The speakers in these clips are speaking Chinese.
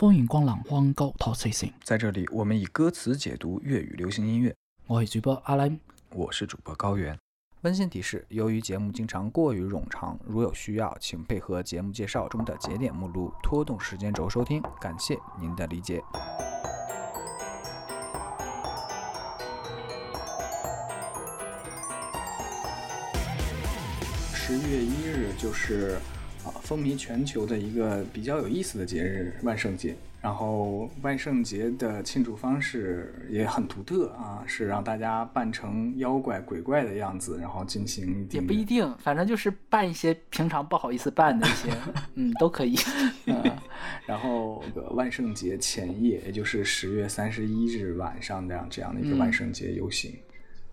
歡迎光臨荒高托四城，在这里，我们以歌词解读粤语流行音乐。我是主播阿蘭，我是主播高原。温馨提示：由于节目经常过于冗长，如有需要，请配合节目介绍中的节点目录拖动时间轴收听，感谢您的理解。十月一日就是啊风靡全球的一个比较有意思的节日——万圣节。然后万圣节的庆祝方式也很独特啊，是让大家扮成妖怪鬼怪的样子，然后进行也不一定，反正就是扮一些平常不好意思扮的一些，嗯，都可以。然后个万圣节前夜，也就是十月三十一日晚上这样这样的一个万圣节游行。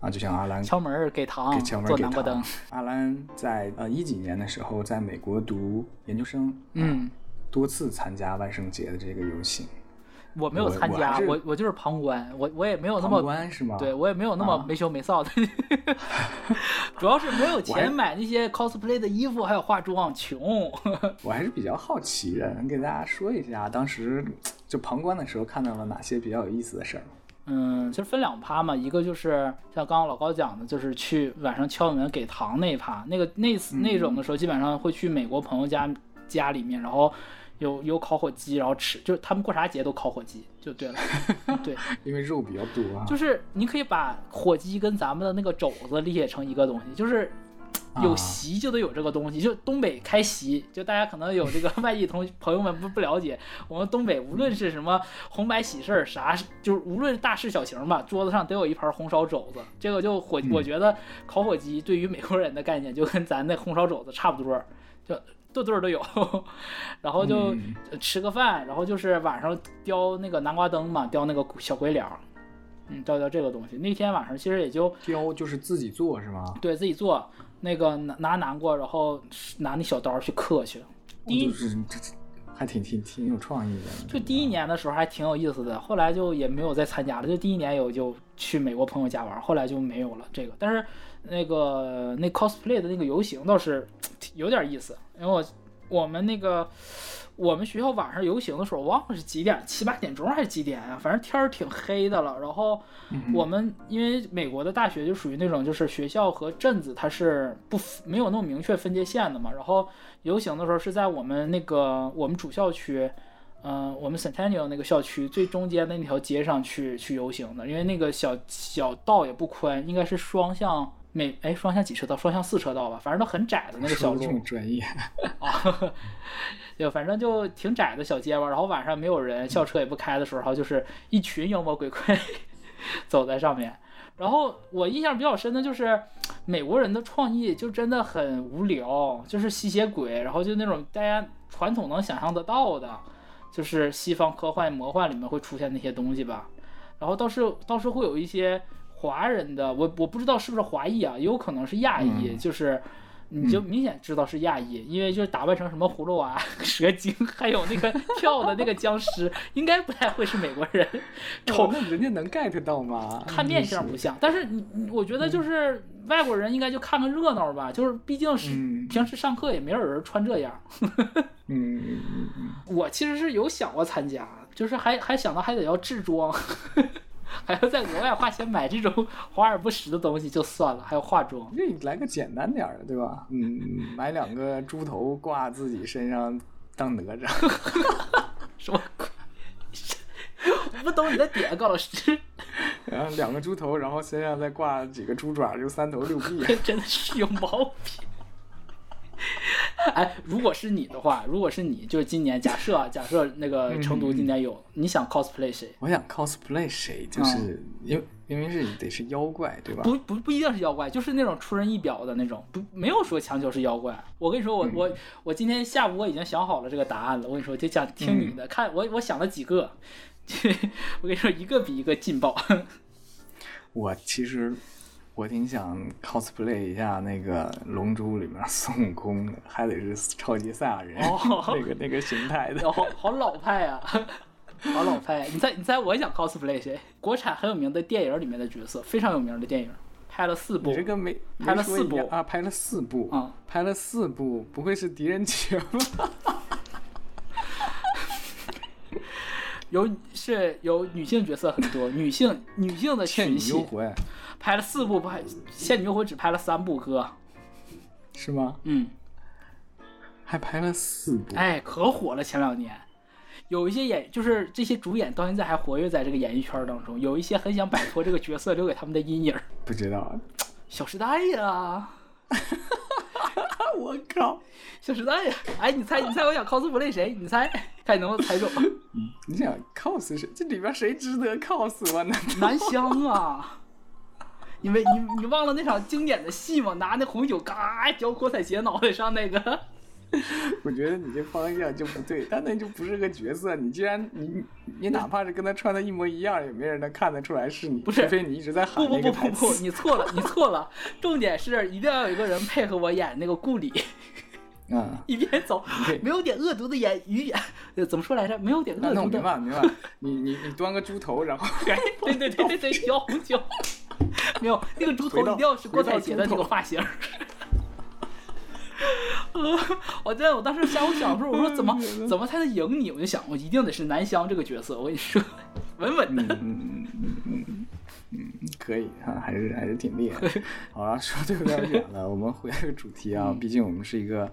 啊，就像阿兰敲门给糖，给敲门给糖。阿兰在呃一几年的时候，在美国读研究生，嗯，多次参加万圣节的这个游行。我没有参加，我我就是旁观，我我也没有那么旁观是吗？对我也没有那么没羞没臊的，主要是没有钱买那些 cosplay 的衣服，还有化妆，穷。我还是比较好奇的，能给大家说一下，当时就旁观的时候看到了哪些比较有意思的事儿。嗯，其实分两趴嘛，一个就是像刚刚老高讲的，就是去晚上敲门给糖那一趴，那个那那种的时候，基本上会去美国朋友家家里面，然后有有烤火鸡，然后吃，就是他们过啥节都烤火鸡，就对了，对，因为肉比较多啊。就是你可以把火鸡跟咱们的那个肘子理解成一个东西，就是。有席就得有这个东西，就东北开席，就大家可能有这个 外地同朋友们不不了解，我们东北无论是什么红白喜事儿啥，就是无论大事小情吧，桌子上都有一盘红烧肘子。这个就火，我觉得烤火鸡对于美国人的概念就跟咱那红烧肘子差不多，就顿顿都有。然后就吃个饭，然后就是晚上雕那个南瓜灯嘛，雕那个小鬼脸，嗯，雕雕这个东西。那天晚上其实也就雕，就是自己做是吗？对自己做。那个拿拿南瓜，然后拿那小刀去刻去。第一，还挺挺挺有创意的。就第一年的时候还挺有意思的，后来就也没有再参加了。就第一年有就去美国朋友家玩，后来就没有了这个。但是那个那 cosplay 的那个游行倒是 有点意思，因为我我们那个。我们学校晚上游行的时候，忘了是几点，七八点钟还是几点呀？反正天儿挺黑的了。然后我们因为美国的大学就属于那种，就是学校和镇子它是不没有那么明确分界线的嘛。然后游行的时候是在我们那个我们主校区，嗯，我们 Centennial 那个校区最中间的那条街上去去游行的，因为那个小小道也不宽，应该是双向。每哎，双向几车道？双向四车道吧，反正都很窄的那个小路。这么专业啊！就反正就挺窄的小街吧。然后晚上没有人，校车也不开的时候，就是一群妖魔鬼怪 走在上面。然后我印象比较深的就是美国人的创意就真的很无聊，就是吸血鬼，然后就那种大家传统能想象得到的，就是西方科幻魔幻里面会出现那些东西吧。然后倒是倒是会有一些。华人的我我不知道是不是华裔啊，也有可能是亚裔，就是你就明显知道是亚裔，因为就是打扮成什么葫芦娃、蛇精，还有那个跳的那个僵尸，应该不太会是美国人。瞅那人家能 get 到吗？看面相不像，但是你我觉得就是外国人应该就看个热闹吧，就是毕竟是平时上课也没有人穿这样。嗯 我其实是有想过参加，就是还还想到还得要制装。还要在额外花钱买这种 华而不实的东西就算了，还要化妆，那你来个简单点的，对吧？嗯，买两个猪头挂自己身上当哪吒，什么鬼？我不懂你的点，高老师。然后两个猪头，然后身上再挂几个猪爪，就三头六臂，真的是有毛病。哎，如果是你的话，如果是你，就是今年假设啊，假设那个成都今年有，你想 cosplay 谁？我想 cosplay 谁，就是因为因为是得是妖怪，对吧？不不不一定是妖怪，就是那种出人意表的那种，不没有说强求是妖怪。我跟你说，我我我今天下午我已经想好了这个答案了。我跟你说，就想听你的，看我我想了几个，我跟你说，一个比一个劲爆。我其实。我挺想 cosplay 一下那个《龙珠》里面孙悟空，还得是超级赛亚人 那个那个形态的，好好老派啊，好老派！你猜你猜我想 cosplay 谁？国产很有名的电影里面的角色，非常有名的电影，拍了四部。这个没拍了四部啊？拍了四部啊？拍了四部，不会是狄仁杰吧？有是有女性角色很多，女性女性的倩女群戏，幽魂拍了四部，拍《倩女幽魂》只拍了三部，哥，是吗？嗯，还拍了四部，哎，可火了，前两年。有一些演，就是这些主演到现在还活跃在这个演艺圈当中，有一些很想摆脱这个角色留给他们的阴影，不知道。《小时代》呀，我靠！《小时代》呀，哎，你猜，你猜我想 cosplay 谁？你猜，看你能不能猜中？你想 cos 谁？这里边谁值得 cos 吗？难道南湘啊！你没你你忘了那场经典的戏吗？拿那红酒嘎浇郭采洁脑袋上那个，我觉得你这方向就不对，他那就不是个角色。你既然你你哪怕是跟他穿的一模一样，也没人能看得出来是你。不是除非你一直在喊不不不不。你错了，你错了。重点是一定要有一个人配合我演那个顾里，嗯，一边走，没有点恶毒的言语怎么说来着？没有点恶毒的，那我明白明白。你你你端个猪头，然后对对对对对，浇红酒。没有那个猪头一定要是郭采洁的那个发型。呃，我记得，我当时下午想的时候，我说怎么怎么才能赢你？我就想，我一定得是南湘这个角色。我跟你说，稳稳的。嗯嗯嗯嗯可以啊，还是还是挺厉害。好了，说的有点远了，我们回来个主题啊，毕竟我们是一个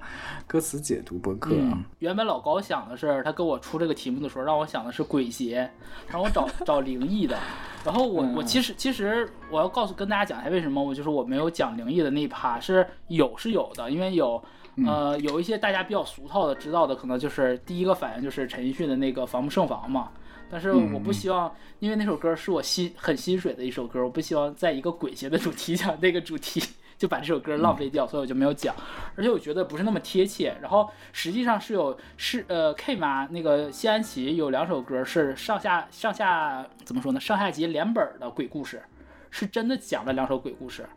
歌词解读博客啊。嗯，原本老高想的是，他跟我出这个题目的时候，让我想的是鬼邪，让我找 找灵异的。然后我我嗯其实其实我要告诉跟大家讲一下为什么我就是我没有讲灵异的那一趴是有是有的，因为有呃有一些大家比较俗套的知道的，可能就是第一个反应就是陈奕迅的那个防不胜防嘛。但是我不希望，因为那首歌是我心很心水的一首歌，我不希望在一个鬼节的主题讲那个主题，就把这首歌浪费掉，所以我就没有讲。而且我觉得不是那么贴切。然后实际上是有是呃 K 妈那个谢安琪有两首歌是上下上下怎么说呢？上下集连本的鬼故事，是真的讲了两首鬼故事。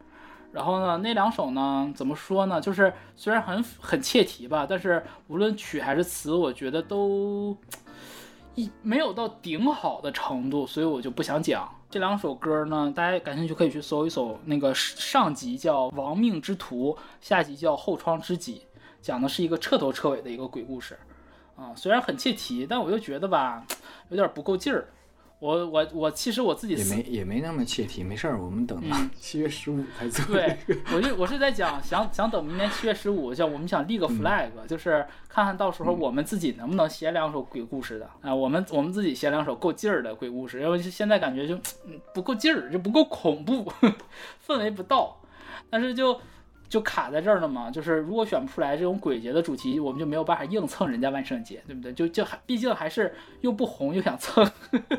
然后呢，那两首呢，怎么说呢？就是虽然很很切题吧，但是无论曲还是词，我觉得都一没有到顶好的程度，所以我就不想讲这两首歌呢。大家感兴趣可以去搜一搜，那个上集叫《亡命之徒》，下集叫《后窗知己》，讲的是一个彻头彻尾的一个鬼故事。啊，虽然很切题，但我又觉得吧，有点不够劲儿。我我我，其实我自己也没也没那么切题，没事儿，我们等到七月十五才做。嗯对，我就我是在讲，想想等明年七月十五，像我们想立个 flag，、就是看看到时候我们自己能不能写两首鬼故事的啊、我们我们自己写两首够劲儿的鬼故事，因为现在感觉就嗯不够劲儿，就不够恐怖，氛围不到，但是就。就卡在这儿了嘛，就是如果选不出来这种鬼节的主题，我们就没有办法硬蹭人家万圣节，对不对？就就还毕竟还是又不红又想蹭，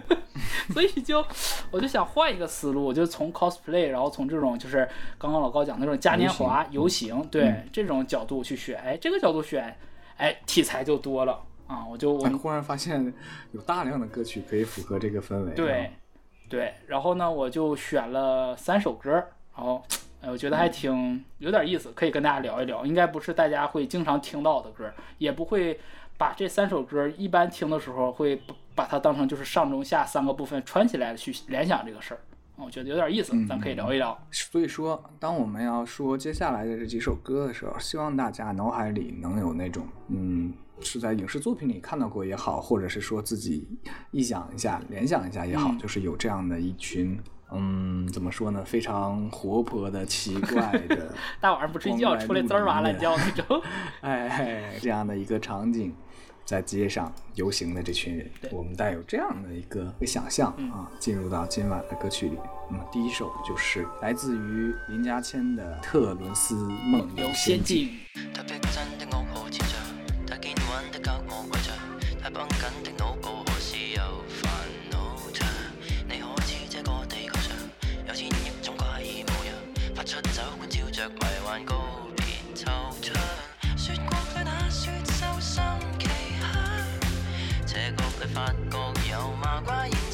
所以就我就想换一个思路，我就从 cosplay，然后从这种就是刚刚老高讲的那种嘉年华游行，对、这种角度去选，哎，这个角度选，哎，题材就多了啊，我就我我忽然发现有大量的歌曲可以符合这个氛围。对，对，然后呢，我就选了三首歌，然后，哎，我觉得还挺有点意思，可以跟大家聊一聊。应该不是大家会经常听到的歌，也不会把这三首歌一般听的时候会把把它当成就是上中下三个部分串起来去联想这个事儿。我觉得有点意思，咱可以聊一聊。所以说，当我们要说接下来的这几首歌的时候，希望大家脑海里能有那种，嗯，是在影视作品里看到过也好，或者是说自己臆想一下、联想一下也好，嗯就是有这样的一群，嗯，怎么说呢，非常活泼的、奇怪的，大晚上不睡觉，出来滋儿哇乱叫那种。哎哎，这样的一个场景，在街上游行的这群人，我们带有这样的一个一个想象嗯啊，进入到今晚的歌曲里。那么第一首就是来自于林家谦的《特伦斯梦游仙境》。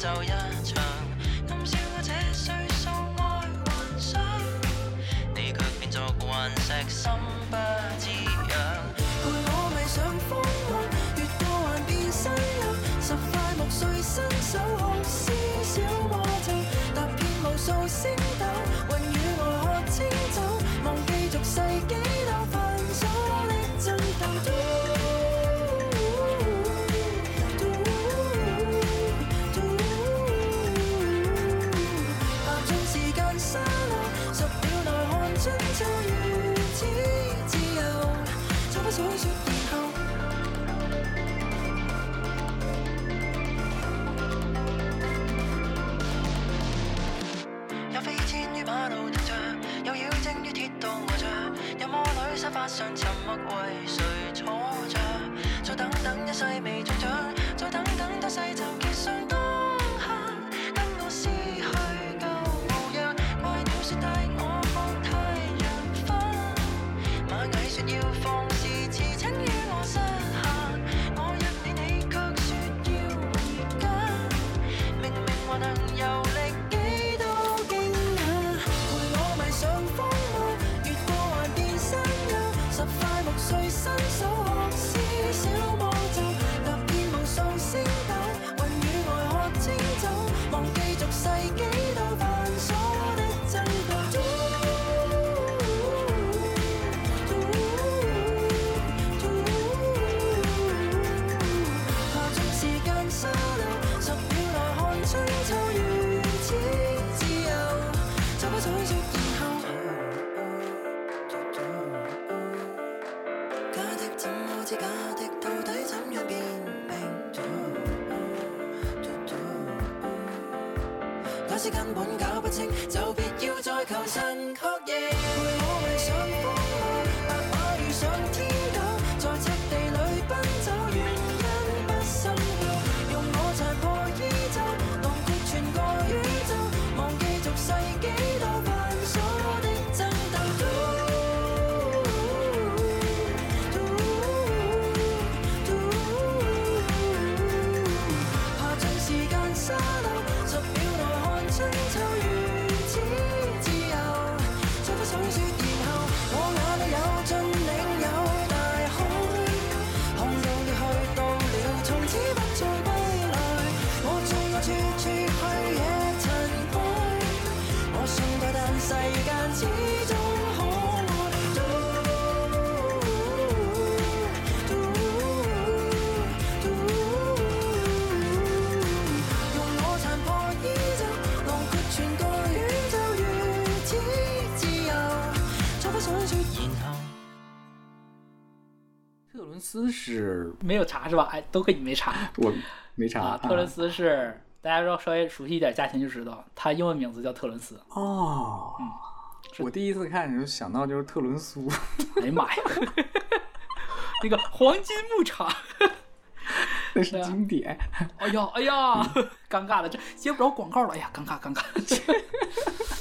就一场，暗笑我这岁数爱幻想。你却变作顽石，心不知痒。陪我迷上風浪，越过幻變新娘，十块木碎伸手好施小魔咒，踏遍无数星有魔女沙发上沉默为谁坐着？再等等一世未中奖再等等多世就再求斯是没有查是吧？哎，都可以没查我没查啊。特伦斯是大家要稍微熟悉一点家庭就知道，他英文名字叫特伦斯。哦。我第一次看的时候想到就是特伦苏，哎呀妈呀，那个黄金牧场。那是经典。哎呀哎呀，尴尬了，这接不着广告了。哎呀，尴尬尴尬。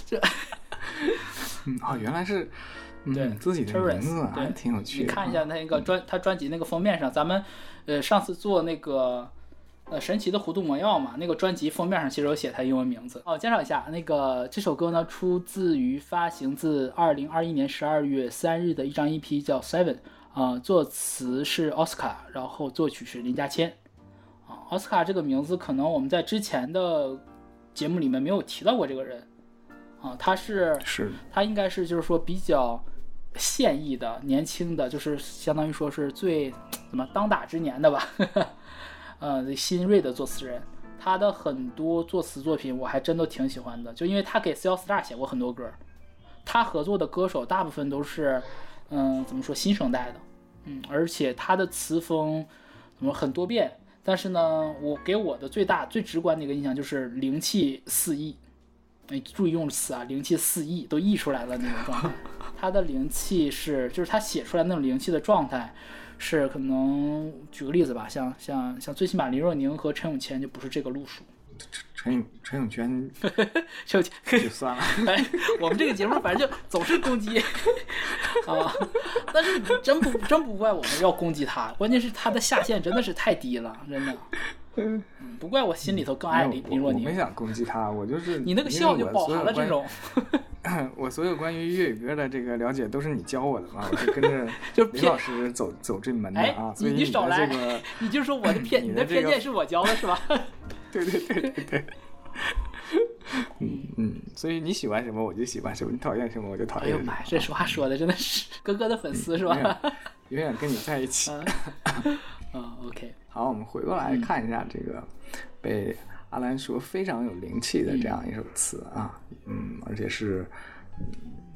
这嗯，哦，原来是对嗯自己的名字，还对挺有趣的。你看一下那个专他专辑那个封面上，咱们呃上次做那个呃神奇的弧度魔药嘛，那个专辑封面上其实有写他英文名字。哦，介绍一下，那个这首歌呢出自于发行自二零二一年十二月三日的一张 EP 叫 Seven，啊、作词是奥斯卡，然后作曲是林家谦。啊，奥斯卡这个名字可能我们在之前的节目里面没有提到过这个人。啊，他是是他应该是就是说比较现役的、年轻的，就是相当于说是最怎么当打之年的吧，呃，新锐的作词人。他的很多作词作品我还真都挺喜欢的，就因为他给 C AllStar 写过很多歌，他合作的歌手大部分都是，嗯、怎么说新生代的，嗯，而且他的词风怎么很多变，但是呢，我给我的最大最直观的一个印象就是灵气四溢，哎，注意用词啊，灵气四溢都溢出来了那种状态。他的灵气是，就是他写出来那种灵气的状态，是可能举个例子吧，像像像最起码林若宁和陈永谦就不是这个路数。陈永陈永娟 陈永谦，就算了，哎，我们这个节目反正就总是攻击啊，但是你真不真不怪我们要攻击他，关键是他的下限真的是太低了，真的。嗯，不怪我心里头更爱没有林林若宁。我我没想攻击他，我就是你那个笑就我饱含了这种，我所有关于粤语歌的这个了解都是你教我的嘛，我是跟着 就偏林老师走走这门的哎啊，所你以你少来，你就说我的偏，你的这个偏见是我教的是吧？对对对对对。嗯嗯，所以你喜欢什么我就喜欢什么，你讨厌什么我就讨厌什么哎呦妈呀，，这话说的真的是哥哥的粉丝是吧？永远跟你在一起。啊，OK，好，我们回过嗯来看一下这个被阿兰说非常有灵气的这样一首词啊，嗯，而且是嗯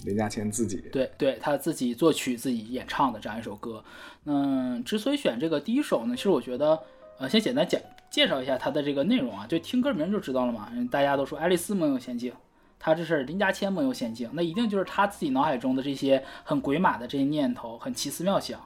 林嘉谦自己对对，他自己作曲、自己演唱的这样一首歌。嗯，之所以选这个第一首呢，其实我觉得，呃，先简单讲介绍一下它的这个内容啊，就听歌名就知道了嘛。嗯大家都说《爱丽丝梦游仙境》，他这是林家谦梦游仙境，那一定就是他自己脑海中的这些很鬼马的这些念头，很奇思妙想。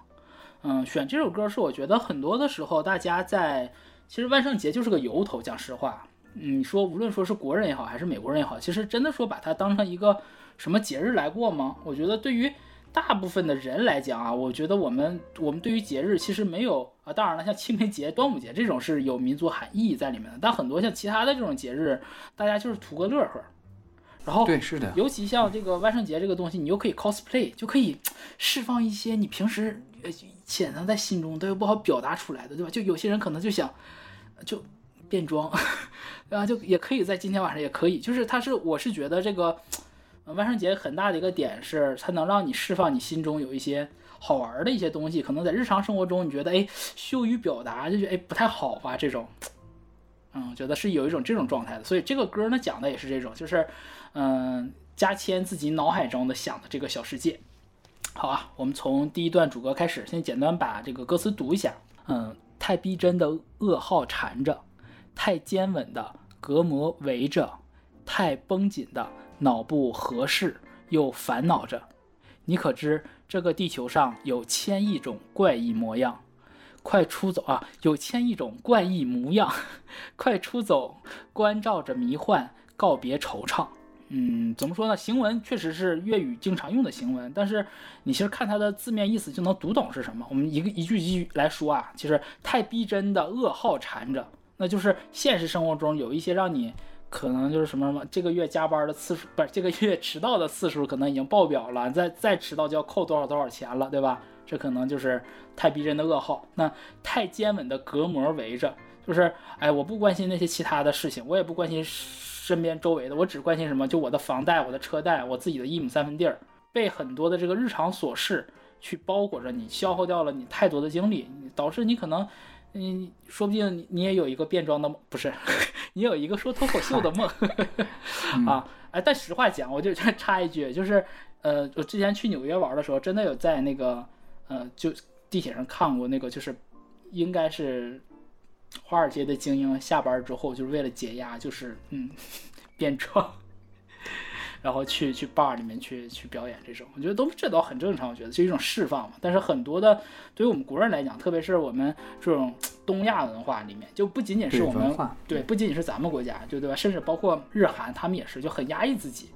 嗯，选这首歌是我觉得很多的时候，大家在其实万圣节就是个由头，讲实话，嗯，你说无论说是国人也好，还是美国人也好，其实真的说把它当成一个什么节日来过吗？我觉得对于大部分的人来讲啊，我觉得我们我们对于节日其实没有啊，当然了，像清明节、端午节这种是有民族含义在里面的，但很多像其他的这种节日，大家就是图个乐呵。然后对，是的，尤其像这个万圣节这个东西，你又可以 cosplay，就可以释放一些你平时呃潜藏在心中但又不好表达出来的，对吧？就有些人可能就想就变装，对吧？就也可以在今天晚上也可以，就是它是我是觉得这个万圣节很大的一个点是它能让你释放你心中有一些好玩的一些东西，可能在日常生活中你觉得哎羞于表达，就觉得哎不太好吧这种。嗯，觉得是有一种这种状态的，所以这个歌呢讲的也是这种，就是，嗯，加谦自己脑海中的想的这个小世界。好啊，我们从第一段主歌开始，先简单把这个歌词读一下。嗯，太逼真的噩耗缠着，太坚稳的隔膜围着，太绷紧的脑部合适又烦恼着。你可知这个地球上有千亿种怪异模样？快出走啊！有千亿种怪异模样，快出走，关照着迷幻，告别惆怅。嗯，怎么说呢？行文确实是粤语经常用的行文，但是你其实看它的字面意思就能读懂是什么。我们一个一句一句来说啊，其实太逼真的噩耗缠着，那就是现实生活中有一些让你可能就是什么什么，这个月加班的次数不是这个月迟到的次数可能已经爆表了，再再迟到就要扣多少多少钱了，对吧？这可能就是太逼真的噩耗。那太坚稳的隔膜围着，就是哎，我不关心那些其他的事情，我也不关心身边周围的，我只关心什么？就我的房贷、我的车贷、我自己的一亩三分地儿，被很多的这个日常琐事去包裹着你，消耗掉了你太多的精力，导致你可能，嗯，说不定你你也有一个变装的梦，不是，你有一个说脱口秀的梦 啊。哎，但实话讲，我就插一句，就是呃，我之前去纽约玩的时候，真的有在那个。呃，就地铁上看过那个，就是应该是华尔街的精英下班之后，就是为了解压，就是嗯 变装，然后去去 bar 里面去去表演这种，我觉得都这倒很正常，我觉得是一种释放嘛。但是很多的对于我们国人来讲，特别是我们这种东亚文化里面，就不仅仅是我们对，不仅仅是咱们国家，就对吧？甚至包括日韩，他们也是就很压抑自己。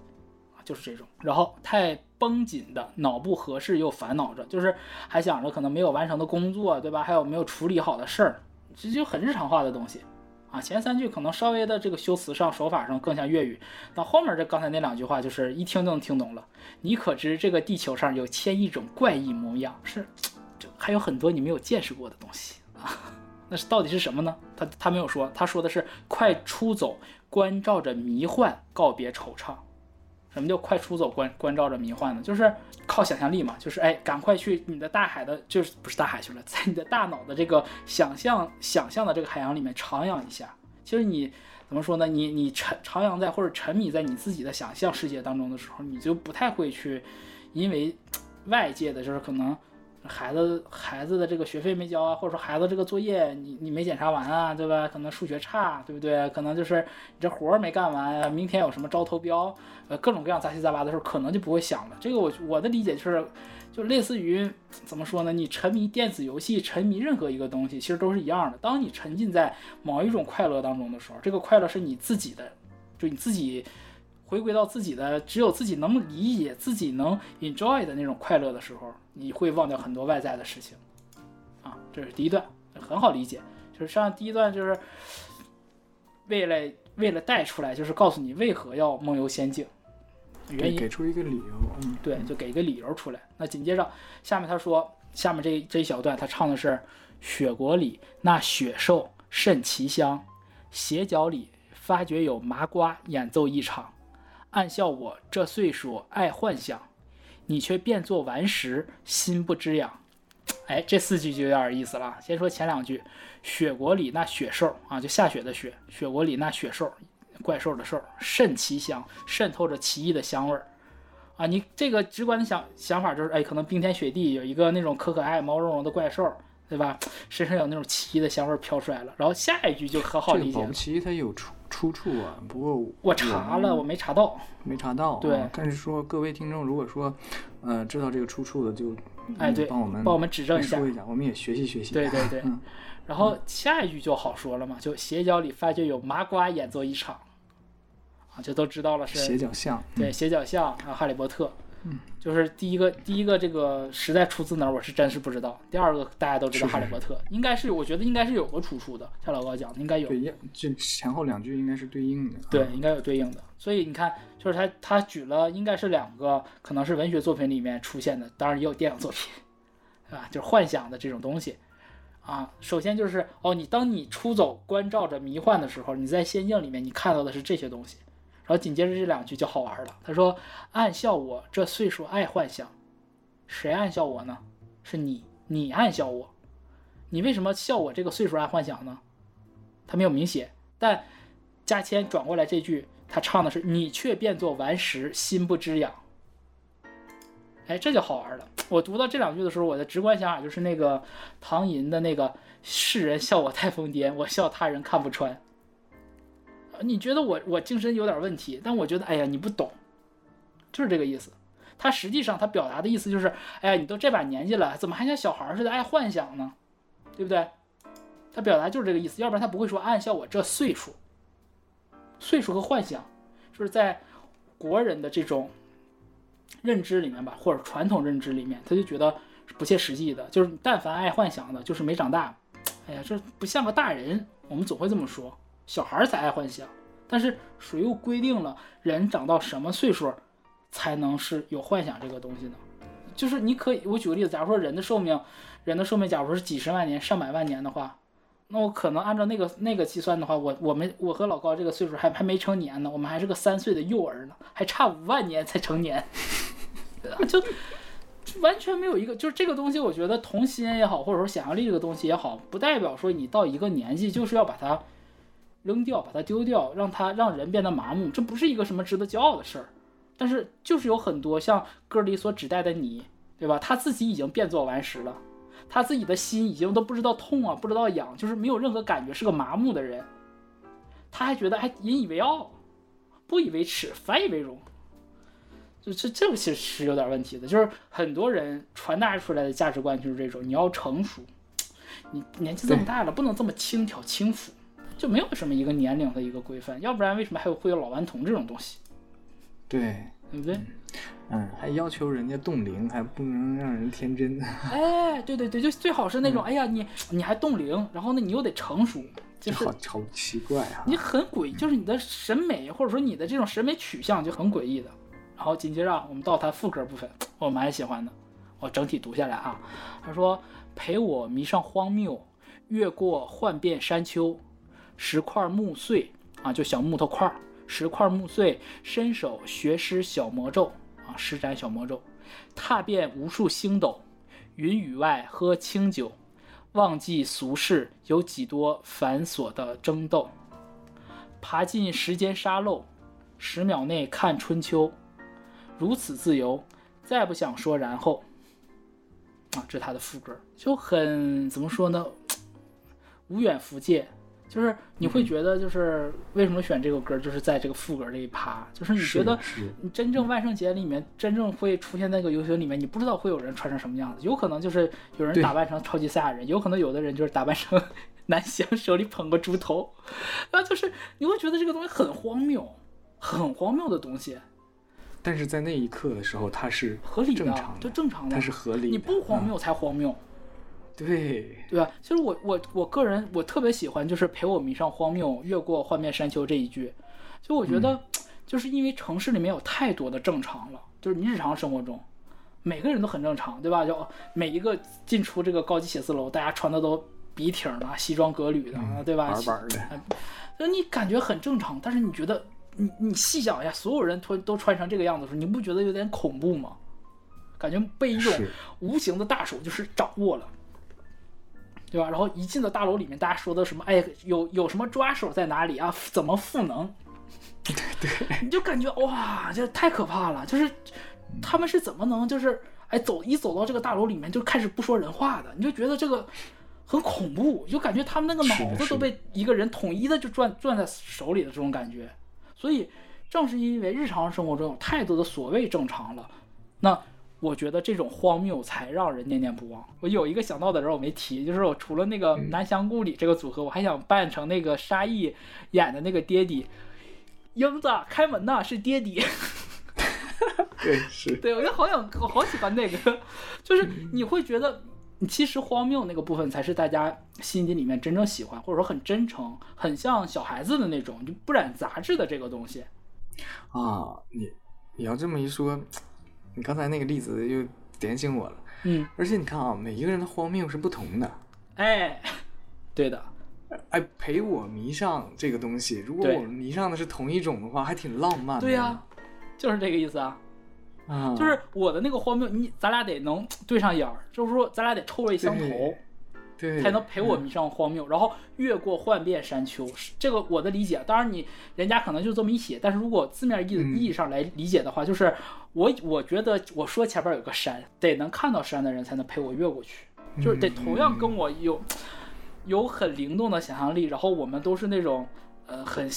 就是这种，然后太绷紧的脑部合适又烦恼着，就是还想着可能没有完成的工作，对吧？还有没有处理好的事儿，这就很日常化的东西啊。前三句可能稍微的这个修辞上、手法上更像粤语，到后面这刚才那两句话就是一听就能听懂了。你可知这个地球上有千亿种怪异模样？是，就还有很多你没有见识过的东西啊。那是到底是什么呢？他他没有说，他说的是快出走，关照着迷幻，告别惆怅。什么叫快出走关关照着迷幻呢？就是靠想象力嘛，就是哎，赶快去你的大海的，就是不是大海去了，在你的大脑的这个想象想象的这个海洋里面徜徉一下。其实你怎么说呢？你你沉徜徉在或者沉迷在你自己的想象世界当中的时候，你就不太会去因为外界的就是可能。孩子孩子的这个学费没交啊，或者说孩子这个作业你你没检查完啊，对吧？可能数学差，对不对？可能就是你这活儿没干完，明天有什么招投标，呃，各种各样杂七杂八的时候，可能就不会想了。这个我我的理解就是，就类似于怎么说呢？你沉迷电子游戏，沉迷任何一个东西，其实都是一样的。当你沉浸在某一种快乐当中的时候，这个快乐是你自己的，就你自己。回归到自己的，只有自己能理解、自己能 enjoy 的那种快乐的时候，你会忘掉很多外在的事情，啊，这是第一段，很好理解。就是上第一段，就是为了为了带出来，就是告诉你为何要梦游仙境，原因给出一个理由，嗯，对，就给一个理由出来。那紧接着下面他说，下面这这一小段他唱的是雪国里那雪兽甚奇香，斜角里发觉有麻瓜演奏一场。暗笑我这岁数爱幻想，你却变作顽石，心不知痒。哎，这四句就有点意思了。先说前两句，雪国里那雪兽啊，就下雪的雪，雪国里那雪兽，怪兽的兽，甚奇香，渗透着奇异的香味儿啊。你这个直观的想想法就是，哎，可能冰天雪地有一个那种可可爱、毛茸茸的怪兽，对吧？身上有那种奇异的香味飘出来了。然后下一句就很好理解了这个保不。齐它有出出处啊，不过我查了，我没查到。没查到、啊。对但是说各位听众，如果说呃知道这个出处的，就哎，对，嗯帮我们帮我们指正一下说。一下，我们也学习学习。对对对嗯。然后下一句就好说了嘛，就斜角里发觉有麻瓜演奏一场，啊，就都知道了是斜角巷，对，斜角巷啊，哈利波特，嗯，就是第一个，第一个这个时代出自哪儿，我是真是不知道。第二个大家都知道哈利波特，应该是我觉得应该是有个出处的，像老高讲的，应该有，对，这前后两句应该是对应的。对，应该有对应的。所以你看，就是他他举了应该是两个，可能是文学作品里面出现的，当然也有电影作品，对 吧？就是幻想的这种东西。啊，首先就是哦，你当你出走关照着迷幻的时候，你在仙境里面你看到的是这些东西，然后紧接着这两句就好玩了。他说：“暗笑我这岁数爱幻想，谁暗笑我呢？是你，你暗笑我。你为什么笑我这个岁数爱幻想呢？”他没有明写，但加谦转过来这句，他唱的是“你却变作顽石，心不知痒”。哎，这就好玩了。我读到这两句的时候，我的直观想法就是那个唐寅的那个“世人笑我太疯癫，我笑他人看不穿”。你觉得我我精神有点问题，但我觉得哎呀你不懂，就是这个意思。他实际上他表达的意思就是，哎呀你都这把年纪了，怎么还像小孩似的爱幻想呢？对不对？他表达就是这个意思，要不然他不会说暗笑我这岁数。岁数和幻想，就是在国人的这种认知里面吧，或者传统认知里面，他就觉得不切实际的。就是但凡爱幻想的，就是没长大。哎呀，这不像个大人，我们总会这么说，小孩儿才爱幻想。但是谁又规定了人长到什么岁数才能是有幻想这个东西呢？就是你可以，我举个例子，假如说人的寿命，人的寿命假如说是几十万年、上百万年的话，那我可能按照那个那个计算的话，我我们我和老高这个岁数还还没成年呢，我们还是个三岁的幼儿呢，还差五万年才成年，啊就完全没有一个就是这个东西，我觉得童心也好，或者说想象力这个东西也好，不代表说你到一个年纪就是要把它扔掉，把它丢掉，让它让人变得麻木，这不是一个什么值得骄傲的事儿。但是就是有很多像歌里所指代的你，对吧？他自己已经变作顽石了。他自己的心已经都不知道痛啊，不知道痒，就是没有任何感觉，是个麻木的人。他还觉得还引以为傲，不以为耻，反以为荣。就这这个其实是有点问题的，就是很多人传达出来的价值观就是这种：你要成熟，你年纪这么大了，不能这么轻佻轻浮，就没有什么一个年龄的一个规范，要不然为什么还有会有老顽童这种东西，对，对不对？嗯，还要求人家冻龄，还不能让人天真。哎，对对对，就最好是那种，哎呀，你你还冻龄，然后呢，你又得成熟，就是好好奇怪啊！你很诡，就是你的审美或者说你的这种审美取向就很诡异的。然后紧接着啊我们到它副歌部分，我蛮喜欢的，我整体读下来啊，他说陪我迷上荒谬，越过幻变山丘，石块木碎啊，就小木头块儿，石块木碎，伸手学施小魔咒啊，施展小魔咒，踏遍无数星斗，云雨外喝清酒，忘记俗世有几多繁琐的争斗。爬进时间沙漏，十秒内看春秋，如此自由，再不想说然后。啊，这是他的副歌，就很怎么说呢？无远弗届，就是你会觉得，就是为什么选这个歌，就是在这个副歌这一趴，就是你觉得你真正万圣节里面真正会出现那个游行里面，你不知道会有人穿成什么样子，有可能就是有人打扮成超级赛亚人，有可能有的人就是打扮成 南翔手里捧个猪头，然后就是你会觉得这个东西很荒谬，很荒谬的东西，但是在那一刻的时候，它是合理的就正常的，它是合理的。你不荒嗯谬才荒谬。对，对吧？其实我我我个人我特别喜欢就是陪我迷上荒谬，越过幻灭山丘这一句，就我觉得，就是因为城市里面有太多的正常了，就是你日常生活中，每个人都很正常，对吧？就每一个进出这个高级写字楼，大家穿的都笔挺的，西装革履的，对吧？板板的，就你感觉很正常，但是你觉得你你细想一下，所有人都都穿成这个样子的时候，你不觉得有点恐怖吗？感觉被一种无形的大手就是掌握了，对吧？然后一进到大楼里面，大家说的什么？哎，有有什么抓手在哪里啊？怎么赋能？对对，你就感觉哇，这太可怕了！就是他们是怎么能就是哎，走一走到这个大楼里面就开始不说人话的，你就觉得这个很恐怖，就感觉他们那个脑子都被一个人统一的就攥攥在手里的这种感觉。所以，正是因为日常生活中有太多的所谓正常了，那我觉得这种荒谬才让人念念不忘。我有一个想到的人我没提，就是我除了那个嗯南翔故里这个组合，我还想扮成那个沙溢演的那个爹地。英子，开门呐，是爹地。对，是对，我就好想，我好喜欢那个，就是你会觉得，其实荒谬那个部分才是大家心底里面真正喜欢，或者说很真诚，很像小孩子的那种，就不染杂质的这个东西。啊，你你要这么一说，你刚才那个例子又点醒我了。嗯，而且你看啊，每一个人的荒谬是不同的。哎，对的，哎，陪我迷上这个东西，如果我们迷上的是同一种的话，还挺浪漫的。对呀、就是这个意思啊。啊，就是我的那个荒谬，你咱俩得能对上眼儿，就是说咱俩得臭味相投。才能陪我迷上荒谬，然后越过幻变山丘。这个我的理解，当然你人家可能就这么一写，但是如果字面意嗯意义上来理解的话，就是我我觉得我说前边有个山，得能看到山的人才能陪我越过去，就是得同样跟我有有很灵动的想象力，然后我们都是那种呃很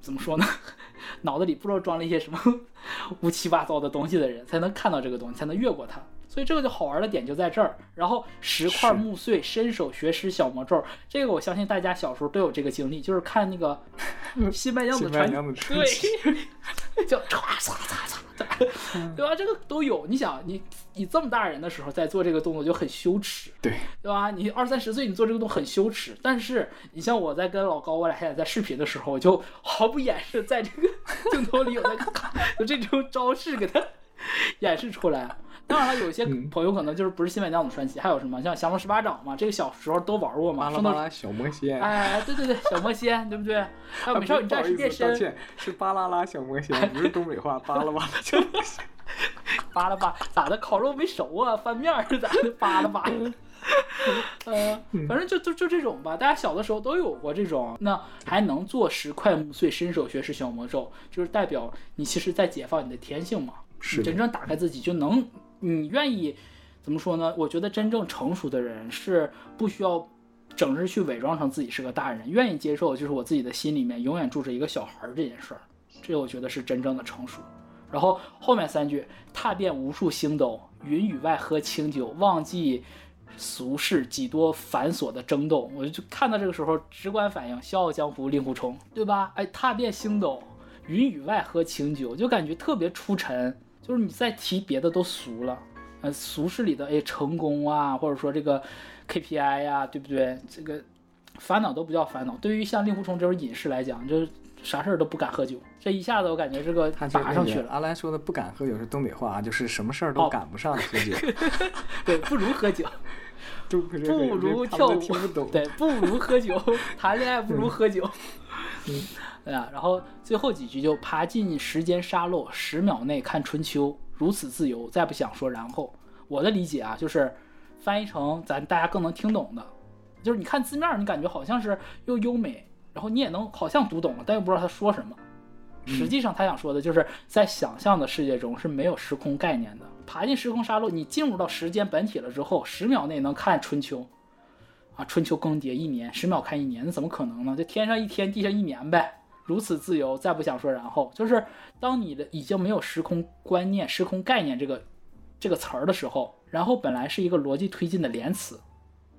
怎么说呢，脑子里不知道装了一些什么 乌七八糟的东西的人，才能看到这个东西，才能越过它。所以这个就好玩的点就在这儿。然后石块是木碎，伸手学识小魔咒，这个我相信大家小时候都有这个经历，就是看那个《新白娘子传新白娘子传对奇，就唰唰唰唰，对吧？这个都有。你想，你你这么大人的时候在做这个动作就很羞耻，对，对吧？你二三十岁你做这个动作很羞耻，但是你像我在跟老高我俩现在在视频的时候，我就毫不掩饰在这个镜头里有那个就这种招式给他 演示出来。当然了，有些嗯朋友可能就是不是新白娘子传奇，还有什么像降龙十八掌嘛，这个小时候都玩过嘛，巴拉巴拉小魔仙。哎，对对对，小魔仙，对不对？还有啊美少女战士变身，思道歉，是巴啦啦小魔仙，不是东北话，巴拉巴拉小魔仙。扒拉扒，咋的？烤肉没熟啊？翻面是咋的？扒拉扒。呃，反正就就就这种吧，大家小的时候都有过这种，那还能做十块木碎，伸手学识小魔咒，就是代表你其实在解放你的天性嘛，是真正打开自己就能，你愿意怎么说呢？我觉得真正成熟的人是不需要整日去伪装成自己是个大人，愿意接受就是我自己的心里面永远住着一个小孩这件事儿，这我觉得是真正的成熟。然后后面三句踏遍无数星斗，云雨外喝清酒，忘记俗世几多繁琐的争斗。我就看到这个时候，直观反应《笑傲江湖》令狐冲，对吧？哎，踏遍星斗，云雨外喝清酒，就感觉特别出尘。就是你再提别的都俗了，呃，俗世里的哎成功啊，或者说这个 KPI 呀、对不对？这个烦恼都不叫烦恼。对于像令狐冲这种隐士来讲，就是啥事儿都不敢喝酒，这一下子我感觉这个拔上去了。阿兰说的不敢喝酒是东北话啊，就是什么事儿都哦赶不上喝酒，对，不如喝酒，都不如跳舞。对，不如喝酒，谈恋爱不如喝酒。对啊，然后最后几句就爬进时间沙漏，十秒内看春秋，如此自由，再不想说然后。我的理解啊，就是翻译成咱大家更能听懂的，就是你看字面，你感觉好像是又优美，然后你也能好像读懂了，但又不知道他说什么。实际上他想说的就是，在想象的世界中是没有时空概念的。爬进时空沙漏，你进入到时间本体了之后，十秒内能看春秋，啊，春秋更迭一年，十秒看一年，那怎么可能呢？就天上一天，地上一年呗。如此自由，再不想说然后，就是当你的已经没有时空观念、时空概念这个这个词儿的时候，然后本来是一个逻辑推进的连词，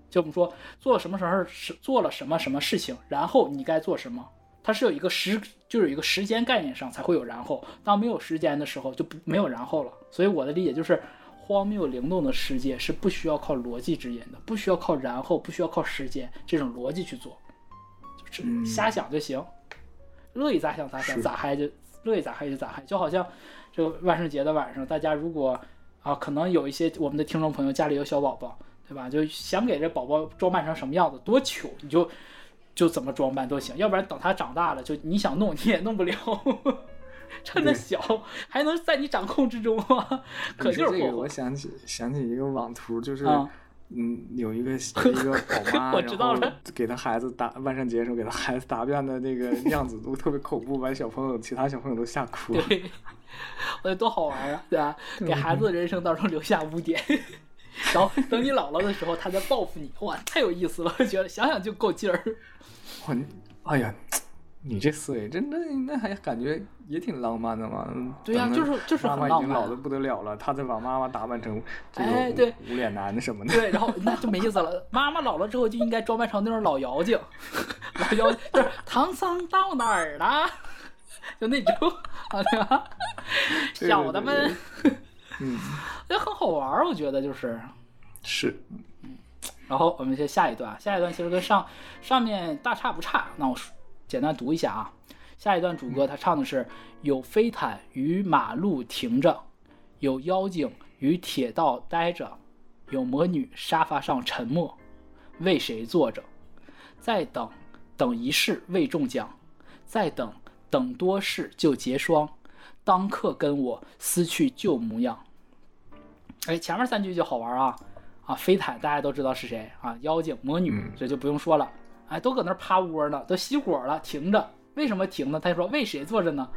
就我们说做了什么什么事，做了什么什么事情，然后你该做什么，它是有一个时，就有一个时间概念上才会有然后。当没有时间的时候，就不没有然后了。所以我的理解就是，荒谬灵动的世界是不需要靠逻辑指引的，不需要靠然后，不需要靠时间这种逻辑去做，就是瞎想就行，乐意咋想咋想，咋嗨就乐意咋嗨就咋嗨，就好像这个万圣节的晚上，大家如果啊，可能有一些我们的听众朋友家里有小宝宝，对吧？就想给这宝宝装扮成什么样子，多糗你就就怎么装扮都行，要不然等他长大了，就你想弄你也弄不了。趁着小还能在你掌控之中啊，可劲儿霍霍我想起想起一个网图，就是啊嗯，有一个 有一个宝妈，我知道了然后给他孩子打万圣节的时候给他孩子答辩的那个样子都特别恐怖，把小朋友其他小朋友都吓哭了。对，我觉得多好玩啊，对吧？给孩子的人生当中留下污点，然后等你老了的时候，他再报复你，哇，太有意思了！我觉得想想就够劲儿。哇，你哎呀，你这思维真的那还感觉也挺浪漫的嘛。对呀等就是就是妈很浪漫妈已经老的不得了了，他再把妈妈打扮成这个哎对无脸男什么的。对，然后那就没意思了。妈妈老了之后就应该装扮成那种老妖精，老妖精就是唐僧到哪儿了？就那种啊，对吧？小的们，嗯，也很好玩儿，我觉得就是。是，然后我们先下一段，下一段其实跟上上面大差不差。那我说简单读一下啊。下一段主歌他唱的是：有飞毯于马路停着，有妖精于铁道待着，有魔女沙发上沉默，为谁坐着？再等等一世未中奖，再等等多事就结霜，当客跟我撕去旧模样。哎，前面三句就好玩啊啊！飞毯大家都知道是谁啊？妖精、魔女嗯，这就不用说了。哎，都搁那儿趴窝呢，都熄火了，停着。为什么停呢？他说为谁坐着呢？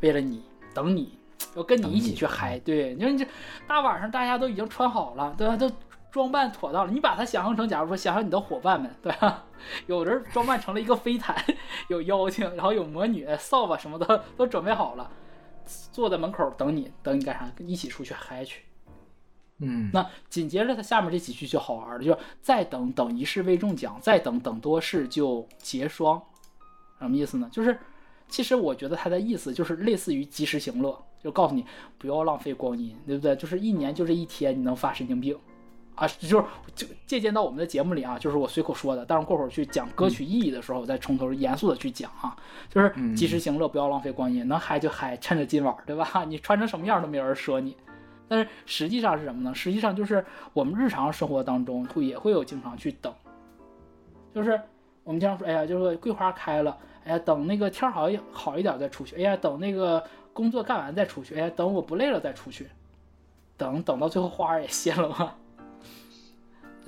为了你，等你，要跟你一起去嗨。对，你说你这大晚上大家都已经穿好了，对吧？都装扮妥当了。你把它想象成，假如说想象你的伙伴们，对吧？有人装扮成了一个飞毯，有妖精，然后有魔女、扫把什么的都准备好了，坐在门口等你，等你干啥？一起出去嗨去。嗯，那紧接着他下面这几句就好玩了，就是再等等一世未中奖，再等等多事就结霜，什么意思呢？就是其实我觉得他的意思就是类似于及时行乐，就告诉你不要浪费光阴，对不对？就是一年就这一天，你能发神经病啊？就是就借鉴到我们的节目里啊，就是我随口说的，但是过会儿去讲歌曲意义的时候，我再从头严肃的去讲啊，就是及时行乐，不要浪费光阴，能嗨就嗨，趁着今晚，对吧？你穿成什么样都没有人说你。但是实际上是什么呢？实际上就是我们日常生活当中会也会有经常去等，就是我们经常说，哎呀，就是桂花开了，哎呀，等那个天好一好一点再出去，哎呀，等那个工作干完再出去，哎呀，等我不累了再出去，等等到最后花儿也谢了嘛，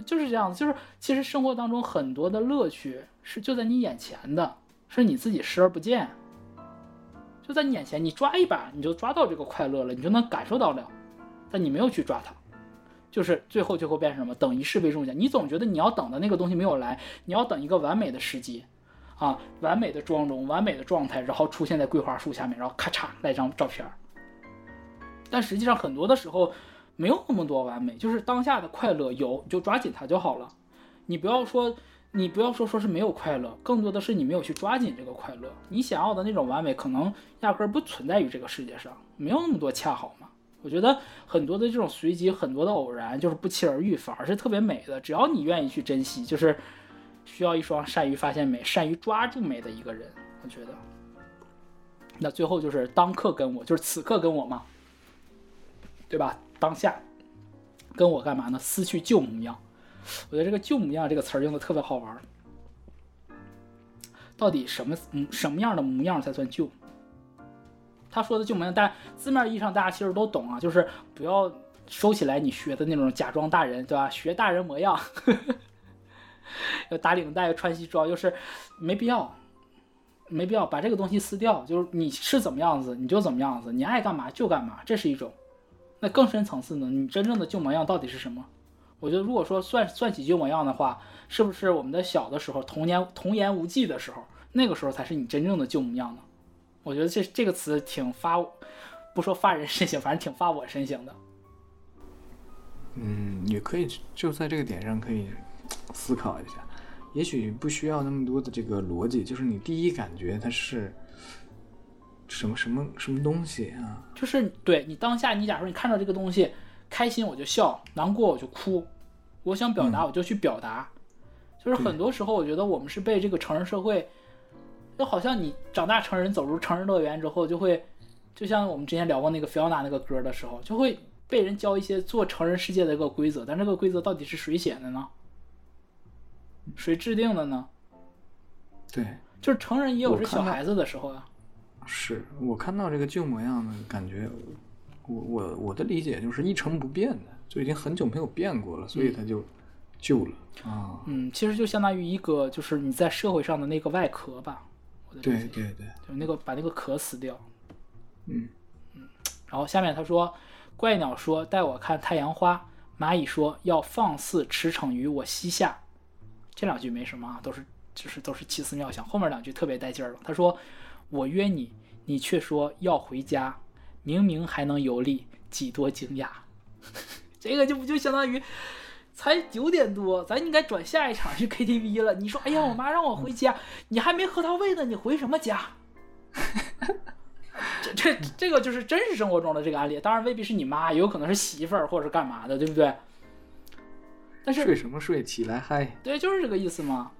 就是这样子。就是其实生活当中很多的乐趣是就在你眼前的，是你自己视而不见，就在你眼前，你抓一把你就抓到这个快乐了，你就能感受到了。但你没有去抓它，就是最后最后变成什么？等一世为中奖。你总觉得你要等的那个东西没有来，你要等一个完美的时机，啊，完美的妆容、完美的状态，然后出现在桂花树下面，然后咔嚓来张照片。但实际上很多的时候没有那么多完美，就是当下的快乐有你就抓紧它就好了。你不要说你不要说说是没有快乐，更多的是你没有去抓紧这个快乐。你想要的那种完美，可能压根儿不存在于这个世界上，没有那么多恰好嘛。我觉得很多的这种随机，很多的偶然，就是不期而遇，反而是特别美的。只要你愿意去珍惜，就是需要一双善于发现美、善于抓住美的一个人。我觉得，那最后就是当刻跟我，就是此刻跟我嘛，对吧？当下跟我干嘛呢？撕去旧模样。我觉得这个“旧模样”这个词用的特别好玩。到底什么嗯什么样的模样才算旧？他说的旧模样，大家字面意义上大家其实都懂啊，就是不要收起来你学的那种假装大人，对吧？学大人模样，要打领带，穿西装，就是没必要，没必要把这个东西撕掉。就是你是怎么样子，你就怎么样子，你爱干嘛就干嘛，这是一种。那更深层次呢？你真正的旧模样到底是什么？我觉得，如果说算算起旧模样的话，是不是我们的小的时候，童年童言无忌的时候，那个时候才是你真正的旧模样呢？我觉得这这个词挺发，不说发人深省，反正挺发我深省的。嗯，也可以就在这个点上可以思考一下，也许不需要那么多的这个逻辑，就是你第一感觉它是什么什么什么东西啊？就是对你当下，你假如你看到这个东西，开心我就笑，难过我就哭，我想表达我就去表达。就是很多时候，我觉得我们是被这个成人社会，就好像你长大成人走入成人乐园之后，就会，就像我们之前聊过那个菲奥娜那个歌的时候，就会被人教一些做成人世界的一个规则，但这个规则到底是谁写的呢？谁制定的呢？对，就是成人也有是小孩子的时候啊。是我看到这个旧模样的感觉，我我我的理解就是一成不变的，就已经很久没有变过了，所以它就旧了啊。嗯，其实就相当于一个就是你在社会上的那个外壳吧。我的理解对对对，就是那个把那个壳撕掉。嗯然后下面他说，怪鸟说带我看太阳花，蚂蚁说要放肆驰骋于我膝下。这两句没什么啊，都是就是都是奇思妙想。后面两句特别带劲儿了。他说我约你，你却说要回家，明明还能游历，几多惊讶。这个就不就相当于。才九点多，咱应该转下一场去 KTV 了。你说，哎呀，我妈让我回家，你还没喝到位呢，你回什么家？这这这个就是真实生活中的这个案例，当然未必是你妈，也有可能是媳妇儿或者是干嘛的，对不对？但是睡什么睡？起来嗨！对，就是这个意思嘛。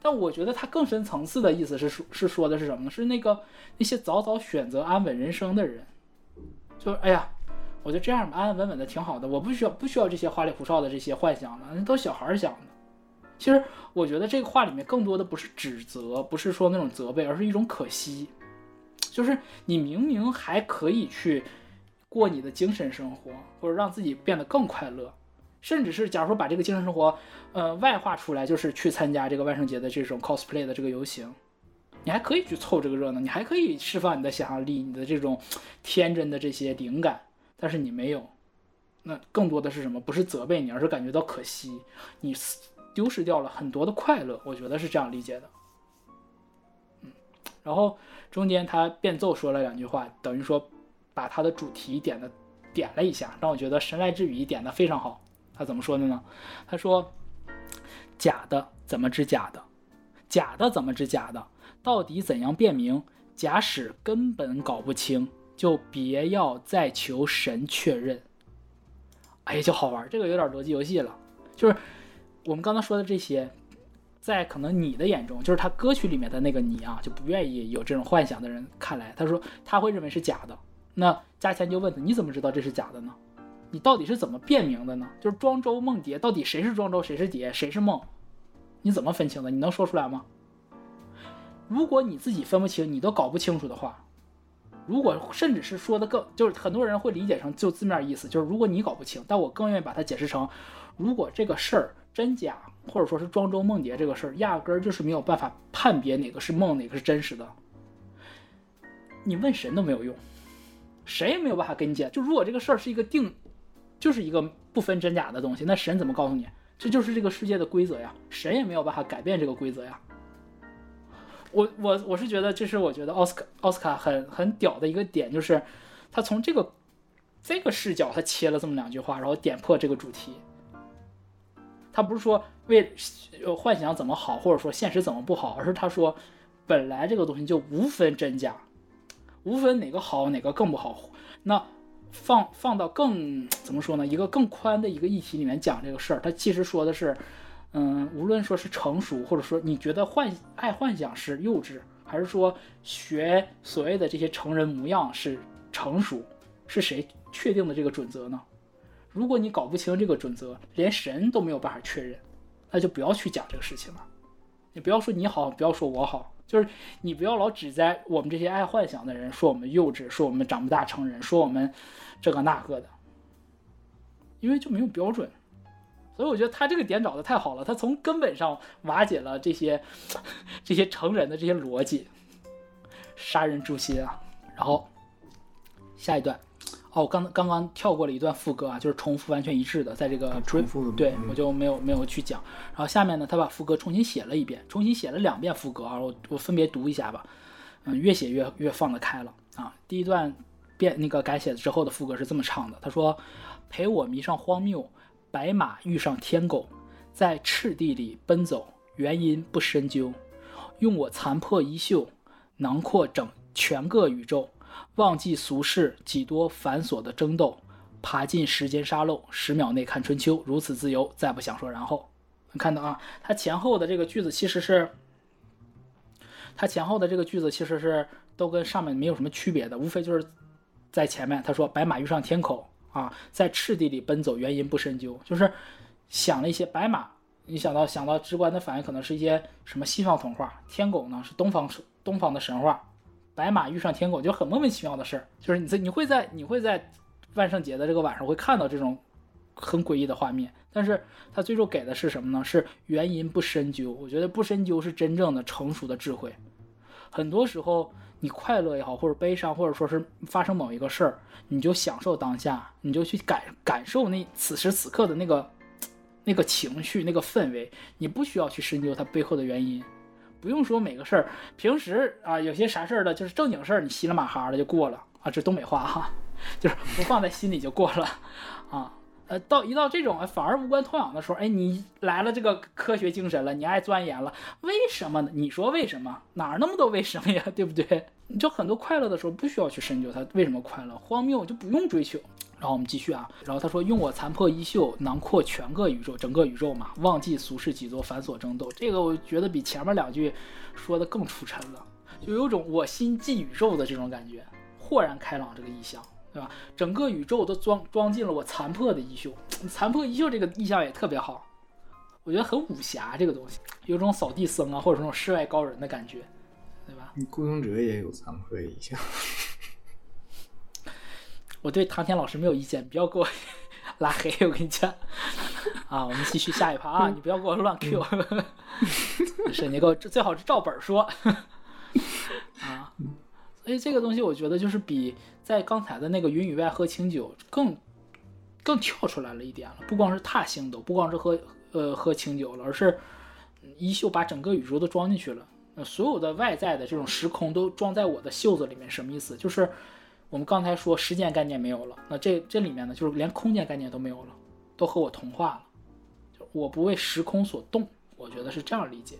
但我觉得它更深层次的意思是说，是说的是什么呢？是那个那些早早选择安稳人生的人，就是哎呀，我就这样吧，安安稳稳的挺好的，我不需要不需要这些花里胡哨的这些幻想了，那都小孩儿想的。其实我觉得这个话里面更多的不是指责，不是说那种责备，而是一种可惜。就是你明明还可以去过你的精神生活，或者让自己变得更快乐，甚至是假如说把这个精神生活，呃，外化出来，就是去参加这个万圣节的这种 cosplay 的这个游行，你还可以去凑这个热闹，你还可以释放你的想象力，你的这种天真的这些灵感，但是你没有，那更多的是什么？不是责备你，而是感觉到可惜，你丢失掉了很多的快乐，我觉得是这样理解的。嗯，然后中间他变奏说了两句话，等于说把他的主题点的点了一下，让我觉得神来之笔点的非常好。他怎么说的呢？他说：“假的怎么知假的？假的怎么知假的？到底怎样辨明？假使根本搞不清，就别要再求神确认。”哎呀，就好玩，这个有点逻辑游戏了。就是我们刚才说的这些，在可能你的眼中，就是他歌曲里面的那个你啊，就不愿意有这种幻想的人看来，他说他会认为是假的。那加钱就问他，你怎么知道这是假的呢？你到底是怎么辨明的呢？就是庄周梦蝶，到底谁是庄周，谁是蝶，谁是梦？你怎么分清的？你能说出来吗？如果你自己分不清，你都搞不清楚的话，如果甚至是说的更，就是很多人会理解成就字面意思，就是如果你搞不清，但我更愿意把它解释成，如果这个事儿真假，或者说是庄周梦蝶这个事儿，压根儿就是没有办法判别哪个是梦，哪个是真实的，你问神都没有用，谁也没有办法给你解。就如果这个事儿是一个定，就是一个不分真假的东西，那神怎么告诉你？这就是这个世界的规则呀，神也没有办法改变这个规则呀。我我我是觉得，这是我觉得奥斯卡奥斯卡很很屌的一个点，就是他从这个这个视角，他切了这么两句话，然后点破这个主题。他不是说为幻想怎么好，或者说现实怎么不好，而是他说本来这个东西就无分真假，无分哪个好哪个更不好。那放放到更怎么说呢？一个更宽的一个议题里面讲这个事儿，他其实说的是，嗯，无论说是成熟，或者说你觉得幻爱幻想是幼稚，还是说学所谓的这些成人模样是成熟，是谁确定的这个准则呢？如果你搞不清这个准则，连神都没有办法确认，那就不要去讲这个事情了。你不要说你好，不要说我好，就是你不要老指在我们这些爱幻想的人说我们幼稚，说我们长不大成人，说我们这个那个的，因为就没有标准。所以我觉得他这个点找的太好了，他从根本上瓦解了这些 这些成人的这些逻辑，杀人诛心啊。然后下一段。哦，我刚刚刚跳过了一段副歌啊，就是重复完全一致的，在这个重复的对嗯我就没有没有去讲。然后下面呢，他把副歌重新写了一遍，重新写了两遍副歌啊，我我分别读一下吧。嗯，越写越越放得开了啊。第一段变那个改写之后的副歌是这么唱的，他说：“陪我迷上荒谬，白马遇上天狗，在赤地里奔走，原因不深究，用我残破衣袖，囊括整全个宇宙。”忘记俗世几多繁琐的争斗，爬进时间沙漏，十秒内看春秋，如此自由，再不想说然后。你看到啊，它前后的这个句子其实是，它前后的这个句子其实是都跟上面没有什么区别的，无非就是在前面他说白马遇上天狗啊，在赤地里奔走，原因不深究，就是想了一些白马，你想到想到直观的反应可能是一些什么西方童话，天狗呢是东方东方的神话。白马遇上天狗就很莫名其妙的事儿，就是你在你会在你会在万圣节的这个晚上会看到这种很诡异的画面。但是他最终给的是什么呢？是原因不深究。我觉得不深究是真正的成熟的智慧。很多时候，你快乐也好，或者悲伤，或者说是发生某一个事儿，你就享受当下，你就去感感受那此时此刻的那个那个情绪、那个氛围，你不需要去深究它背后的原因。不用说每个事儿，平时啊有些啥事儿的，就是正经事儿，你稀里马哈的就过了啊，这东北话哈，就是不放在心里就过了啊。呃，到一到这种反而无关痛痒的时候，哎，你来了这个科学精神了，你爱钻研了，为什么呢？你说为什么？哪那么多为什么呀？对不对？你就很多快乐的时候不需要去深究它为什么快乐，荒谬就不用追求。然后我们继续啊，然后他说用我残破衣袖囊括全个宇宙，整个宇宙嘛，忘记俗世几多繁琐争斗。这个我觉得比前面两句说的更出尘了，就有种我心系宇宙的这种感觉，豁然开朗这个意象。对吧？整个宇宙都装装进了我残破的衣袖，残破衣袖这个意象也特别好，我觉得很武侠这个东西，有种扫地僧啊，或者那种世外高人的感觉，对吧？顾东哲也有残破衣袖，我对唐天老师没有意见，不要给我 拉黑，我跟你讲。啊，我们继续下一趴啊，你不要给我乱 Q，是你给我最好是照本说。啊，所以这个东西我觉得就是比。在刚才的那个云雨外喝清酒，更更跳出来了一点了。不光是踏星斗，不光是喝呃喝清酒了，而是衣袖把整个宇宙都装进去了。呃，所有的外在的这种时空都装在我的袖子里面。什么意思？就是我们刚才说时间概念没有了，那这这里面呢，就是连空间概念都没有了，都和我同化了。我不为时空所动，我觉得是这样理解。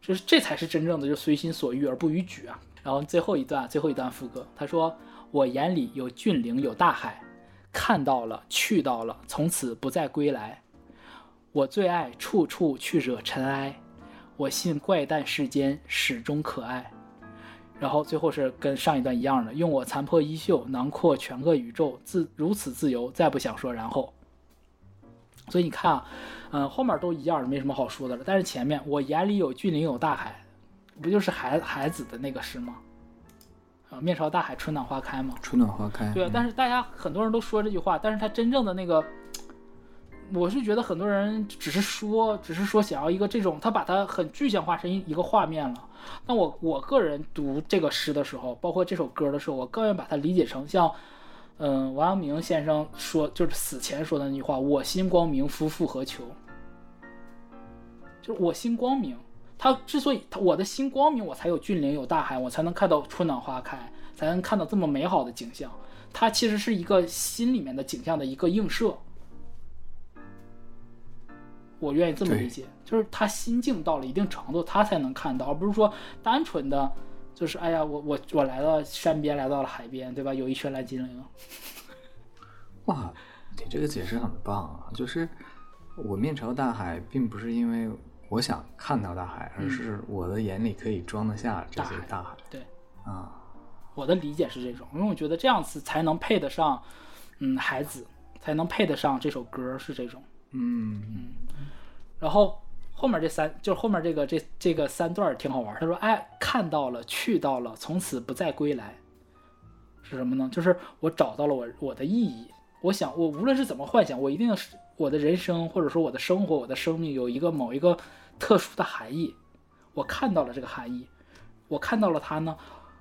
就是这才是真正的就随心所欲而不逾矩啊。然后最后一段最后一段副歌，他说。我眼里有峻岭，有大海，看到了，去到了，从此不再归来。我最爱处处去惹尘埃，我信怪诞世间始终可爱。然后最后是跟上一段一样的，用我残破衣袖囊括全个宇宙，自如此自由，再不想说然后。所以你看啊，嗯，后面都一样，没什么好说的了。但是前面我眼里有峻岭，有大海，不就是孩孩子的那个诗吗？啊，面朝大海，春暖花开嘛。春暖花开。对啊，但是大家很多人都说这句话，但是他真正的那个，我是觉得很多人只是说，只是说想要一个这种，他把它很具象化成一个画面了。那我我个人读这个诗的时候，包括这首歌的时候，我更愿把它理解成像，嗯，王阳明先生说，就是死前说的那句话：“我心光明，夫复何求？”就是我心光明。他之所以我的心光明，我才有峻岭有大海，我才能看到春暖花开，才能看到这么美好的景象。它其实是一个心里面的景象的一个映射。我愿意这么理解，就是他心境到了一定程度，他才能看到，而不是说单纯的，就是哎呀，我我我来到山边，来到了海边，对吧？有一圈蓝精灵。哇，你这个解释很棒啊！就是我面朝大海，并不是因为。我想看到大海，而是我的眼里可以装得下这些大海。对，啊，我的理解是这种，因为我觉得这样子才能配得上，嗯，孩子才能配得上这首歌是这种。嗯嗯。然后后面这三，就是后面这个这这个三段挺好玩。他说：“哎，看到了，去到了，从此不再归来。”是什么呢？就是我找到了我我的意义。我想，我无论是怎么幻想，我一定是我的人生，或者说我的生活，我的生命有一个某一个特殊的含义。我看到了这个含义，我看到了它呢。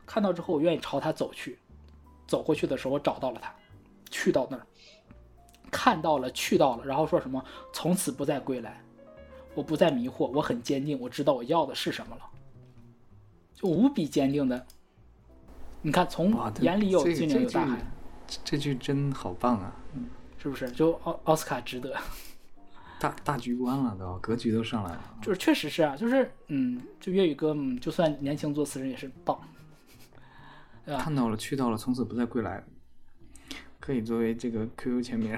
看到之后，我愿意朝它走去。走过去的时候，我找到了它，去到那儿，看到了，去到了，然后说什么？从此不再归来。我不再迷惑，我很坚定，我知道我要的是什么了，就无比坚定的。你看，从眼里有峻岭有大海。这句真好棒啊！是不是？就奥奥斯卡值得，大大局观了都，格局都上来了。就是确实是啊，就是嗯，就粤语歌，嗯，就算年轻做词人也是棒，对吧？看到了，去到了，从此不再归来，可以作为这个 QQ 签名。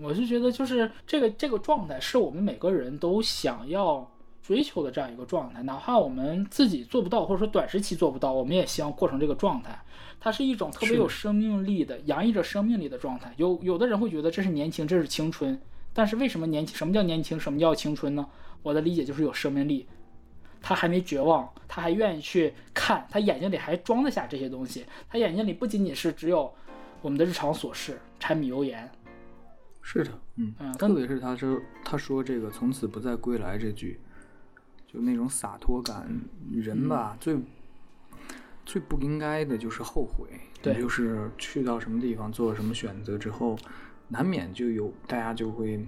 我是觉得，就是这个这个状态，是我们每个人都想要追求的这样一个状态，哪怕我们自己做不到，或者说短时期做不到，我们也希望过成这个状态。它是一种特别有生命力的、洋溢着生命力的状态。有有的人会觉得这是年轻，这是青春。但是为什么年轻？什么叫年轻？什么叫青春呢？我的理解就是有生命力，他还没绝望，他还愿意去看，他眼睛里还装得下这些东西。他眼睛里不仅仅是只有我们的日常琐事、柴米油盐，是的，嗯，嗯，特别是他说他说这个从此不再归来这句，就那种洒脱感，人吧、嗯。最最不应该的就是后悔，对。就是去到什么地方做了什么选择之后，难免就有大家就会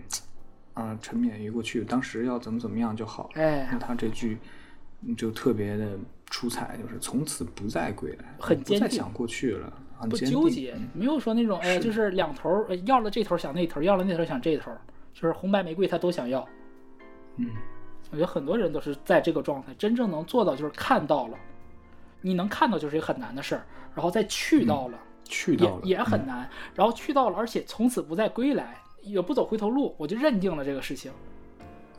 啊、沉湎于过去，当时要怎么怎么样就好。哎。那他这句嗯就特别的出彩，就是从此不再归来，不很坚定。再想过去了，很不纠结嗯，没有说那种哎，是就是两头要了这头想那头，要了那头想这头，就是红白玫瑰他都想要。嗯，我觉得很多人都是在这个状态，真正能做到就是看到了，你能看到就是一个很难的事儿，然后再去到了，去到了也也很嗯难，然后去到了，而且从此不再归来，也不走回头路，我就认定了这个事情。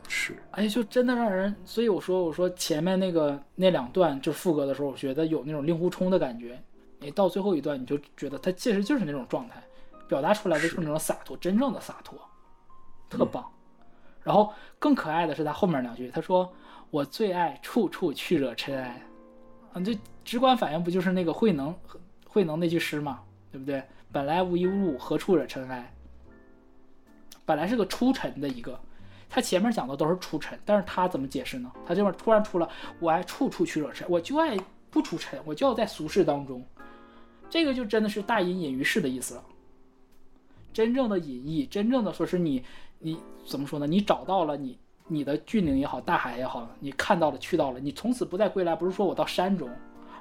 是哎，就真的让人，所以我说，我说前面那个那两段就副歌的时候，我觉得有那种令狐冲的感觉。你到最后一段，你就觉得他其实就是那种状态，表达出来的就是那种洒脱，真正的洒脱，特棒。然后更可爱的是他后面两句，他说：“我最爱处处去惹尘埃。”啊，这直观反应不就是那个慧能慧能那句诗嘛，对不对？本来无一物，何处惹尘埃？本来是个出尘的一个，他前面讲的都是出尘，但是他怎么解释呢？他这边突然出了，我爱处处去惹尘，我就爱不出尘，我就要在俗世当中，这个就真的是大隐隐于市的意思了。真正的隐逸，真正的说是你，你怎么说呢？你找到了你你的峻岭也好，大海也好，你看到了去到了，你从此不再归来，不是说我到山中，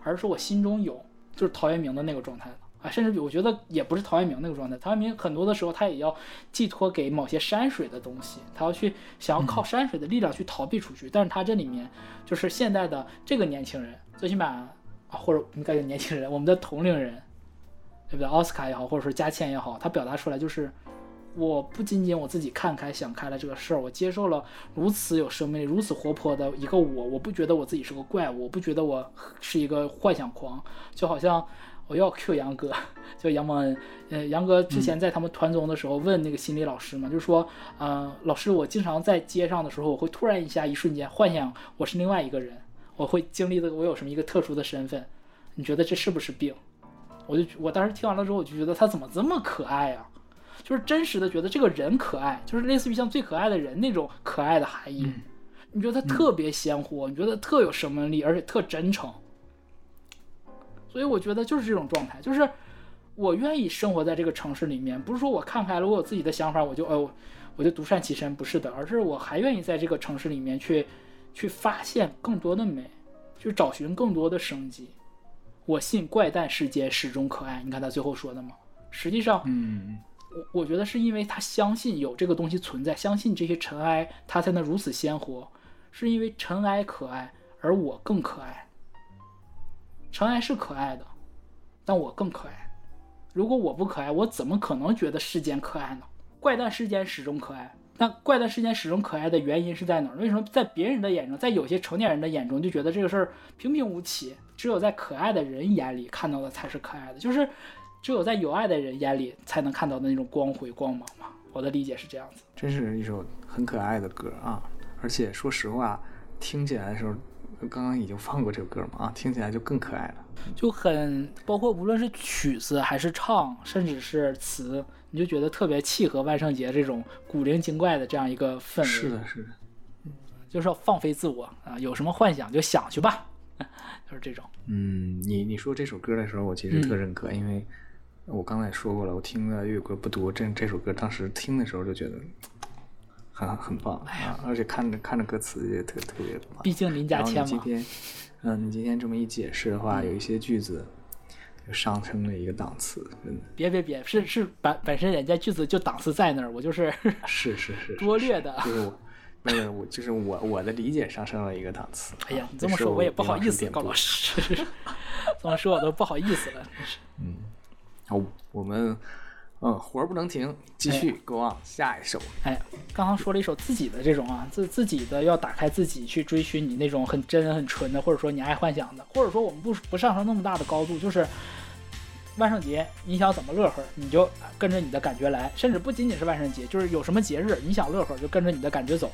而是说我心中有，就是陶渊明的那个状态了。啊，甚至我觉得也不是陶渊明那个状态，陶渊明很多的时候他也要寄托给某些山水的东西，他要去想要靠山水的力量去逃避出去。但是他这里面就是现在的这个年轻人，最起码啊，或者我们该叫年轻人，我们的同龄人，对不对？奥斯卡也好，或者说佳倩也好，他表达出来就是，我不仅仅我自己看开想开了这个事儿，我接受了如此有生命力、如此活泼的一个我，我不觉得我自己是个怪物，我不觉得我是一个幻想狂，就好像。我要 Q 杨哥，就杨蒙恩。呃，杨哥之前在他们团综的时候问那个心理老师嘛，就说，呃，老师，我经常在街上的时候，我会突然一下一瞬间幻想我是另外一个人，我会经历的我有什么一个特殊的身份，你觉得这是不是病？我就我当时听完了之后，我就觉得他怎么这么可爱啊？就是真实的觉得这个人可爱，就是类似于像最可爱的人那种可爱的含义。你觉得他特别鲜活，你觉得特有生命力，而且特真诚。所以我觉得就是这种状态，就是我愿意生活在这个城市里面，不是说我看开了，我有自己的想法，我就哦，我就独善其身，不是的，而是我还愿意在这个城市里面去去发现更多的美，去找寻更多的生机。我信怪诞世间始终可爱，你看他最后说的吗，实际上，嗯，我我觉得是因为他相信有这个东西存在，相信这些尘埃，他才能如此鲜活，是因为尘埃可爱，而我更可爱。尘埃是可爱的，但我更可爱。如果我不可爱，我怎么可能觉得世间可爱呢？怪诞世间始终可爱。那怪诞事件始终可爱的原因是在哪儿？为什么在别人的眼中，在有些成年人的眼中就觉得这个事儿平平无奇？只有在可爱的人眼里看到的才是可爱的，就是只有在有爱的人眼里才能看到的那种光辉光芒嘛。我的理解是这样子。真是一首很可爱的歌啊！而且说实话，听起来的时候，刚刚已经放过这首歌嘛啊，听起来就更可爱了。就很包括无论是曲子还是唱，甚至是词，你就觉得特别契合万圣节这种古灵精怪的这样一个氛围。是的，是的，就是要放飞自我啊，有什么幻想就想去吧，就是这种。嗯，你你说这首歌的时候，我其实特认可，因为我刚才也说过了，我听的粤语歌不多，这这首歌当时听的时候就觉得很很棒啊，而且看着看着歌词也特特别棒。毕竟林家谦嘛，今天，嗯，你今天这么一解释的话，有一些句子就上升了一个档次，真的别别别，是是本本身人家句子就档次在那儿，我就是 是是是拙劣的。就是我，没有我，就是我我的理解上升了一个档次。哎呀啊，你这么说我也不好意思，高老。师师，这么说我都不好意思了，真是。好，我们嗯活儿不能停，继续 go on 下一首。哎，刚刚说了一首自己的这种啊，自自己的要打开自己去追寻你那种很真很纯的，或者说你爱幻想的，或者说我们不不上升那么大的高度，就是万圣节你想怎么乐呵，你就跟着你的感觉来，甚至不仅仅是万圣节，就是有什么节日你想乐呵就跟着你的感觉走，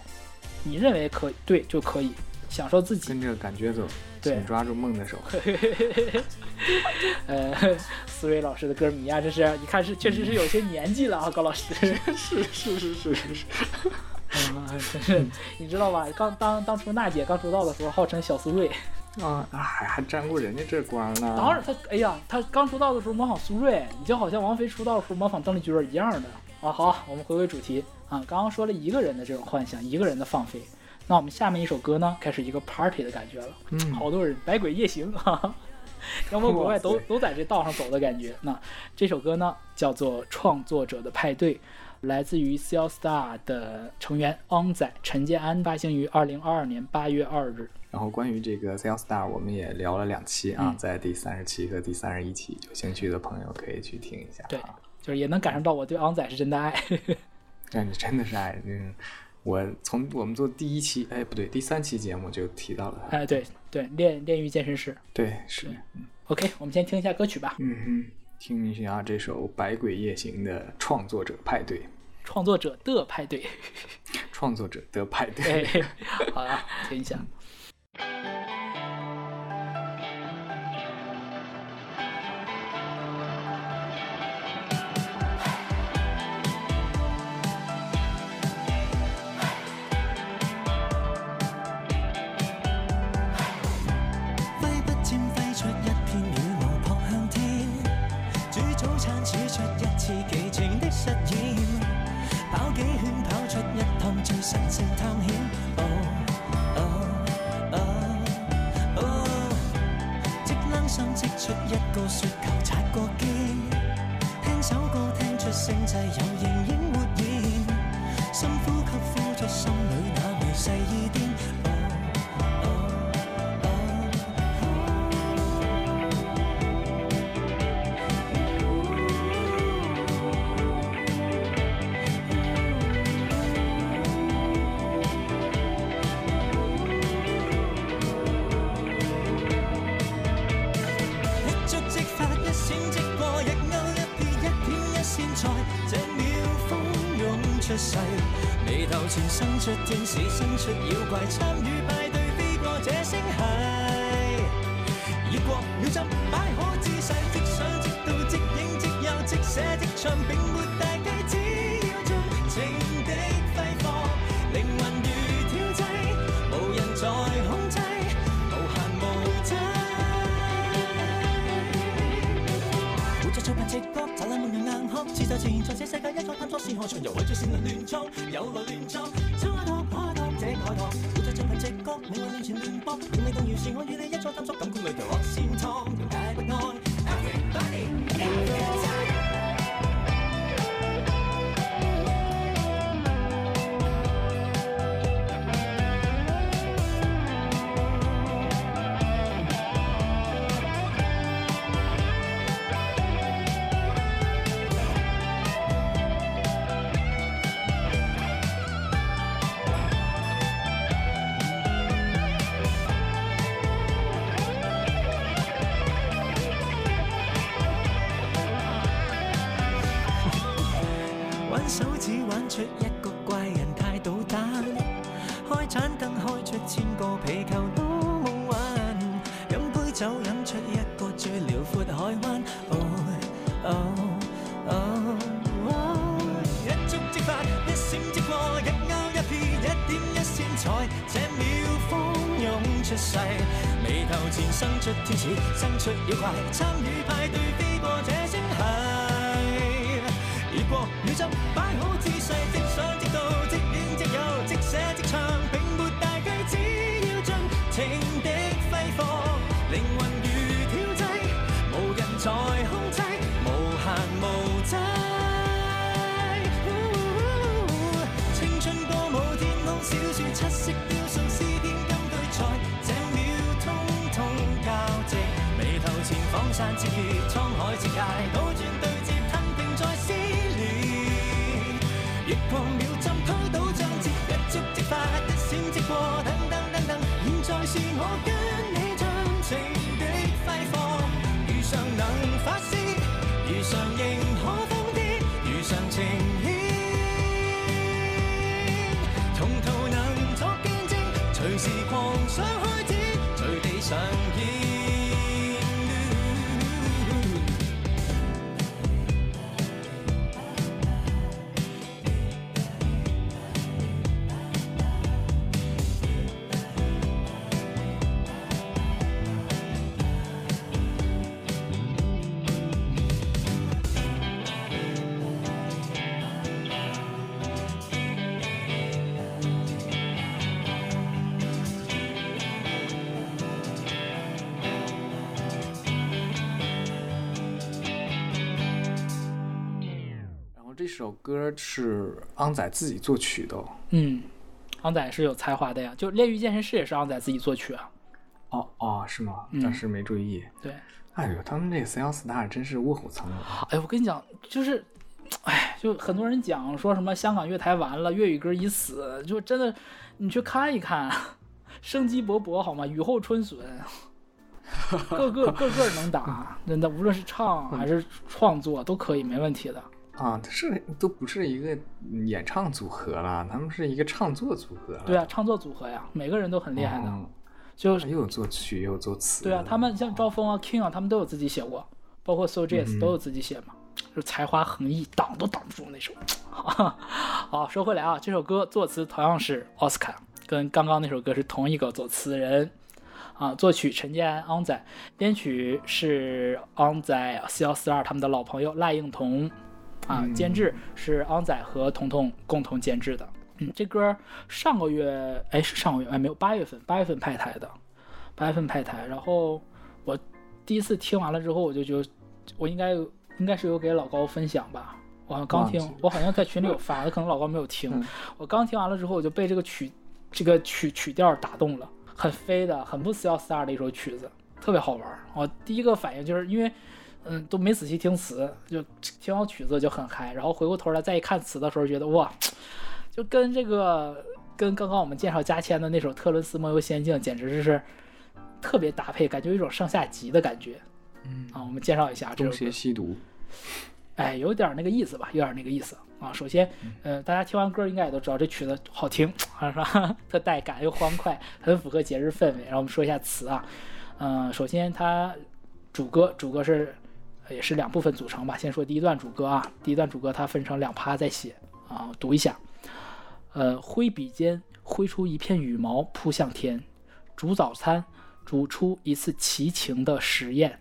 你认为可以对就可以，享受自己。跟着感觉走，对请抓住梦的手。呃，思维老师的歌迷啊，这是一看是确实是有些年纪了啊，高老师。是是是是是是，啊，真是，你知道吧？刚当当初娜姐刚出道的时候，号称小苏芮。啊，还还沾过人家这光呢。当然，她哎呀，她刚出道的时候模仿苏芮，你就好像王菲出道的时候模仿邓丽君一样的啊。好，我们回归主题啊，刚刚说了一个人的这种幻想，一个人的放飞。那我们下面一首歌呢，开始一个 party 的感觉了。嗯好多人百鬼夜行，哈哈，妖魔鬼怪都都在这道上走的感觉。那这首歌呢，叫做《创作者的派对》，来自于 CL Star 的成员昂仔陈建安，发行于二零二二年八月二日。然后关于这个 Sales Star，我们也聊了两期啊，嗯在第三十期和第三十一期，有兴趣的朋友可以去听一下。对啊，就是也能感受到我对昂仔是真的爱。那 你真的是爱，嗯，我从我们做第一期，哎，不对，第三期节目就提到了他。哎，对对，炼炼狱健身室。对，是，OK，我们先听一下歌曲吧，《嗯哼，听一下这首《百鬼夜行》的创作者派对，创作者的派对》。创作者的派对。哎，好了，听一下。个雪球擦过肩，听首歌听出声际，有形影没现，心。世。眉頭前生出天使，生出妖怪，參與派對，飛過這星系。越過秒針，擺可姿勢，即想即到，即影即有，即寫即唱，並自就自在这世界一再探索是何巡游，为着善良亂創，有來亂作，初託開拓這開拓，活着做笨直觉，你我面前乱搏，令你動搖是我与你一再探索，生山之月沧海之界歌是昂仔自己作曲的哦。嗯，昂仔是有才华的呀，就《炼狱健身室》也是昂仔自己作曲啊。哦哦，是吗？嗯当时没注意。对，哎呦，他们这个 C L Star 真是卧虎藏龙啊。哎，我跟你讲，就是，哎，就很多人讲说什么香港乐坛完了，粤语歌已死，就真的，你去看一看，生机勃勃好吗？雨后春笋，个个个个能打，真的，无论是唱还是创作都可以，没问题的。啊，他是都不是一个演唱组合了，他们是一个唱作组合。对啊，唱作组合呀，每个人都很厉害的，嗯就是又有作曲又有作词。对啊，他们像赵峰啊、King 啊，他们都有自己写过，包括 So Jazz 嗯都有自己写嘛，就才华横溢，挡都挡不住那首。好，说回来啊，这首歌作词同样是奥斯卡，跟刚刚那首歌是同一个作词人啊，作曲陈建安、昂仔，编曲是昂仔、C 幺四二他们的老朋友赖应彤啊，嗯监制是昂仔和彤彤共同监制的。嗯，这歌上个月哎是上个月哎没有八月份八月份派台的，八月份派台，然后我第一次听完了之后，我就觉得我应该有应该是有给老高分享吧，我好像刚听我好像在群里有发的，可能老高没有听。嗯我刚听完了之后，我就被这个曲这个曲曲调打动了，很飞的，很不 C L Star 的一首曲子，特别好玩儿。我第一个反应就是因为。嗯，都没仔细听词，就听完曲子就很嗨，然后回过头来再一看词的时候，觉得哇，就跟这个跟刚刚我们介绍加签的那首《特伦斯梦游仙境》简直是特别搭配，感觉有一种上下级的感觉。嗯啊，我们介绍一下这东首歌邪西毒。哎，有点那个意思吧，有点那个意思啊。首先，呃，大家听完歌应该也都知道这曲子好听，啊，是吧？特带感又欢快，很符合节日氛围。然后我们说一下词啊，嗯、首先它主歌，主歌是呃也是两部分组成吧。先说第一段主歌啊，第一段主歌它分成两趴在写啊，读一下。呃，挥笔间挥出一片羽毛扑向天，煮早餐，煮出一次奇情的实验。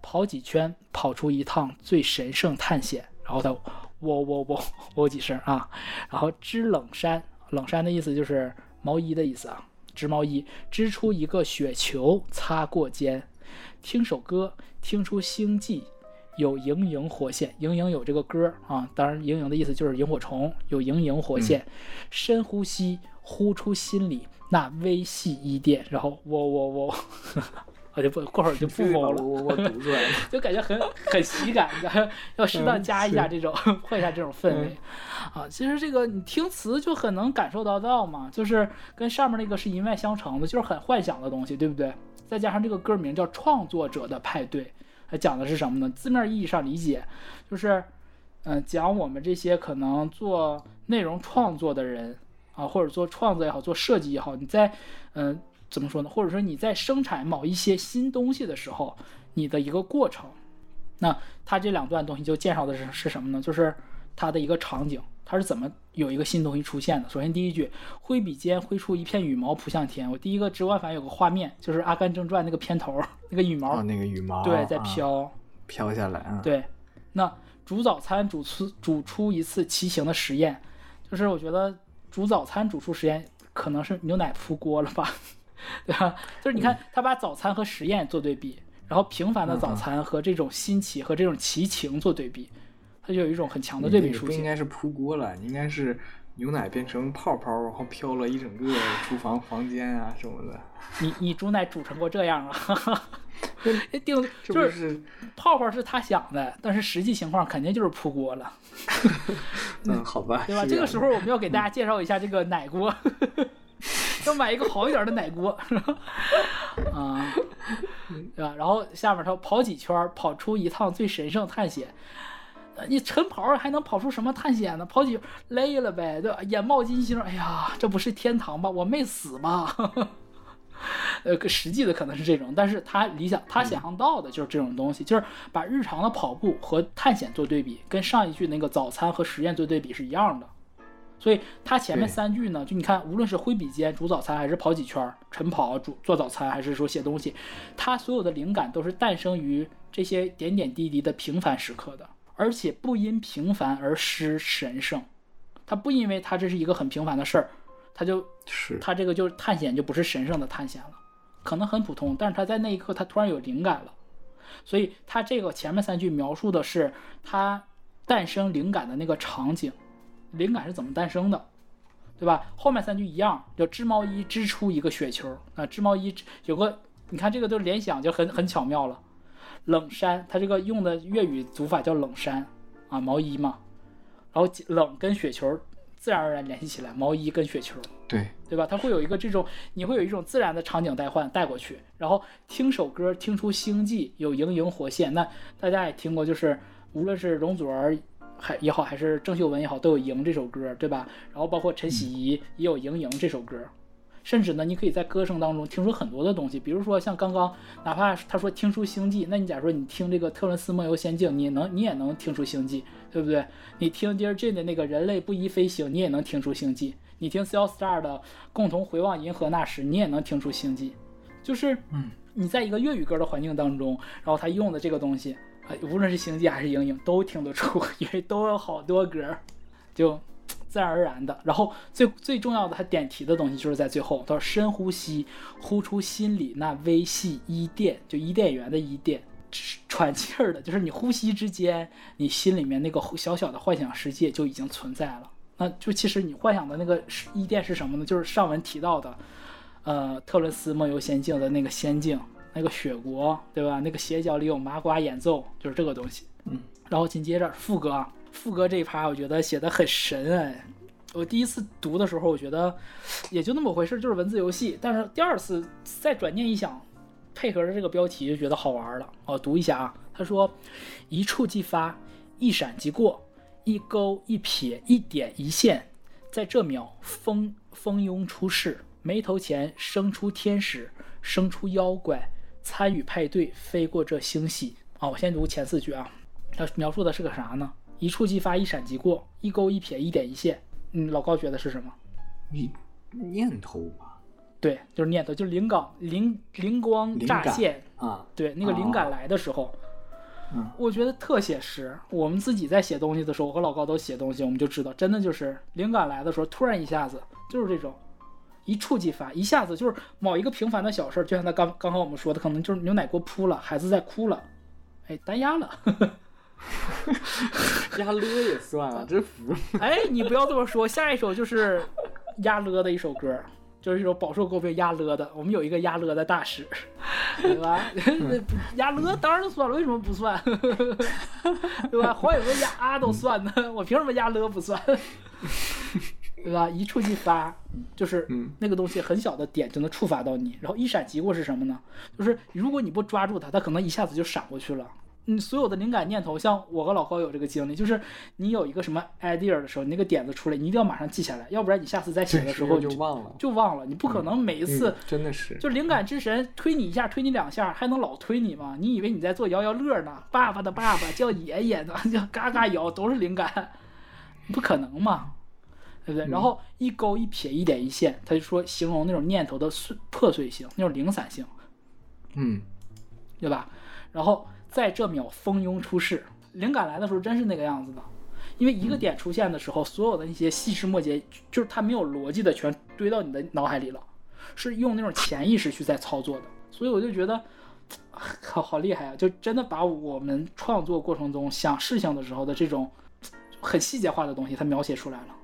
跑几圈，跑出一趟最神圣探险，然后他喔喔喔喔几声啊，然后织冷衫，冷衫的意思就是毛衣的意思啊，织毛衣，织出一个雪球擦过肩，听首歌，听出星际。有莹莹火线，莹莹有这个歌啊，当然莹莹的意思就是萤火虫，有莹莹火线，深呼吸，呼出心里那微细一电，然后喔喔喔，我就不过会儿就不把懵了。我我读出来了。就感觉很很喜感的，要适当加一下这种，换一下这种氛围啊。其实这个你听词就很能感受得到嘛，就是跟上面那个是一脉相承的，就是很幻想的东西，对不对？再加上这个歌名叫《创作者的派对》，它讲的是什么呢？字面意义上理解就是，嗯、讲我们这些可能做内容创作的人啊，或者做创作也好，做设计也好，你在嗯、怎么说呢？或者说你在生产某一些新东西的时候，你的一个过程。那它这两段东西就介绍的是是什么呢？就是它的一个场景，它是怎么有一个新东西出现的。首先第一句，挥笔间挥出一片羽毛扑向天。我第一个直观反应有个画面，就是《阿甘正传》那个片头那个羽毛，哦，那个羽毛对，在啊飘。飘下来啊。对，那煮早餐煮出煮出一次骑行的实验，就是我觉得煮早餐煮出实验可能是牛奶扑锅了吧，对吧？就是你看他把早餐和实验做对比，然后平凡的早餐和这种新奇和这种奇情做对比，他就有一种很强的对比属性。不应该是铺锅了，应该是牛奶变成泡泡，然后飘了一整个厨房房间啊什么的。你你煮奶煮成过这样啊？定这不就是是泡泡是他想的，但是实际情况肯定就是扑锅了。嗯，好吧，对吧？这个时候我们要给大家介绍一下这个奶锅，要买一个好一点的奶锅，啊，对吧？然后下面他跑几圈，跑出一趟最神圣探险。你晨跑还能跑出什么探险呢？跑几累了呗，对吧？眼冒金星，哎呀，这不是天堂吧？我没死吧？呃，实际的可能是这种，但是他理想他想象到的就是这种东西，就是把日常的跑步和探险做对比，跟上一句那个早餐和实验做对比是一样的。所以他前面三句呢，就你看，无论是挥笔间煮早餐，还是跑几圈晨跑煮做早餐，还是说写东西，他所有的灵感都是诞生于这些点点滴滴的平凡时刻的，而且不因平凡而失神圣。他不因为他这是一个很平凡的事儿，他就是。他这个就是探险就不是神圣的探险了，可能很普通，但是他在那一刻他突然有灵感了，所以他这个前面三句描述的是他诞生灵感的那个场景，灵感是怎么诞生的，对吧？后面三句一样，叫织毛衣织出一个雪球啊，织毛衣有个，你看这个都联想就很很巧妙了。冷衫，它这个用的粤语读法叫冷衫啊，毛衣嘛，然后冷跟雪球自然而然联系起来，毛衣跟雪球，对，对吧？它会有一个这种，你会有一种自然的场景代换带过去，然后听首歌听出星际，有盈盈活现。那大家也听过，就是无论是容祖儿还也好，还是郑秀文也好，都有《赢》这首歌，对吧？然后包括陈绮仪也有《盈盈》这首歌，甚至呢，你可以在歌声当中听出很多的东西，比如说像刚刚，哪怕他说听出星际，那你假如说你听这个特伦斯梦游仙境，你能你也能听出星际，对不对？你听 Dear Jane 的那个人类不宜飞行，你也能听出星际。你听 C Star 的共同回望银河那时，你也能听出星际，就是，嗯，你在一个粤语歌的环境当中，然后他用的这个东西，啊，无论是星际还是莹莹，都听得出，因为都有好多歌，就自然而然的。然后最最重要的，他点题的东西就是在最后，他说深呼吸，呼出心里那微细伊甸，就伊甸园的伊甸。喘气儿的，就是你呼吸之间，你心里面那个小小的幻想世界就已经存在了。那就其实你幻想的那个伊甸是什么呢？就是上文提到的，呃，特伦斯梦游仙境的那个仙境，那个雪国，对吧？那个斜角里有麻瓜演奏，就是这个东西。嗯。然后紧接着副歌啊，副歌这一趴我觉得写的很神哎。我第一次读的时候，我觉得也就那么回事，就是文字游戏。但是第二次再转念一想，配合着这个标题就觉得好玩了。哦，读一下啊，他说：“一触即发，一闪即过。”一勾一撇一点一线，在这秒蜂蜂拥出世，眉头前生出天使，生出妖怪，参与派对，飞过这星系。啊，我先读前四句啊，它描述的是个啥呢？一触即发，一闪即过，一勾一撇一点一线。嗯，老高觉得是什么？你念头吧。对，就是念头，就是灵感灵灵光乍现啊。对，那个灵感来的时候。我觉得特写实。我们自己在写东西的时候，我和老高都写东西，我们就知道，真的就是灵感来的时候，突然一下子就是这种一触即发，一下子就是某一个平凡的小事儿，就像他刚刚刚我们说的，可能就是牛奶锅扑了，孩子在哭了，哎，单压了，压了也算啊，真服。哎，你不要这么说，下一首就是压了的一首歌。就是一首饱受诟病压了的，我们有一个压了的大师，对吧？压了当然算了，为什么不算？对吧？黄有个压啊都算呢，我凭什么压了不算？对吧？一触即发，就是那个东西很小的点就能触发到你，然后一闪即过是什么呢？就是如果你不抓住它，它可能一下子就闪过去了。你所有的灵感念头，像我和老高有这个经历，就是你有一个什么 idea 的时候，你那个点子出来，你一定要马上记下来，要不然你下次再写的时候就忘了，就忘了。你不可能每一次真的是，就灵感之神推你一下，推你两下，还能老推你吗？你以为你在做摇摇乐呢？爸爸的爸爸叫爷爷呢，叫嘎嘎摇都是灵感，不可能嘛，对不对？然后一勾一撇一点一线，他就说形容那种念头的碎破碎性，那种零散性，嗯，对吧？然后。在这秒蜂拥出世，灵感来的时候真是那个样子的，因为一个点出现的时候，所有的那些细枝末节，就是它没有逻辑的全堆到你的脑海里了，是用那种潜意识去在操作的，所以我就觉得好好厉害啊！就真的把我们创作过程中想事情的时候的这种很细节化的东西，它描写出来了，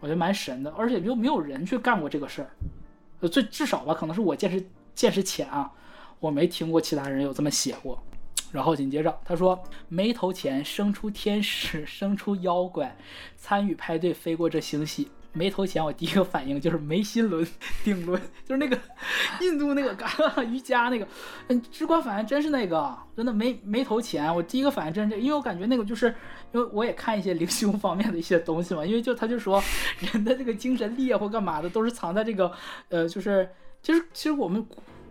我觉得蛮神的，而且又没有人去干过这个事儿，最至少吧，可能是我见识见识浅啊，我没听过其他人有这么写过。然后紧接着他说：“眉头前生出天使，生出妖怪，参与派对，飞过这星系。”眉头前，我第一个反应就是眉心轮顶轮，就是那个 印度那个嘎 瑜伽那个，嗯，直观反应真是那个，真的没没投钱，我第一个反应真是这，因为我感觉那个就是，因为我也看一些灵修方面的一些东西嘛，因为就他就说人的这个精神力啊或干嘛的，都是藏在这个，呃，就是其实其实我们。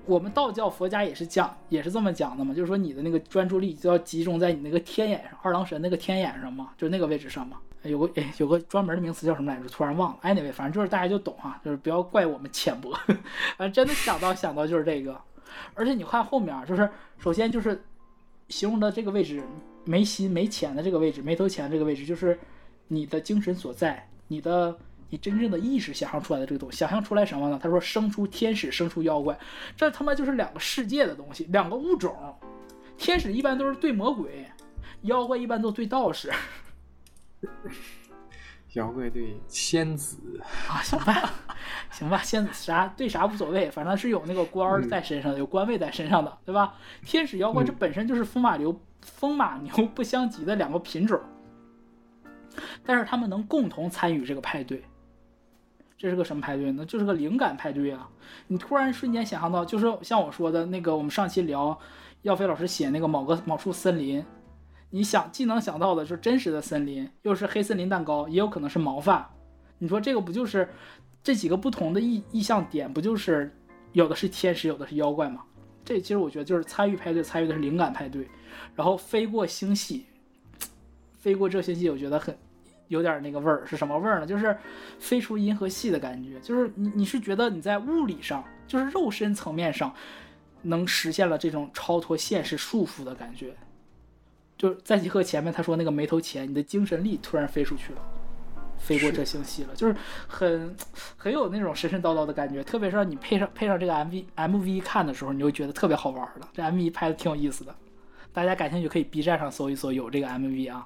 我们道教、佛家也是讲，也是这么讲的嘛，就是说你的那个专注力就要集中在你那个天眼上，二郎神那个天眼上嘛，就是那个位置上嘛。有个哎，有个专门的名词叫什么来着？突然忘了。Anyway，反正就是大家就懂哈，就是不要怪我们浅薄。反正真的想到想到就是这个，而且你看后面，就是首先就是形容的这个位置，眉心眉浅的这个位置，眉头前这个位置，就是你的精神所在，你的。你真正的意识想象出来的这个东西，想象出来什么呢？他说生出天使，生出妖怪，这他妈就是两个世界的东西，两个物种。天使一般都是对魔鬼，妖怪一般都对道士。妖怪对仙子，啊，行吧，行吧，仙子啥对啥无所谓，反正是有那个官儿在身上的，有官位在身上的，对吧？天使妖怪这嗯本身就是风马牛、风马牛不相及的两个品种，但是他们能共同参与这个派对，这是个什么派对呢？就是个灵感派对啊！你突然瞬间想象到，就是像我说的那个，我们上期聊耀飞老师写那个某个某处森林，你想既能想到的就是真实的森林，又是黑森林蛋糕，也有可能是毛发。你说这个不就是这几个不同的意意象点，不就是有的是天使，有的是妖怪吗？这其实我觉得就是参与派对，参与的是灵感派对，然后飞过星系，飞过这星系，我觉得很有点那个味儿，是什么味儿呢？就是飞出银河系的感觉，就是你你是觉得你在物理上，就是肉身层面上，能实现了这种超脱现实束缚的感觉。就是再结合前面他说那个没头钱，你的精神力突然飞出去了，飞过这星系了，就是很很有那种神神叨叨的感觉。特别是让你配上配上这个 MV MV 看的时候，你就觉得特别好玩了。这 MV 拍的挺有意思的，大家感兴趣可以 B 站上搜一搜，有这个 MV 啊。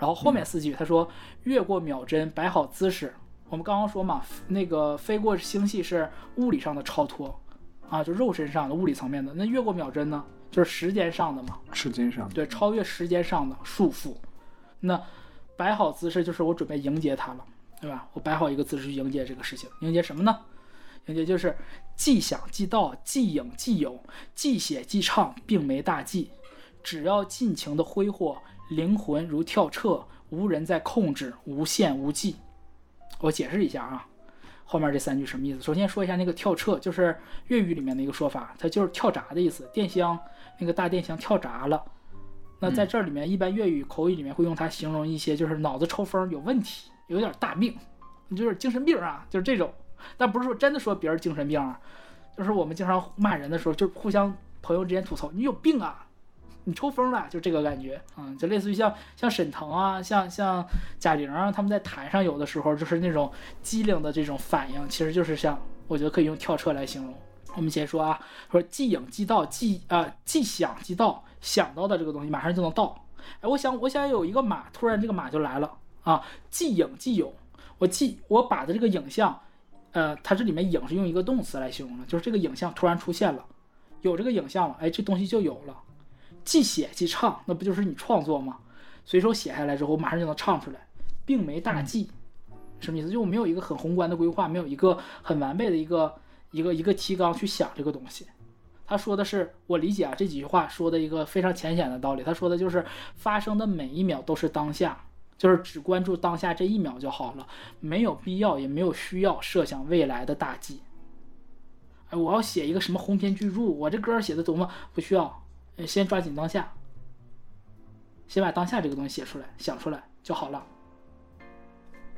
然后后面四句他说越过秒针，摆好姿势。我们刚刚说嘛，那个飞过星系是物理上的超脱啊，就肉身上的物理层面的。那越过秒针呢，就是时间上的嘛。时间上对，超越时间上的束缚。那摆好姿势就是我准备迎接它了，对吧？我摆好一个姿势去迎接这个事情，迎接什么呢？迎接就是既想既到，既影既有，既写既唱，并没大忌。只要尽情的挥霍，灵魂如跳掣，无人在控制，无限无际。我解释一下啊，后面这三句什么意思？首先说一下那个跳掣，就是粤语里面的一个说法，它就是跳闸的意思。电箱那个大电箱跳闸了。那在这里面，一般粤语口语里面会用它形容一些就是脑子抽风有问题，有点大病，就是精神病啊，就是这种。但不是说真的说别人精神病啊，就是我们经常骂人的时候，就互相朋友之间吐槽，你有病啊，你抽风了，就这个感觉，嗯，就类似于像像沈腾啊，像像贾玲啊，他们在台上有的时候就是那种机灵的这种反应，其实就是像我觉得可以用跳车来形容。我们先说啊，说即影即到，即啊、即想即到，想到的这个东西马上就能到。哎，我想我想有一个马，突然这个马就来了啊，即影即有。我即我把的这个影像，呃，它这里面影是用一个动词来形容的，就是这个影像突然出现了，有这个影像了，哎，这东西就有了。即写即唱，那不就是你创作吗？随手写下来之后，马上就能唱出来，并没大忌。什么意思？就我没有一个很宏观的规划，没有一个很完备的一个一个一个提纲去想这个东西。他说的是，我理解啊，这几句话说的一个非常浅显的道理。他说的就是发生的每一秒都是当下，就是只关注当下这一秒就好了，没有必要也没有需要设想未来的大计。哎，我要写一个什么鸿篇巨著，我这歌写的多么不需要，先抓紧当下，先把当下这个东西写出来、想出来就好了。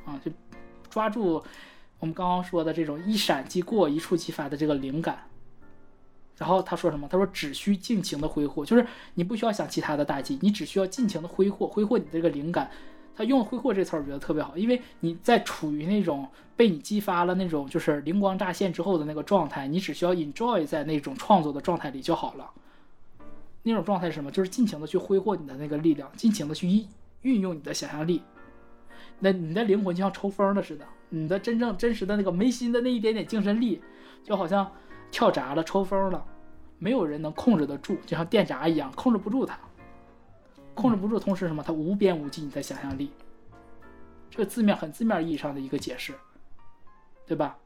啊，就抓住我们刚刚说的这种一闪即过、一触即发的这个灵感。然后他说什么？他说只需尽情的挥霍，就是你不需要想其他的大计，你只需要尽情的挥霍，挥霍你的这个灵感。他用“挥霍”这词儿，我觉得特别好，因为你在处于那种被你激发了那种就是灵光乍现之后的那个状态，你只需要 enjoy 在那种创作的状态里就好了。那种状态是什么？就是尽情的去挥霍你的那个力量，尽情的去运运用你的想象力。那你的灵魂就像抽风了似的，你的真正真实的那个眉心的那一点点精神力，就好像跳闸了、抽风了，没有人能控制得住，就像电闸一样，控制不住它。控制不住，同时什么？它无边无际，你的想象力。这个字面很字面意义上的一个解释，对吧？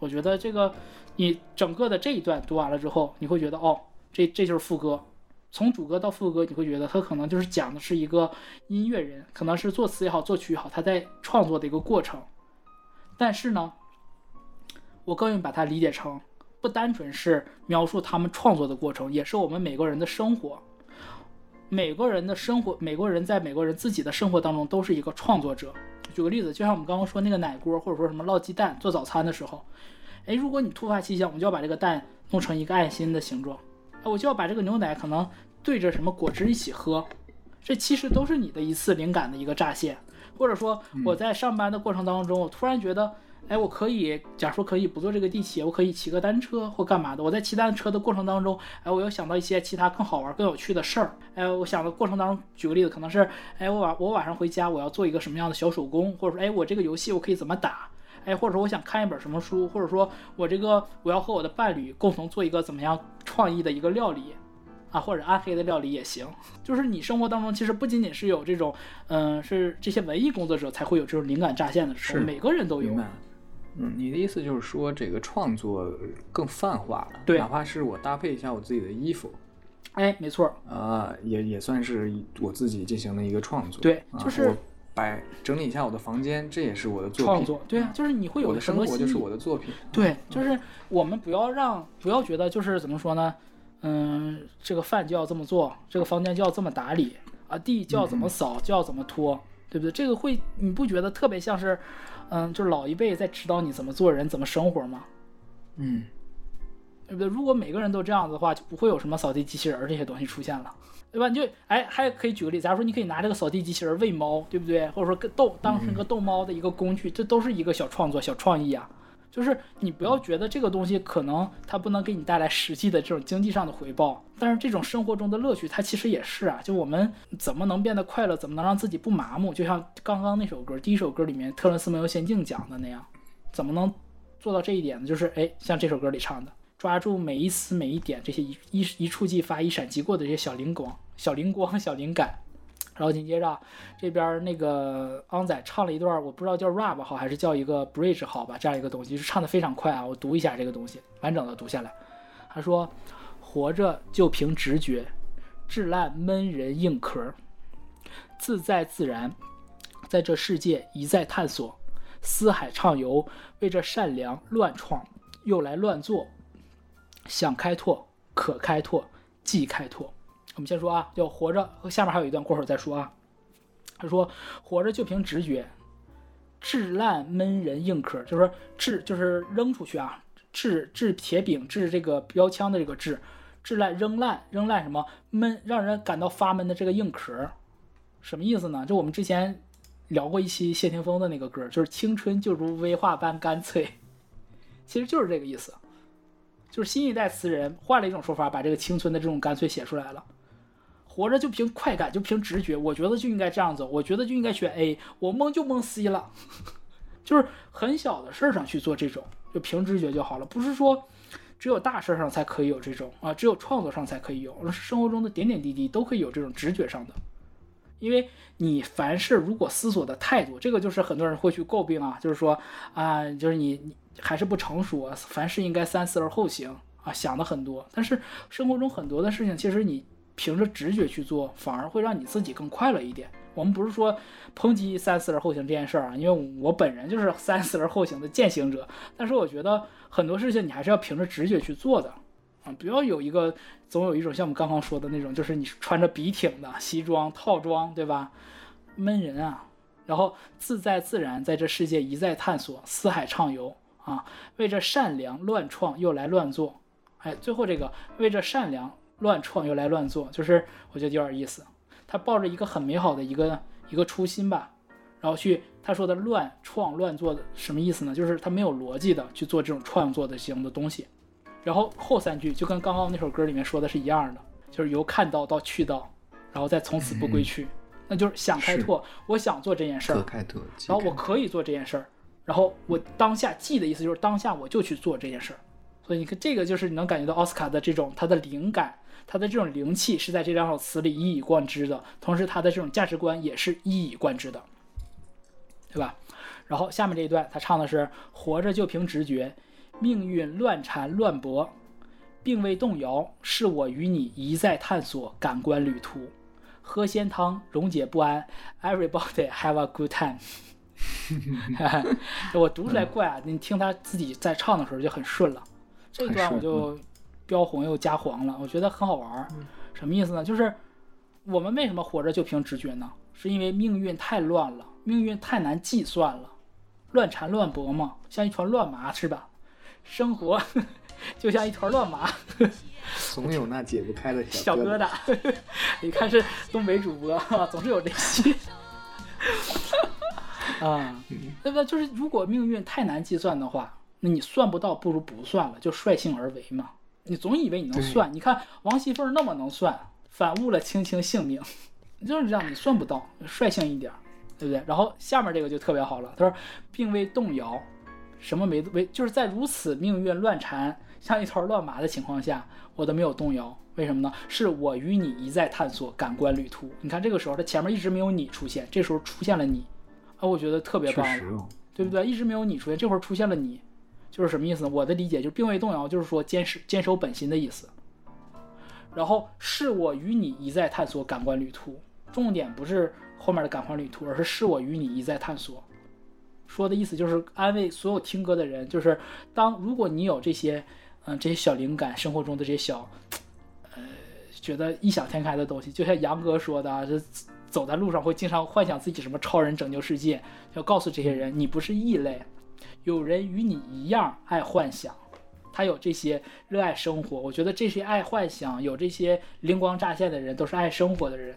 我觉得这个你整个的这一段读完了之后，你会觉得哦，这这就是副歌。从主歌到副歌，你会觉得他可能就是讲的是一个音乐人，可能是作词也好，作曲也好，他在创作的一个过程。但是呢，我更愿意把它理解成，不单纯是描述他们创作的过程，也是我们每个人的生活。每个人的生活，每个人在每个人自己的生活当中都是一个创作者。举个例子，就像我们刚刚说那个奶锅，或者说什么烙鸡蛋做早餐的时候，哎，如果你突发奇想，我们就要把这个蛋弄成一个爱心的形状，我就要把这个牛奶可能对着什么果汁一起喝，这其实都是你的一次灵感的一个乍现。或者说我在上班的过程当中，我突然觉得，哎，我可以，假如说可以不坐这个地铁，我可以骑个单车或干嘛的。我在骑单车的过程当中，哎，我又想到一些其他更好玩、更有趣的事儿。哎，我想的过程当中，举个例子，可能是，哎，我晚我晚上回家，我要做一个什么样的小手工，或者说，哎，我这个游戏我可以怎么打？哎，或者说我想看一本什么书，或者说我这个我要和我的伴侣共同做一个怎么样创意的一个料理。啊，或者暗黑的料理也行，就是你生活当中其实不仅仅是有这种，嗯、是这些文艺工作者才会有这种灵感乍现的时候，是每个人都有。嗯，你的意思就是说，这个创作更泛化了，对哪怕是我搭配一下我自己的衣服，哎，没错，啊、也也算是我自己进行了一个创作。对啊就是我摆整理一下我的房间，这也是我的作品。创作，对啊，就是你会有我的生活就是我的作品。对，就是我们不要让，不要觉得就是怎么说呢？嗯，这个饭就要这么做，这个房间就要这么打理啊，地就要怎么扫，就要怎么拖，对不对？这个会你不觉得特别像是，嗯，就是老一辈在指导你怎么做人、怎么生活吗？嗯，对不对？如果每个人都这样子的话，就不会有什么扫地机器人儿这些东西出现了，对吧？你就哎，还可以举个例子，假如说你可以拿这个扫地机器人儿喂猫，对不对？或者说跟逗当成个逗猫的一个工具，这都是一个小创作、小创意啊。就是你不要觉得这个东西可能它不能给你带来实际的这种经济上的回报，但是这种生活中的乐趣，它其实也是啊。就我们怎么能变得快乐，怎么能让自己不麻木？就像刚刚那首歌，第一首歌里面特伦斯梦游仙境讲的那样，怎么能做到这一点呢？就是哎，像这首歌里唱的，抓住每一丝每一点，这些一一一触即发、一闪即过的这些小灵光、小灵光、小灵感。然后紧接着这边那个昂仔唱了一段，我不知道叫 rap 好还是叫一个 bridge 好吧，这样一个东西，是唱的非常快啊。我读一下这个东西，完整的读下来。他说：“活着就凭直觉，至烂闷人硬壳，自在自然，在这世界一再探索，四海畅游，为这善良乱创，又来乱做，想开拓，可开拓，即开拓。我们先说啊，叫活着，下面还有一段，过会儿再说啊。他说，活着就凭直觉，掷烂闷人硬壳，就是说掷就是扔出去啊，掷掷铁饼，掷这个标枪的这个掷，掷烂扔烂扔烂什么闷，让人感到发闷的这个硬壳，什么意思呢？就我们之前聊过一期谢霆锋的那个歌，就是青春就如威化般干脆，其实就是这个意思。就是新一代词人换了一种说法，把这个青春的这种干脆写出来了。活着就凭快感，就凭直觉，我觉得就应该这样走，我觉得就应该选 A，我蒙就蒙 C 了，就是很小的事儿上去做这种，就凭直觉就好了，不是说只有大事儿上才可以有这种啊，只有创作上才可以有，而是生活中的点点滴滴都可以有这种直觉上的。因为你凡事如果思索的太多，这个就是很多人会去诟病啊，就是说啊，就是你你还是不成熟啊，凡事应该三思而后行啊，想的很多。但是生活中很多的事情，其实你凭着直觉去做，反而会让你自己更快乐一点。我们不是说抨击三思而后行这件事儿啊，因为我本人就是 三思而后行的践行者。但是我觉得很多事情你还是要凭着直觉去做的啊，不要有一个总有一种像我们刚刚说的那种，就是你穿着笔挺的西装套装，对吧？闷人啊，然后自在自然，在这世界一再探索，四海畅游啊，为这善良乱创又来乱做，哎，最后这个为这善良乱创又来乱做，就是我觉得有点意思。他抱着一个很美好的一个一个初心吧，然后去他说的乱创乱做的什么意思呢？就是他没有逻辑的去做这种创作的型的东西。然后后三句就跟刚刚那首歌里面说的是一样的，就是由看到到去到，然后再从此不归去，那就是想开拓，我想做这件事儿可，开拓。然后我可以做这件事儿，然后我当下记的意思就是当下我就去做这件事儿，所以你看这个就是你能感觉到奥斯卡的这种他的灵感，他的这种灵气是在这两首词里一以贯之的，同时他的这种价值观也是一以贯之的，对吧？然后下面这一段他唱的是活着就凭直觉，命运乱缠乱搏，并未动摇，是我与你一再探索感官旅途。喝鲜汤，溶解不安，Everybody have a good time。我读出来怪啊，你听他自己在唱的时候就很顺了。这一段我就标红又加黄了，我觉得很好玩儿。什么意思呢？就是我们为什么活着就凭直觉呢？是因为命运太乱了，命运太难计算了，乱缠乱搏嘛，像一团乱麻是吧？生活 就像一团乱麻。总有那解不开的小疙瘩，你看是东北主播，总是有这些。啊，对不对？就是如果命运太难计算的话，那你算不到，不如不算了，就率性而为嘛。你总以为你能算，你看王熙凤那么能算，反误了青青性命，就是这样，你算不到，率性一点儿，对不对？然后下面这个就特别好了，他说并未动摇，什么没为，就是在如此命运乱缠、像一团乱麻的情况下，我都没有动摇。为什么呢？是我与你一再探索感官旅途。你看这个时候，他前面一直没有你出现，这时候出现了你，啊，我觉得特别棒对不对？一直没有你出现，这会儿出现了你，就是什么意思呢？我的理解就是并未动摇，就是说坚持坚守本心的意思。然后是我与你一再探索感官旅途，重点不是后面的感官旅途，而是是我与你一再探索。说的意思就是安慰所有听歌的人，就是当如果你有这些，嗯、这些小灵感，生活中的这些小，呃，觉得异想天开的东西，就像杨哥说的啊，这走在路上会经常幻想自己什么超人拯救世界，要告诉这些人，你不是异类，有人与你一样爱幻想，他有这些热爱生活。我觉得这些爱幻想、有这些灵光乍现的人，都是爱生活的人，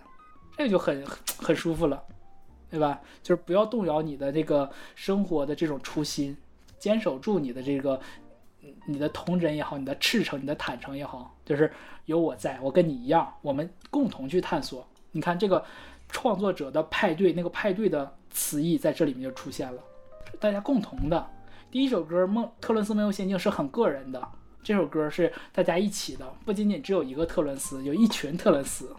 这就很很舒服了，对吧？就是不要动摇你的这个生活的这种初心，坚守住你的这个你的童真也好，你的赤诚、你的坦诚也好，就是有我在，我跟你一样，我们共同去探索。你看这个创作者的派对，那个派对的词义在这里面就出现了，大家共同的。第一首歌《梦特伦斯梦游仙境》是很个人的，这首歌是大家一起的，不仅仅只有一个特伦斯，有一群特伦斯，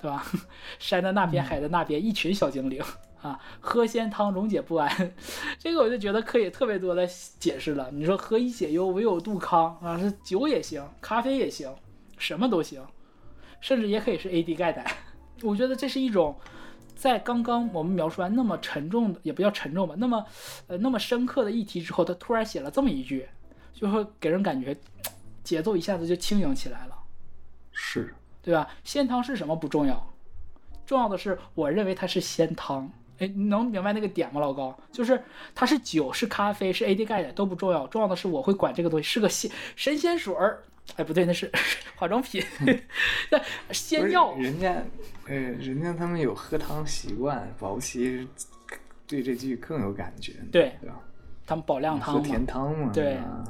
对吧？山的那边，海的那边，一群小精灵啊，喝仙汤溶解不安，这个我就觉得可以特别多的解释了。你说何以解忧，唯有杜康啊，是酒也行，咖啡也行，什么都行，甚至也可以是 AD 钙奶。我觉得这是一种在刚刚我们描述完那么沉重的，也不叫沉重吧，那么呃那么深刻的议题之后，他突然写了这么一句，就会给人感觉节奏一下子就轻盈起来了。是对吧？鲜汤是什么不重要，重要的是我认为它是鲜汤。哎，你能明白那个点吗，老高？就是它是酒，是咖啡，是 AD 钙奶都不重要，重要的是我会管这个东西是个鲜神仙水儿。哎，不对，那是 化妆品，那不仙药。人家，呃，人家他们有喝汤习惯，保不齐对这句更有感觉，对对吧？他们保量汤嘛，喝甜汤嘛，对吧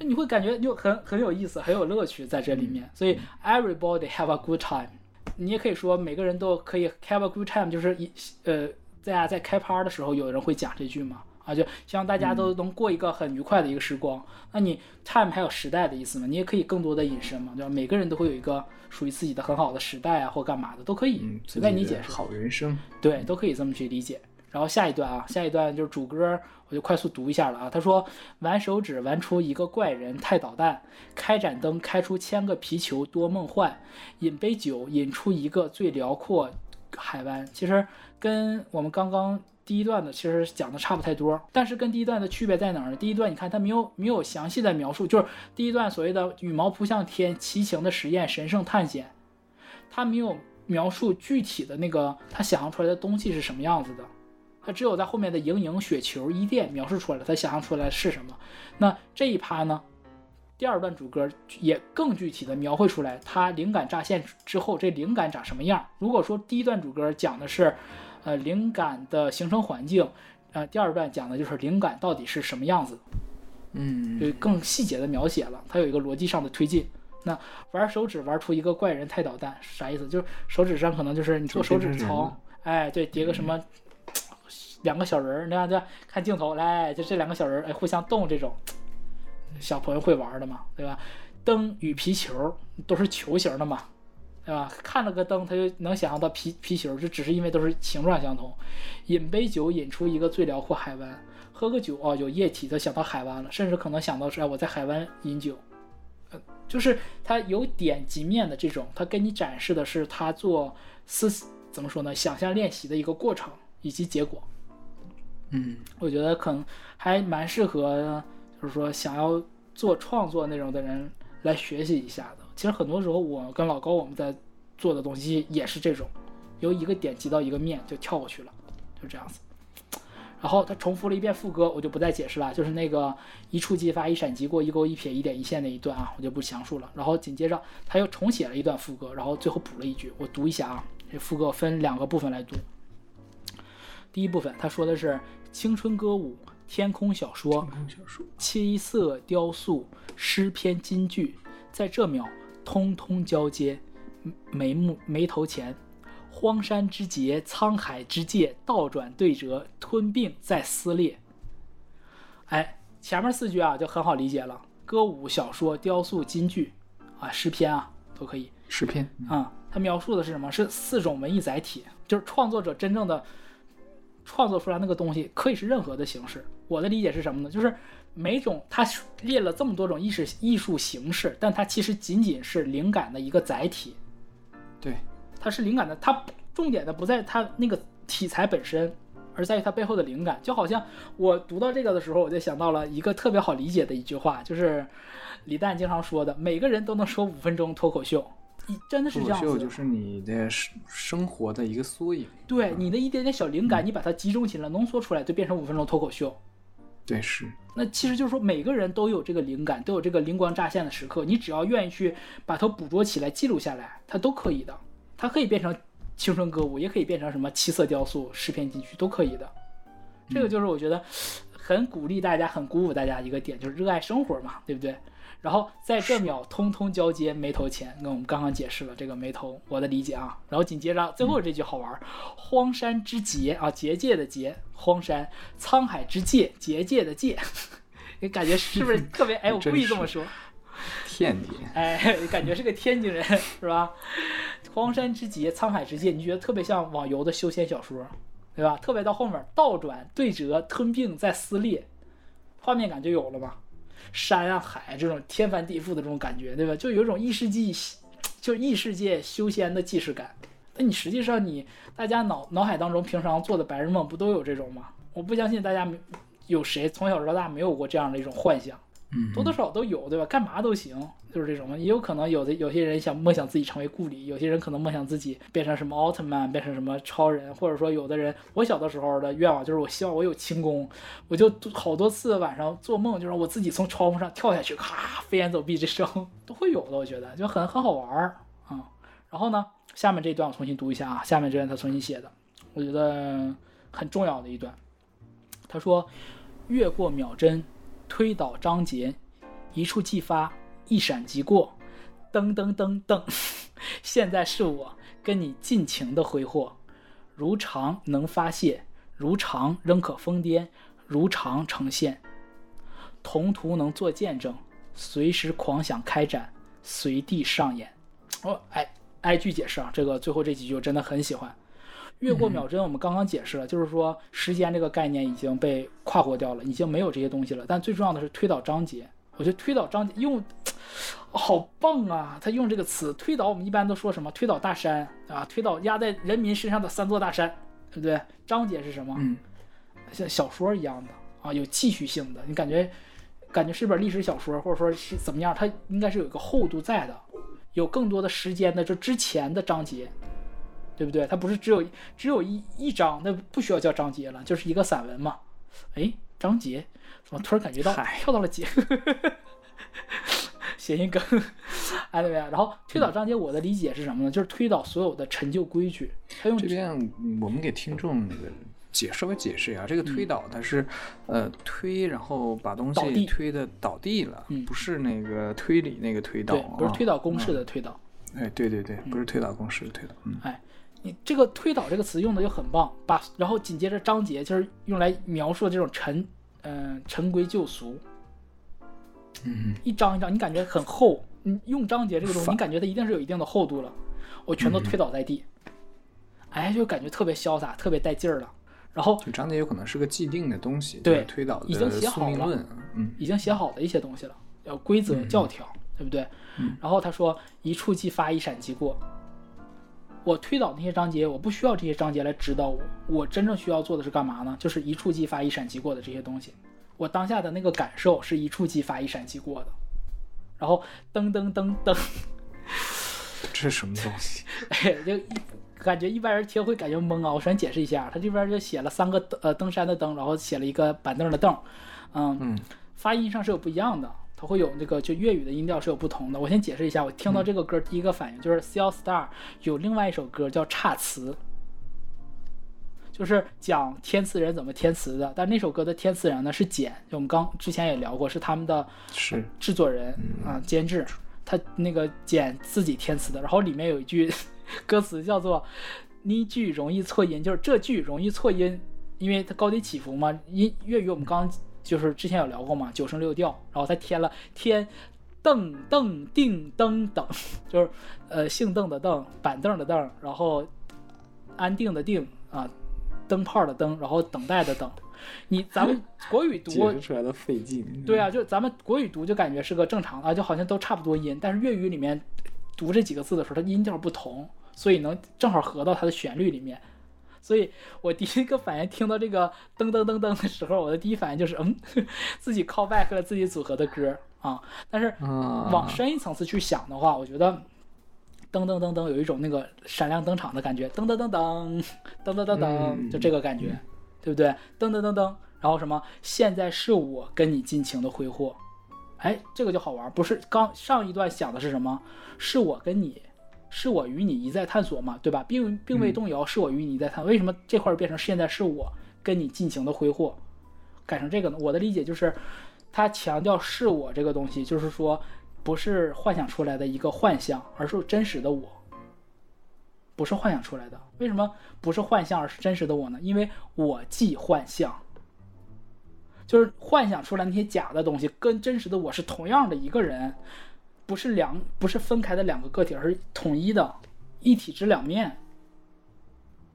你会感觉就很很有意思，很有乐趣在这里面。所以 everybody have a good time，你也可以说每个人都可以 have a good time，就是一呃，大家在开趴的时候，有人会讲这句嘛。啊，就希望大家都能过一个很愉快的一个时光。那你 time 还有时代的意思嘛？你也可以更多的隐身嘛，对吧？每个人都会有一个属于自己的很好的时代啊，或干嘛的都可以，嗯，随便你解释。好人生，对，都可以这么去理解。然后下一段啊，下一段就是主歌，我就快速读一下了啊。他说：“玩手指玩出一个怪人，太捣蛋；开盏灯开出千个皮球，多梦幻；饮杯酒饮出一个最辽阔海湾。”其实跟我们刚刚第一段的其实讲的差不太多，但是跟第一段的区别在哪儿呢？第一段你看它没有没有详细的描述，就是第一段所谓的羽毛扑向天、奇情的实验、神圣探险，它没有描述具体的那个他想象出来的东西是什么样子的。他只有在后面的莹莹、雪球、伊甸描述出来了，他想象出来是什么。那这一趴呢，第二段主歌也更具体的描绘出来，他灵感乍现之后，这灵感长什么样。如果说第一段主歌讲的是，呃，灵感的形成环境，呃，第二段讲的就是灵感到底是什么样子，嗯，就更细节的描写了，它有一个逻辑上的推进。那玩手指玩出一个怪人太捣蛋，啥意思？就是手指上可能就是你做手指操哎，对，叠个什么、两个小人儿，那样的看镜头，来，就这两个小人儿，哎，互相动这种，小朋友会玩的嘛，对吧？灯与皮球都是球形的嘛，对吧？看了个灯，他就能想象到皮皮球，这只是因为都是形状相同。饮杯酒，饮出一个最辽阔海湾。喝个酒哦，有液体，他想到海湾了，甚至可能想到是哎，我在海湾饮酒。呃，就是他有点及面的这种，他跟你展示的是他做思怎么说呢，想象练习的一个过程以及结果。嗯，我觉得可能还蛮适合，就是说想要做创作内容的人来学习一下的。其实很多时候我跟老高我们在做的东西也是这种，由一个点击到一个面就跳过去了，就这样子。然后他重复了一遍副歌，我就不再解释了，就是那个一触即发，一闪即过，一勾一撇，一点一线那一段啊，我就不详述了。然后紧接着他又重写了一段副歌，然后最后补了一句，我读一下啊，这副歌分两个部分来读。第一部分他说的是青春歌舞、天空小说、空小说，七色雕塑、诗篇金句，在这秒通通交接，眉目眉头前，荒山之节，沧海之界，倒转对折，吞并再撕裂。哎，前面四句啊就很好理解了，歌舞、小说、雕塑、京剧啊、诗篇啊都可以。诗篇，啊、它描述的是什么？是四种文艺载体，就是创作者真正的创作出来那个东西，可以是任何的形式。我的理解是什么呢？就是每种它列了这么多种艺术艺术形式，但它其实仅仅是灵感的一个载体，对，它是灵感的，它重点的不在它那个题材本身，而在于它背后的灵感。就好像我读到这个的时候，我就想到了一个特别好理解的一句话，就是李诞经常说的：“每个人都能说五分钟脱口秀。”真的是这样子的。口秀就是你的生生活的一个缩影。对你的一点点小灵感，你把它集中起来，浓缩出来，就变成五分钟脱口秀。对，是，那其实就是说，每个人都有这个灵感，都有这个灵光乍现的时刻。你只要愿意去把它捕捉起来、记录下来，它都可以的。它可以变成青春歌舞，也可以变成什么七色雕塑、诗篇金曲，都可以的。这个就是我觉得很鼓励大家、很鼓舞大家一个点，就是热爱生活嘛，对不对？然后在这秒通通交接眉头前，那我们刚刚解释了这个眉头，我的理解啊。然后紧接着最后这句好玩儿，荒山之结啊，结界的结，荒山，沧海之界，结界的界，你感觉是不是特别？哎，我故意这么说，天津，哎，感觉是个天津人是吧？荒山之结，沧海之界，你觉得特别像网游的修仙小说，对吧？特别到后面倒转、对折、吞并再撕裂，画面感就有了吧？山啊海这种天翻地覆的这种感觉，对吧？就有一种异世纪，就异世界修仙的既视感。那你实际上你大家脑脑海当中平常做的白日梦不都有这种吗？我不相信大家没有谁从小到大没有过这样的一种幻想。嗯，多多少少都有，对吧？干嘛都行，就是这种。也有可能有的有些人想梦想自己成为故里，有些人可能梦想自己变成什么奥特曼，变成什么超人，或者说有的人，我小的时候的愿望就是我希望我有轻功，我就好多次晚上做梦，就让我自己从窗户上跳下去，咔，飞檐走壁这声都会有的，我觉得就很很好玩儿啊、然后呢，下面这一段我重新读一下啊，下面这段他重新写的，我觉得很重要的一段。他说：“越过秒针，推倒章节，一触即发，一闪即过，噔噔噔噔。现在是我跟你尽情的挥霍，如常能发泄，如常仍可疯癫，如常呈现。同途能做见证，随时狂想开展，随地上演。哦，哎，挨句解释啊，这个最后这几句我真的很喜欢。越过秒针，我们刚刚解释了，就是说时间这个概念已经被跨过掉了，已经没有这些东西了。但最重要的是推导章节，我觉得推导章节用 好棒啊！他用这个词推导，我们一般都说什么推倒大山啊，推倒压在人民身上的三座大山，对不对？章节是什么？嗯，像小说一样的啊，有继续性的，你感觉感觉是本历史小说，或者说是怎么样？它应该是有一个厚度在的，有更多的时间的，就之前的章节，对不对？它不是只有只有一一章，那不需要叫章节了，就是一个散文嘛。哎，章节怎么突然感觉到嗨跳到了节？谐音梗，哎对呀？然后推导章节，我的理解是什么呢？就是推倒所有的陈旧规矩，他用这边嗯我们给听众那个解稍微解释一下，这个推导它是、呃推，然后把东西推的倒地了，嗯不是那个推理那个推导对，不是推导，公式的推导。哎，对对对，不是推导公式的推导，嗯，哎，你这个推导这个词用的就很棒，把然后紧接着章节就是用来描述这种陈嗯、陈规旧俗，嗯，一张一张，你感觉很厚。你用章节这个东西，你感觉它一定是有一定的厚度了，我全都推倒在地，哎，就感觉特别潇洒，特别带劲儿了。然后就章节有可能是个既定的东西，对推导已经写好了嗯，已经写好的一些东西了，要规则教条，对不对？然后他说一触即发，一闪即过。我推导那些章节，我不需要这些章节来指导我，我真正需要做的是干嘛呢？就是一触即发、一闪即过的这些东西。我当下的那个感受是一触即发、一闪即过的。然后噔噔噔噔，这是什么东西？哎，就一感觉一般人听会感觉懵啊。我首先解释一下，他这边就写了三个呃登山的登，然后写了一个板凳的凳，嗯，嗯发音上是有不一样的，它会有那个就粤语的音调是有不同的。我先解释一下，我听到这个歌第一个反应就是 C L Star 有另外一首歌叫《差词》，就就是讲填词人怎么填词的。但那首歌的填词人呢是简，就我们刚之前也聊过，是他们的是制作人啊、监制，他那个简自己填词的。然后里面有一句 歌词叫做“呢句容易错音”，就是这句容易错音，因为它高低起伏嘛。音粤语我们刚就是之前有聊过嘛，九声六调，然后他添了添邓邓定噔等，就是呃姓邓的邓，板凳的凳，然后安定的定啊，灯泡的灯，然后等待的等。你咱们 国语读出来的费劲。对啊，就咱们国语读就感觉是个正常的啊，就好像都差不多音，但是粤语里面读这几个字的时候，它音调不同，所以能正好合到它的旋律里面。所以我第一个反应听到这个噔噔噔噔的时候，我的第一反应就是，嗯，自己 call back 了自己组合的歌啊。但是往深一层次去想的话，我觉得噔噔噔噔有一种那个闪亮登场的感觉，噔噔噔噔噔噔噔噔，就这个感觉，对不对？噔噔噔噔，然后什么？现在是我跟你尽情的挥霍。哎，这个就好玩，不是刚上一段想的是什么？是我跟你是我与你一再探索嘛，对吧？并并未动摇，是我与你一再探，为什么这块变成现在是我跟你尽情的挥霍，改成这个呢？我的理解就是，他强调是我这个东西，就是说不是幻想出来的一个幻象，而是真实的我，不是幻想出来的。为什么不是幻象，而是真实的我呢？因为我即幻象，就是幻想出来那些假的东西，跟真实的我是同样的一个人，不是两不是分开的两个个体，而是统一的，一体之两面。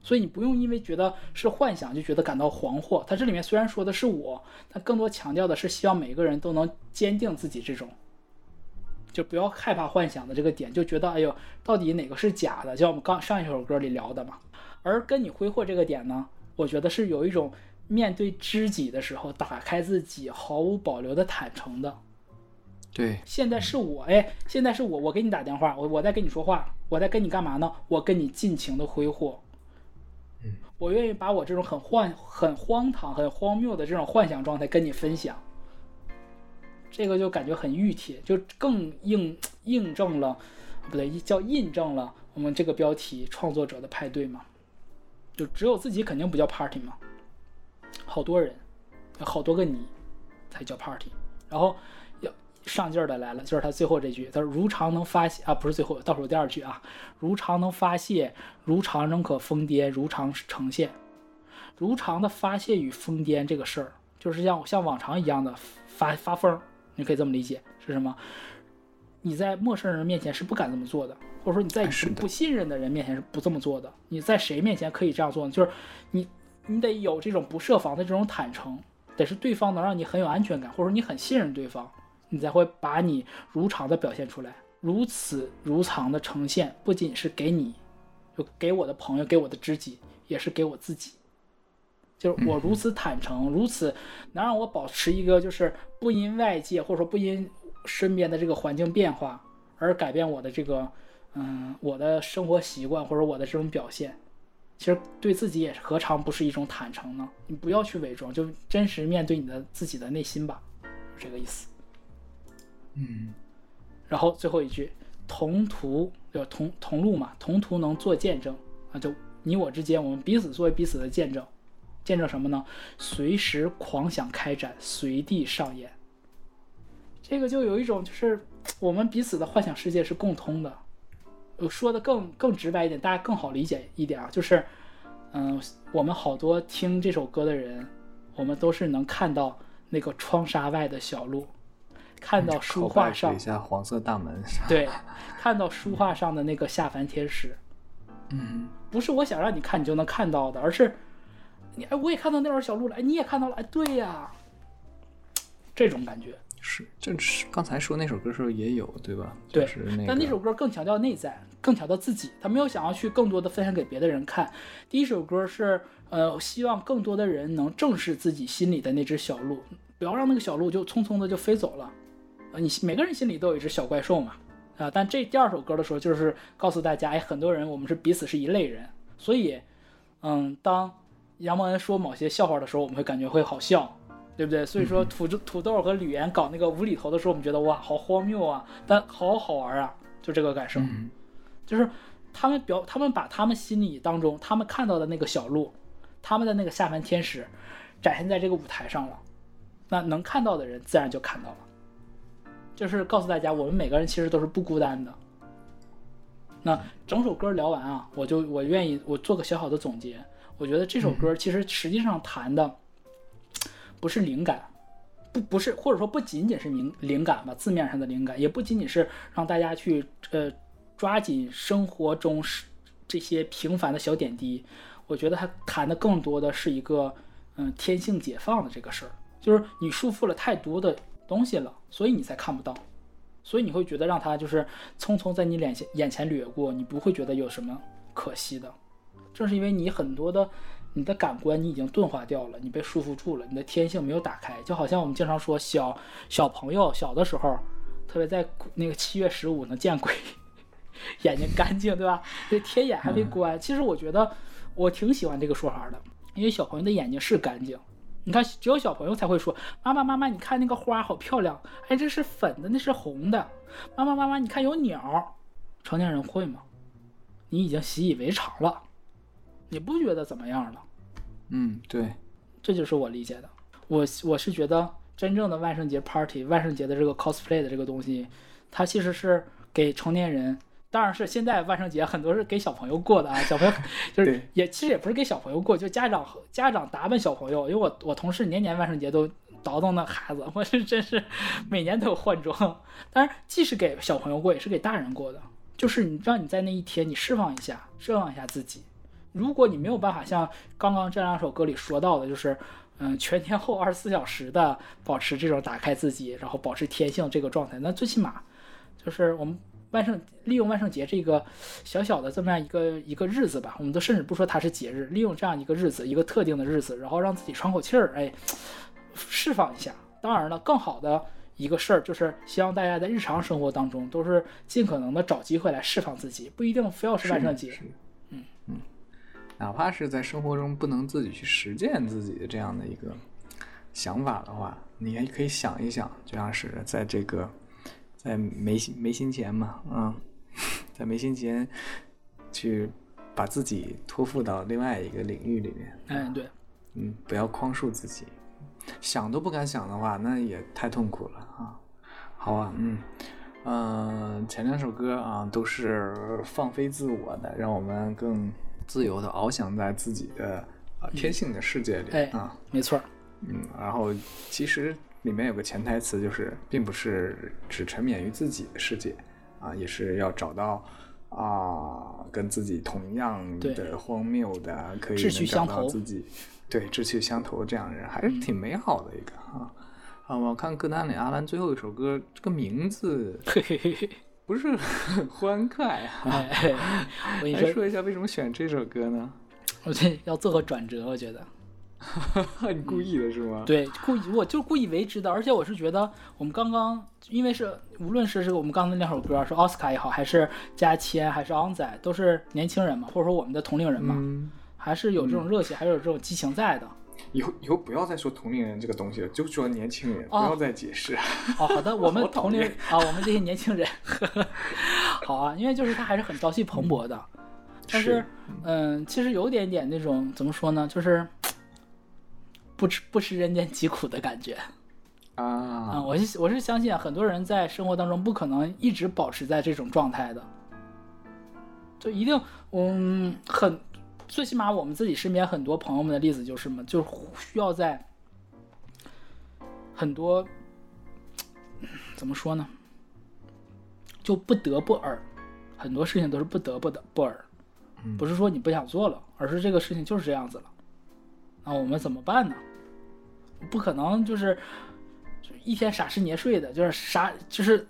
所以你不用因为觉得是幻想就觉得感到惶惑。它这里面虽然说的是我，但更多强调的是希望每个人都能坚定自己这种，就不要害怕幻想的这个点，就觉得哎呦，到底哪个是假的？就像我们刚上一首歌里聊的嘛。而跟你挥霍这个点呢，我觉得是有一种面对知己的时候打开自己，毫无保留的坦诚的。对，现在是我，哎，现在是我，我给你打电话，我我在跟你说话，我在跟你干嘛呢？我跟你尽情的挥霍。我愿意把我这种很幻、很荒唐、很荒谬的这种幻想状态跟你分享，这个就感觉很熨帖，就更印印证了，不对，叫印证了我们这个标题创作者的派对嘛，就只有自己肯定不叫 party 嘛，好多人，好多个你才叫 party，然后要上劲儿的来了，就是他最后这句，他说如常能发泄啊，不是最后倒数第二句啊，如常能发泄，如常仍可疯癫，如常呈现，如常的发泄与疯癫这个事儿，就是像像往常一样的发发疯，你可以这么理解是什么？你在陌生人面前是不敢这么做的，或者说你在你不不信任的人面前是不这么做的。你在谁面前可以这样做呢？就是你你得有这种不设防的这种坦诚，得是对方能让你很有安全感，或者说你很信任对方，你才会把你如常的表现出来，如此如常的呈现，不仅是给你，就给我的朋友，给我的知己，也是给我自己。就是我如此坦诚，如此能让我保持一个就是不因外界或者说不因身边的这个环境变化而改变我的这个嗯我的生活习惯或者我的这种表现，其实对自己也何尝不是一种坦诚呢？你不要去伪装，就真实面对你的自己的内心吧，是这个意思。嗯，然后最后一句，同途就同同路嘛，同途能做见证啊，就你我之间，我们彼此作为彼此的见证，见证什么呢？随时狂想开展，随地上演。这个就有一种就是 我们彼此的幻想世界是共通的。我说的更更直白一点，大家更好理解一点啊，就是，嗯、我们好多听这首歌的人，我们都是能看到那个窗纱外的小路，看到书画上一下黄色大门，对，看到书画上的那个下凡天使，嗯，不是我想让你看你就能看到的，而是你哎，我也看到那条小路了，哎，你也看到了，哎，对呀，这种感觉。是，就是刚才说那首歌时候也有，对吧？对就是那个，但那首歌更强调内在，更强调自己，他没有想要去更多的分享给别的人看。第一首歌是呃，希望更多的人能正视自己心里的那只小鹿，不要让那个小鹿就匆匆的就飞走了。呃，你每个人心里都有一只小怪兽嘛，啊，但这第二首歌的时候就是告诉大家，哎，很多人我们是彼此是一类人，所以，嗯，当杨蒙恩说某些笑话的时候，我们会感觉会好笑。对不对？所以说土豆土豆和吕岩搞那个无厘头的时候，我们觉得哇，好荒谬啊，但好好玩啊，就这个感受。嗯就是他们表，他们把他们心里当中他们看到的那个小鹿，他们的那个下凡天使展现在这个舞台上了，那能看到的人自然就看到了。就是告诉大家，我们每个人其实都是不孤单的。那整首歌聊完啊，我就我愿意我做个小小的总结。我觉得这首歌其实实际上谈的不是灵感，不不是或者说不仅仅是灵灵感吧，字面上的灵感，也不仅仅是让大家去呃抓紧生活中是这些平凡的小点滴。我觉得它谈的更多的是一个嗯天性解放的这个事儿，就是你束缚了太多的东西了，所以你才看不到。所以你会觉得让它就是匆匆在你脸前眼前掠过，你不会觉得有什么可惜的。正是因为你很多的你的感官你已经钝化掉了，你被束缚住了，你的天性没有打开，就好像我们经常说小小朋友小的时候，特别在那个七月十五能见鬼，眼睛干净对吧？这天眼还没关。其实我觉得我挺喜欢这个说法的，因为小朋友的眼睛是干净。你看，只有小朋友才会说：“妈妈，妈妈，你看那个花好漂亮，哎，这是粉的，那是红的。”妈妈，妈妈，你看有鸟。成年人会吗？你已经习以为常了，你不觉得怎么样了？嗯，对，这就是我理解的。我我是觉得真正的万圣节 party，万圣节的这个 cosplay 的这个东西，它其实是给成年人，当然是现在万圣节很多是给小朋友过的啊，小朋友 就是也其实也不是给小朋友过，就家长家长打扮小朋友，因为我我同事年年万圣节都倒腾那孩子，我是真是每年都有换装。当然，既是给小朋友过，也是给大人过的，就是你让你在那一天你释放一下，释放一下自己。如果你没有办法像刚刚这两首歌里说到的，就是嗯全天候二十四小时的保持这种打开自己，然后保持天性这个状态，那最起码就是我们万圣利用万圣节这个小小的这么样一个一个日子吧，我们都甚至不说它是节日，利用这样一个日子，一个特定的日子，然后让自己喘口气儿，哎，释放一下。当然了，更好的一个事儿就是希望大家在日常生活当中都是尽可能的找机会来释放自己，不一定非要是万圣节。是嗯嗯，哪怕是在生活中不能自己去实践自己的这样的一个想法的话，你也可以想一想，就像是在这个在没心没心前嘛，啊、在没心前去把自己托付到另外一个领域里面，哎，对，嗯，不要框束自己，想都不敢想的话，那也太痛苦了啊。好啊，嗯，呃，前两首歌啊都是放飞自我的，让我们更自由的翱翔在自己的啊天性的世界里、哎啊。没错，嗯，然后其实里面有个潜台词，就是并不是只沉湎于自己的世界啊，也是要找到啊跟自己同样对的荒谬的，可以志趣能找相投到自己对志趣相投这样的人，还是挺美好的一个啊。啊，我看歌单里阿兰最后一首歌，这个名字嘿嘿嘿嘿。不是很欢快啊。哎，哎我跟你说一下为什么选这首歌呢？我这要做个转折，我觉得。你故意的是吗？对，故意我就故意为之的，而且我是觉得我们刚刚，因为是无论是这个我们刚才那首歌，是奥斯卡也好，还是加签，还是昂仔，都是年轻人嘛，或者说我们的同龄人嘛，嗯，还是有这种热血，还是有这种激情在的。以后以后不要再说同龄人这个东西了，就说年轻人，不哦要再解释。哦，好的，我们 同龄厌啊，我们这些年轻人，好啊，因为就是他还是很朝气蓬勃的，但是是嗯，其实有点点那种怎么说呢，就是不吃不吃人间疾苦的感觉。啊、嗯，我是我是相信啊，很多人在生活当中不可能一直保持在这种状态的，就一定嗯很，最起码我们自己身边很多朋友们的例子就是嘛，就是需要在很多怎么说呢，就不得不而，很多事情都是不得不的不而，不是说你不想做了，而是这个事情就是这样子了，那我们怎么办呢？不可能就是一天傻吃年睡的，就是啥就是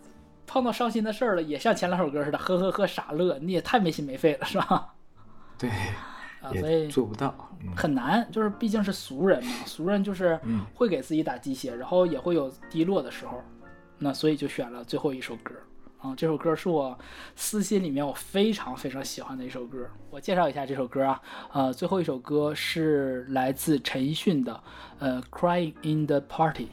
碰到伤心的事儿了，也像前两首歌似的，呵呵呵傻乐，你也太没心没肺了，是吧？对，啊，所以做不到。嗯很难，就是毕竟是俗人嘛，俗人就是嗯会给自己打鸡血，然后也会有低落的时候，那所以就选了最后一首歌。啊，这首歌是我私心里面我非常非常喜欢的一首歌。我介绍一下这首歌啊，呃，最后一首歌是来自陈奕迅的，呃，《Crying in the Party》，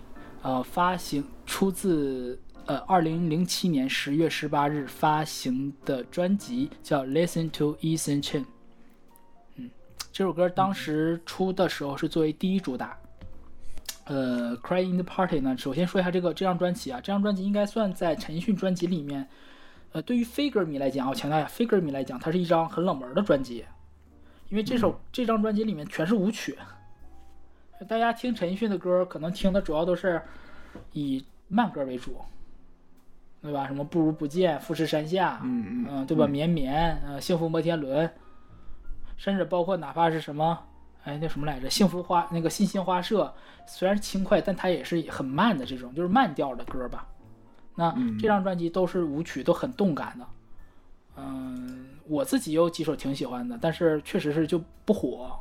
呃，发行出自呃二零零七年十月十八日发行的专辑叫《Listen to Eason Chen》。嗯这首歌当时出的时候是作为第一主打。呃，《Cry in the Party》呢，首先说一下这个这张专辑啊，这张专辑应该算在陈奕迅专辑里面，呃，对于非歌迷来讲，我强调一下，非歌迷来讲，它是一张很冷门的专辑，因为这首、这张专辑里面全是舞曲，大家听陈奕迅的歌，可能听的主要都是以慢歌为主，对吧？什么不如不见、富士山下，嗯嗯，对吧？绵绵，呃，幸福摩天轮，甚至包括哪怕是什么，哎，那什么来着？幸福花那个信心花社，虽然轻快，但它也是很慢的这种，就是慢调的歌吧。那嗯这张专辑都是舞曲，都很动感的。嗯，我自己有几首挺喜欢的，但是确实是就不火，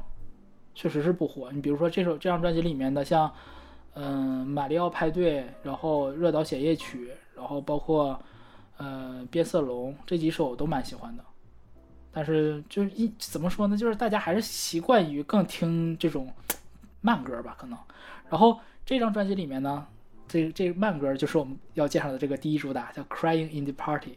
确实是不火。你比如说这首这张专辑里面的像，嗯，马里奥派对，然后热岛写夜曲，然后包括呃变色龙这几首我都蛮喜欢的。但是就是一怎么说呢，就是大家还是习惯于更听这种慢歌吧，可能。然后这张专辑里面呢，这这慢歌就是我们要介绍的这个第一主打，叫《Crying in the Party》，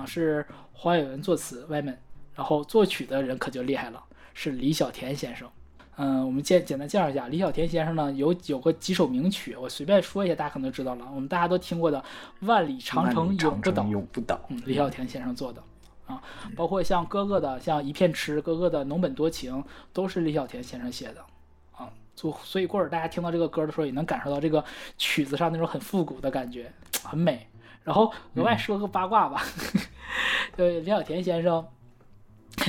啊，是黄伟文作词，Wyman，然后作曲的人可就厉害了，是李小田先生。嗯，我们简简单介绍一下，李小田先生呢有有个几首名曲，我随便说一下，大家可能就知道了。我们大家都听过的《万里长城永不倒》，永不倒。嗯，李小田先生做的啊，包括像哥哥的像一片痴，哥哥的浓本多情，都是李小田先生写的啊。所所以过会儿大家听到这个歌的时候，也能感受到这个曲子上那种很复古的感觉，很美。然后额外说个八卦吧，对，李小田先生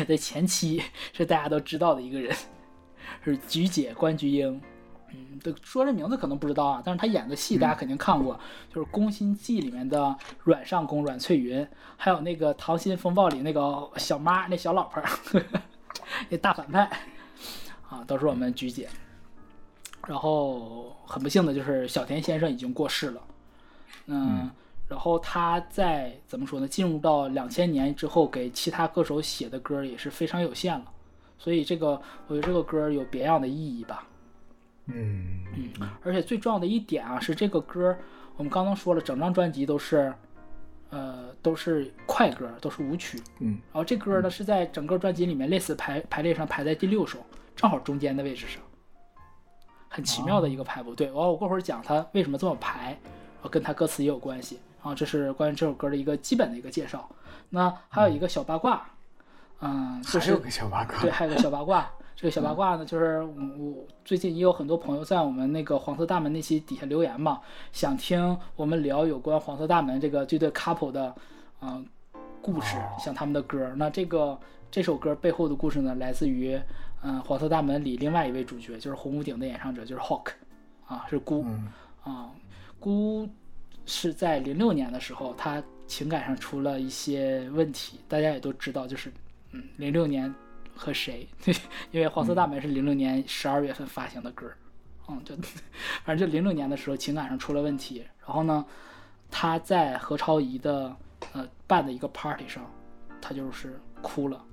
的前妻是大家都知道的一个人，是菊姐关菊英。嗯，对，说这名字可能不知道啊，但是他演的戏大家肯定看过，就是《宫心计》里面的阮上宫阮翠云，还有那个《溏心风暴》里那个小妈那小老婆儿，那大反派啊，都是我们菊姐。然后很不幸的就是小田先生已经过世了，嗯，然后他在怎么说呢？进入到两千年之后，给其他歌手写的歌也是非常有限了，所以这个我觉得这个歌有别样的意义吧。嗯嗯而且最重要的一点啊，是这个歌，我们刚刚说了，整张专辑都是，呃，都是快歌，都是舞曲。嗯然后这歌呢是在整个专辑里面类似排排列上排在第六首，正好中间的位置上，很奇妙的一个排布。对，完我过会儿讲它为什么这么排，然后跟它歌词也有关系。啊，这是关于这首歌的一个基本的一个介绍。那还有一个小八卦，嗯，就是还有个小八卦。对，还有个小八卦。这个小八卦呢，就是我我最近也有很多朋友在我们那个黄色大门那期底下留言嘛，想听我们聊有关黄色大门这个这对 couple 的嗯、故事，像他们的歌。那这个这首歌背后的故事呢，来自于嗯、黄色大门里另外一位主角，就是红屋顶的演唱者，就是 Hawk 啊，是孤。嗯啊，孤是在零六年的时候，他情感上出了一些问题，大家也都知道，就是嗯，零六年和谁？因为《黄色大门》是零六年十二月份发行的歌，嗯，就 反正就零六年的时候情感上出了问题，然后呢，他在何超仪的呃办的一个 party 上，他就是哭了，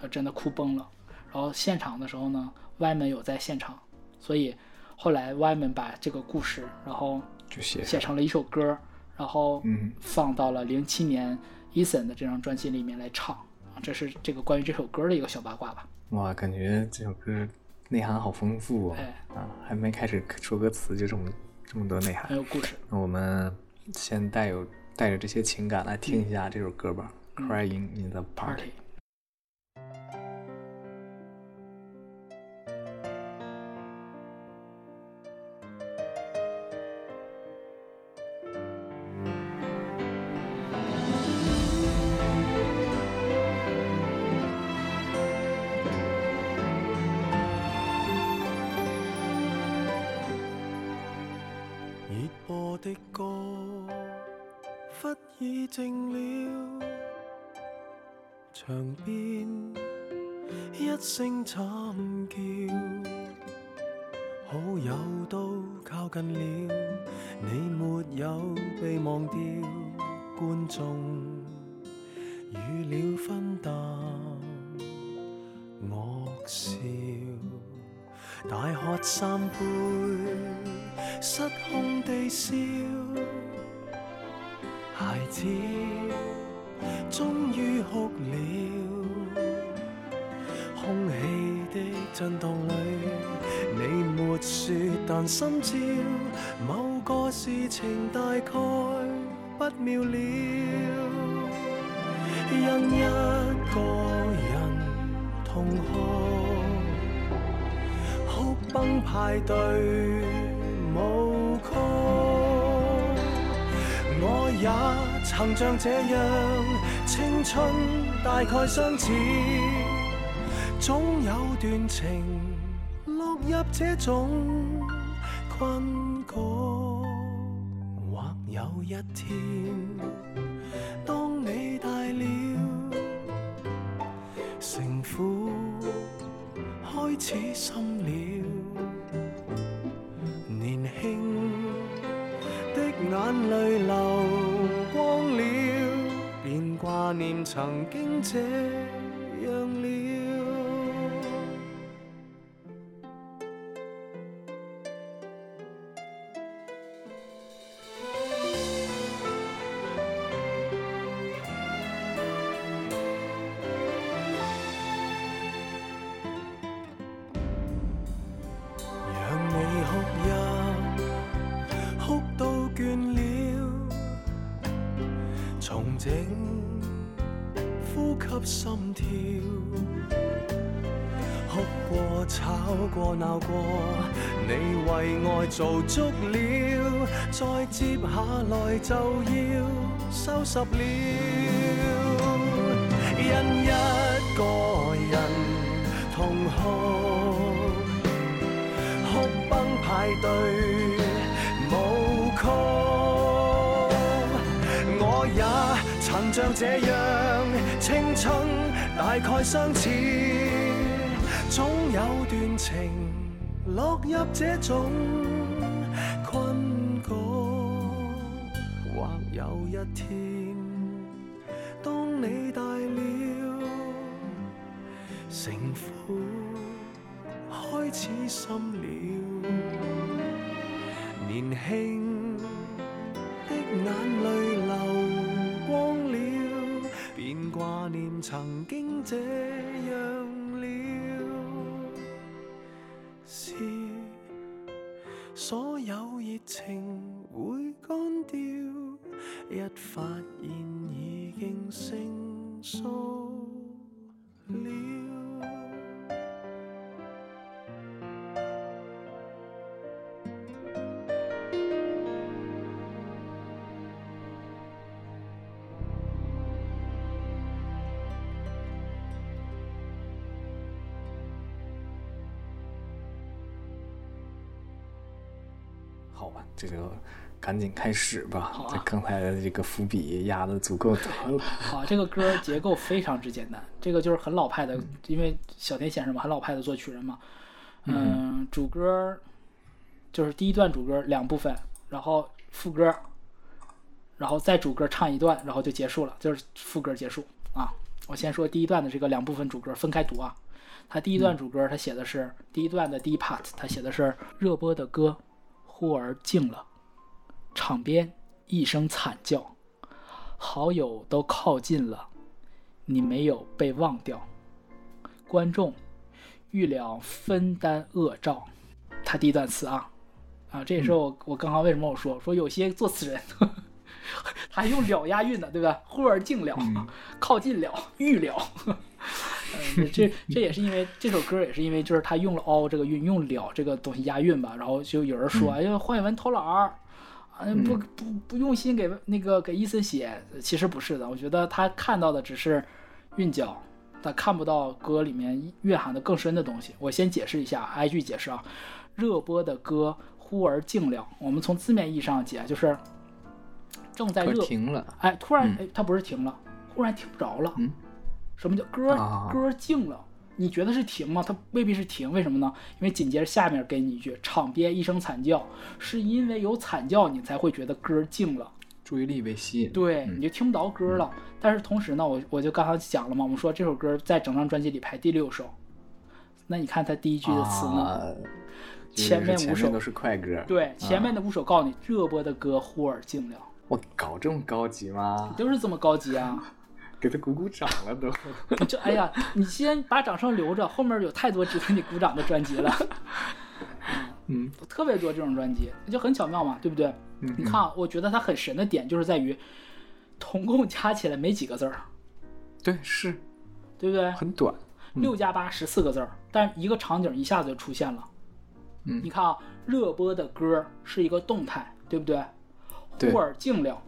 呃，真的哭崩了。然后现场的时候呢，歪门有在现场，所以后来歪门把这个故事，然后就写写成了一首歌，然后嗯放到了零七年 Eason 的这张专辑里面来唱。啊，这是这个关于这首歌的一个小八卦吧。哇，感觉这首歌内涵好丰富哦。哎啊，还没开始说歌词就这么这么多内涵还。有故事。那我们先带有带着这些情感来听一下这首歌吧，Crying in the。Party，子終於哭了，空氣的震荡里，你没说，但心照某个事情大概不妙了。因一个人痛哭，哭崩派对舞曲。我也曾像这样，青春大概相似，总有段情落入这种困局。或有一天，当你大了，城府开始深了，曾经这样了。收拾了，因一个人痛哭。哭崩派对舞曲，我也曾像这样，青春大概相似，总有段情落入这种困局，或有一天，城府。開始深了，年輕的眼淚流光了，便掛念曾經這樣了。是所有熱情會乾掉，一發現已經成熟了。这个赶紧开始吧。好啊这刚才的这个伏笔压的足够多了。好，这个歌结构非常之简单，这个就是很老派的，因为小田先生嘛，很老派的作曲人嘛。嗯，主歌就是第一段主歌两部分，然后副歌，然后再主歌唱一段，然后就结束了，就是副歌结束啊。我先说第一段的这个两部分主歌分开读啊。他第一段主歌他写的是第一段的第一 part，他写的是热播的歌，忽而静了，场边一声惨叫。好友都靠近了，你没有被忘掉。观众预料分担恶兆。他第一段词啊啊，这也是我我刚刚为什么我说说有些作词人，他 还用了押韵呢，对吧？忽而静了，靠近了，预了。嗯，这这也是因为这首歌也是因为就是他用了凹这个韵，用了这个东西押韵吧，然后就有人说，哎呀，黄伟文偷懒儿，啊，不不不用心给那个给伊森写，其实不是的，我觉得他看到的只是韵脚，他看不到歌里面蕴含的更深的东西。我先解释一下，挨句解释啊。热播的歌忽而静了，我们从字面意义上解，就是正在热，停了，哎，突然嗯哎，它不是停了，忽然听不着了。嗯什么叫歌啊歌静了？你觉得是停吗？它未必是停，为什么呢？因为紧接着下面给你一句“场边一声惨叫”，是因为有惨叫你才会觉得歌静了。注意力被吸引。对，嗯你就听不着歌了。但是同时呢，我我就刚才讲了嘛，我们说这首歌在整张专辑里排第六首。那你看它第一句的词呢？啊前面五首都是快歌。对，前面的五首告诉你，热播的歌忽而静了，我搞这么高级吗？就是这么高级啊。给他鼓鼓掌了都。你这哎呀，你先把掌声留着，后面有太多值得你鼓掌的专辑了。嗯，特别多这种专辑，就很巧妙嘛，对不对？嗯你看啊，我觉得它很神的点就是在于，统共加起来没几个字儿，对，是对不对？很短。六加八十四个字儿，但一个场景一下子就出现了。嗯你看啊，热播的歌是一个动态，对不对？对忽而静了，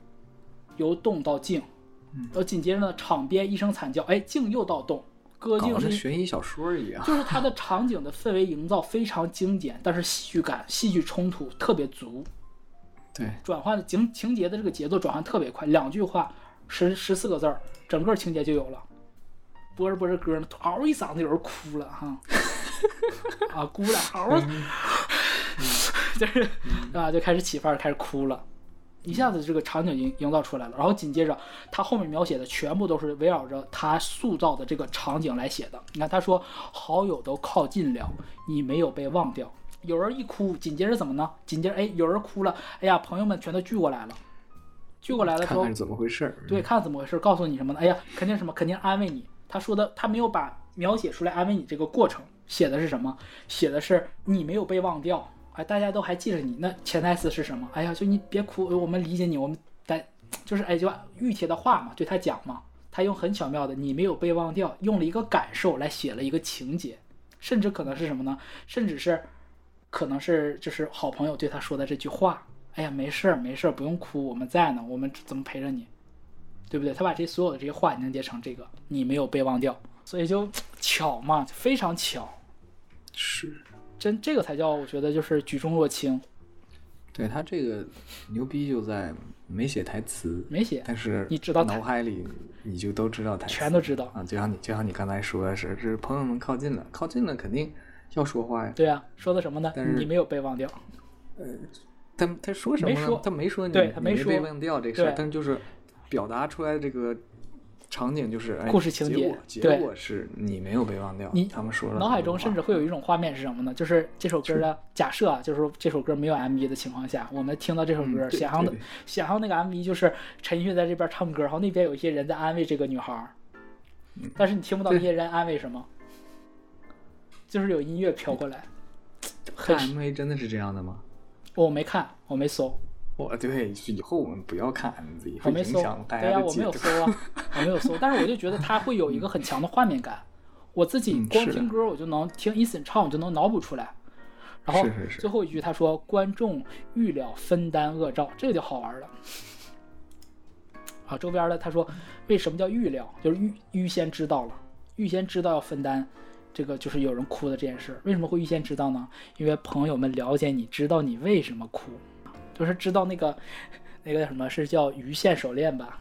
由动到静，嗯。然后紧接着呢，场边一声惨叫，哎，静又到动，歌搞得静是一悬疑小说一样。就是它的场景的氛围营造非常精简，但是戏剧感、戏剧冲突特别足，对，转换的情情节的这个节奏转换特别快，两句话十十四个字儿，整个情节就有了。播着播着歌呢，嗷一嗓子有人哭了哈，啊哭了，嗷，就是啊就开始起范儿，开始哭了。一下子这个场景营营造出来了，然后紧接着他后面描写的全部都是围绕着他塑造的这个场景来写的。你看他说好友都靠近了，你没有被忘掉。有人一哭，紧接着怎么呢？紧接着哎有人哭了，哎呀朋友们全都聚过来了，聚过来的时候看看怎么回事儿。对，看怎么回事，告诉你什么呢？哎呀，肯定什么，肯定安慰你。他说的，他没有把描写出来安慰你这个过程，写的是什么？写的是你没有被忘掉，哎，大家都还记着你。那潜台词是什么？哎呀，就你别哭，我们理解你，我们在就是哎，就御贴的话嘛，对他讲嘛，他用很巧妙的你没有被忘掉，用了一个感受来写了一个情节，甚至可能是什么呢？甚至是可能是就是好朋友对他说的这句话。哎呀，没事儿，没事儿，不用哭，我们在呢，我们怎么陪着你？对不对？他把这所有的这些话凝结成这个，你没有被忘掉，所以就 巧嘛，非常巧，是，真这个才叫我觉得就是举重若轻，对他这个牛逼就在没写台词，没写，但是你知道脑海里你就都知道台词，全都知道。啊。就像你就像你刚才说的是，这是朋友们靠近了，靠近了肯定要说话呀。对啊，说的什么呢但是？你没有被忘掉，呃他他说什么呢？没他没说你，对他没说你被忘掉这个事但就是表达出来这个场景就是哎故事情节结果是你没有被忘掉。你他们说了脑海中甚至会有一种画面是什么呢？就是这首歌的假设啊，就是说这首歌没有 MV 的情况下，我们听到这首歌，嗯想象的想象那个 MV 就是陈奕迅在这边唱歌，然后那边有一些人在安慰这个女孩儿，但是你听不到那些人安慰什么，就是有音乐飘过来，看 MV 真的是这样的吗？我没看，我没搜，我对，以后我们不要看 MV，会影我没搜对呀、我没有。搜啊，我没有搜，但是我就觉得它会有一个很强的画面感，我自己光听歌我就能听 Eason 唱，我就能脑补出来。然后最后一句他说：“观众预料分担恶兆”，这个就好玩了。啊，周边的他说，为什么叫预料？就是预预先知道了，预先知道要分担这个就是有人哭的这件事。为什么会预先知道呢？因为朋友们了解你，知道你为什么哭，就是知道那个那个什么是叫鱼线手链吧？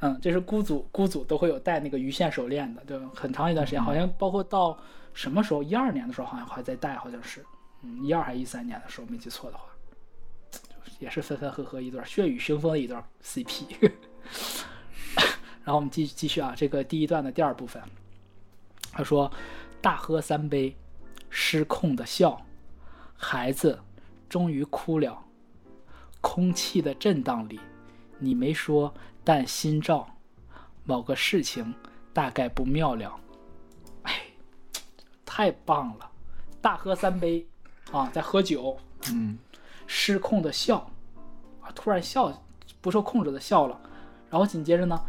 嗯，这是孤组孤组都会有戴那个鱼线手链的，对？很长一段时间，好像包括到什么时候？一二年的时候好像还在戴，好像是，嗯，一二还是一三年的时候没记错的话，也是分分合合一段血雨腥风的一段 CP。然后我们继继续啊，这个第一段的第二部分，他说：“大喝三杯，失控的笑，孩子终于哭了。空气的震荡里，你没说，但心照，某个事情大概不妙了。哎，太棒了！大喝三杯啊，在喝酒，嗯，失控的笑啊，突然笑，不受控制的笑了。然后紧接着呢，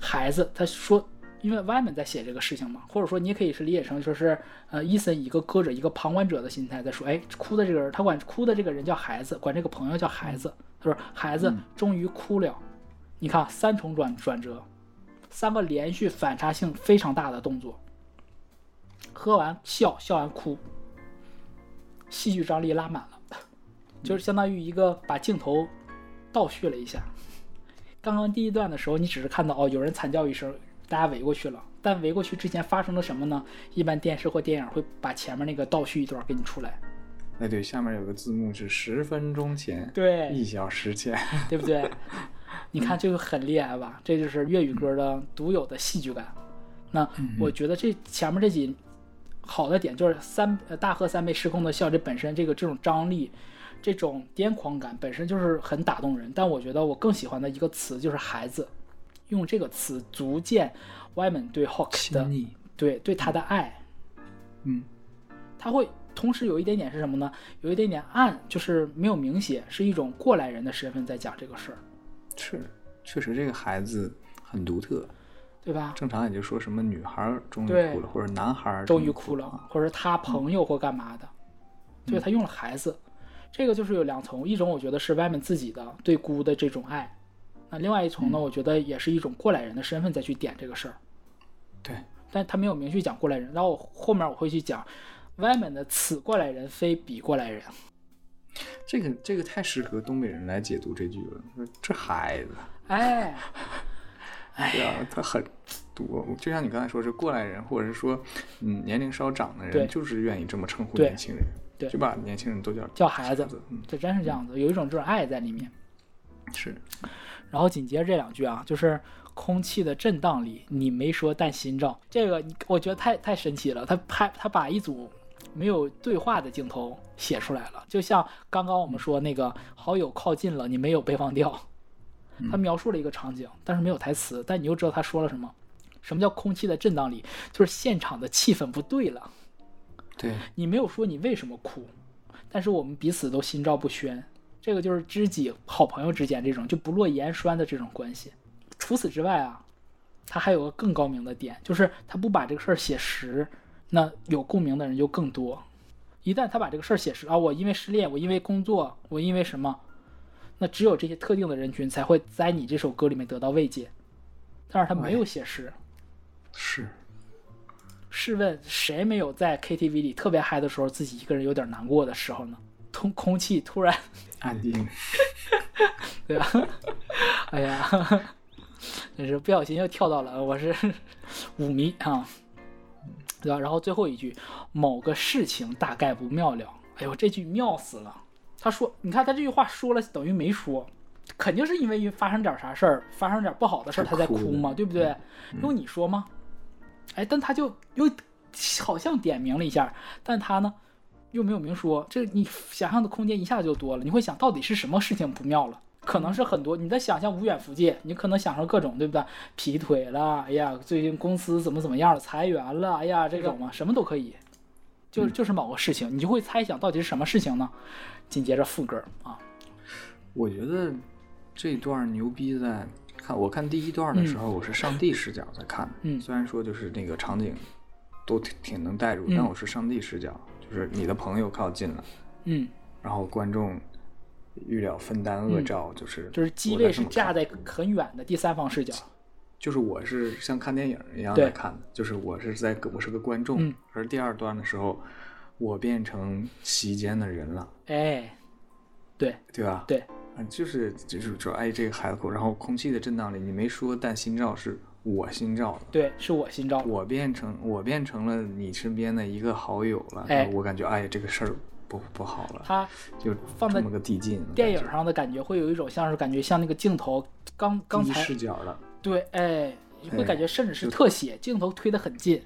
孩子他说，因为们在写这个事情嘛，或者说你也可以是理解成就是呃，伊森以一个歌者、一个旁观者的心态在说，哎，哭的这个人，他管哭的这个人叫孩子，管这个朋友叫孩子。他说孩子终于哭了，你看三重转转折，三个连续反差性非常大的动作，喝完笑，笑完哭，戏剧张力拉满了，就是相当于一个把镜头倒叙了一下。刚刚第一段的时候，你只是看到哦，有人惨叫一声，大家围过去了。但围过去之前发生了什么呢？一般电视或电影会把前面那个倒叙一段给你出来，哎对，下面有个字幕是十分钟前，对一小时前，对不对？你看这个很厉害吧？这就是粤语歌的独有的戏剧感。那我觉得这前面这几好的点就是三呃大喝三杯失控的笑，这本身这个这种张力，这种癫狂感本身就是很打动人。但我觉得我更喜欢的一个词就是孩子，用这个词足见 Wyman 对 Hawk 的对对他的爱，嗯，他会同时有一点点是什么呢？有一点点暗，就是没有明写，是一种过来人的身份在讲这个事儿，是，确实这个孩子很独特。对吧？正常也就说什么女孩儿终于哭了，或者男孩儿终于于哭了啊，或者他朋友或干嘛的，对他用了孩子，这个就是有两层，一种我觉得是 Wyman 自己的对姑的这种爱，那另外一重呢，我觉得也是一种过来人的身份再去点这个事儿，对，但他没有明确讲过来人，然后我后面我会去讲 Wyman 的此过来人非彼过来人，这个这个太适合东北人来解读这句了。这孩子，哎，对啊，他很多，就像你刚才说，是过来人，或者是说，嗯，年龄稍长的人，就是愿意这么称呼年轻人，对就把年轻人都叫叫孩子，嗯，这真是这样子，有一种这种爱在里面。是，然后紧接着这两句啊，就是空气的震荡里，你没说但心照。这个你我觉得太太神奇了，他拍他把一组没有对话的镜头写出来了，就像刚刚我们说那个好友靠近了，你没有被忘掉，他描述了一个场景，但是没有台词，但你又知道他说了什么。什么叫空气的震荡里？就是现场的气氛不对了。对，你没有说你为什么哭，但是我们彼此都心照不宣。这个就是知己、好朋友之间这种就不落言栓的这种关系。除此之外啊，他还有个更高明的点，就是他不把这个事儿写实，那有共鸣的人就更多。一旦他把这个事儿写实啊，我因为失恋，我因为工作，我因为什么，那只有这些特定的人群才会在你这首歌里面得到慰藉。但是他没有写实，是，试问谁没有在 KTV 里特别嗨的时候，自己一个人有点难过的时候呢？空空气突然，安静，对吧？哎呀，真是不小心又跳到了，我是舞迷啊，对吧？然后最后一句，某个事情大概不妙了。哎呦，这句妙死了。他说，你看他这句话说了等于没说，肯定是因为发生点啥事儿，发生点不好的事儿，他在哭嘛，对不对？用你说吗？哎，但他就又好像点名了一下，但他呢又没有明说，这你想象的空间一下就多了。你会想到底是什么事情不妙了？可能是很多你的想象无远弗届，你可能想象各种，对不对？劈腿了，哎呀，最近公司怎么怎么样了，裁员了，哎呀，这种嘛，什么都可以，就就是某个事情，你就会猜想到底是什么事情呢？紧接着副歌啊，我觉得这段牛逼在看，我看第一段的时候，我是上帝视角在看的。嗯虽然说就是那个场景都挺挺能带入，嗯但我是上帝视角，就是你的朋友靠近了，嗯，然后观众预料分担恶兆，就是就是机我位是架在很远的第三方视角，就是我是像看电影一样来看的，就是我是在我是个观众，嗯。而第二段的时候，我变成席间的人了，哎，对对吧？对，啊，就是就是说，哎，这个孩子哭，然后空气的震荡里，你没说，但心照是我心照的，对，是我心照了，我变成我变成了你身边的一个好友了，哎。我感觉哎，这个事儿不不好了，他就放在这么个递进，电影上的感觉会有一种像是感觉像那个镜头刚刚才视角的，对，哎，你会哎感觉甚至是特写，镜头推得很近，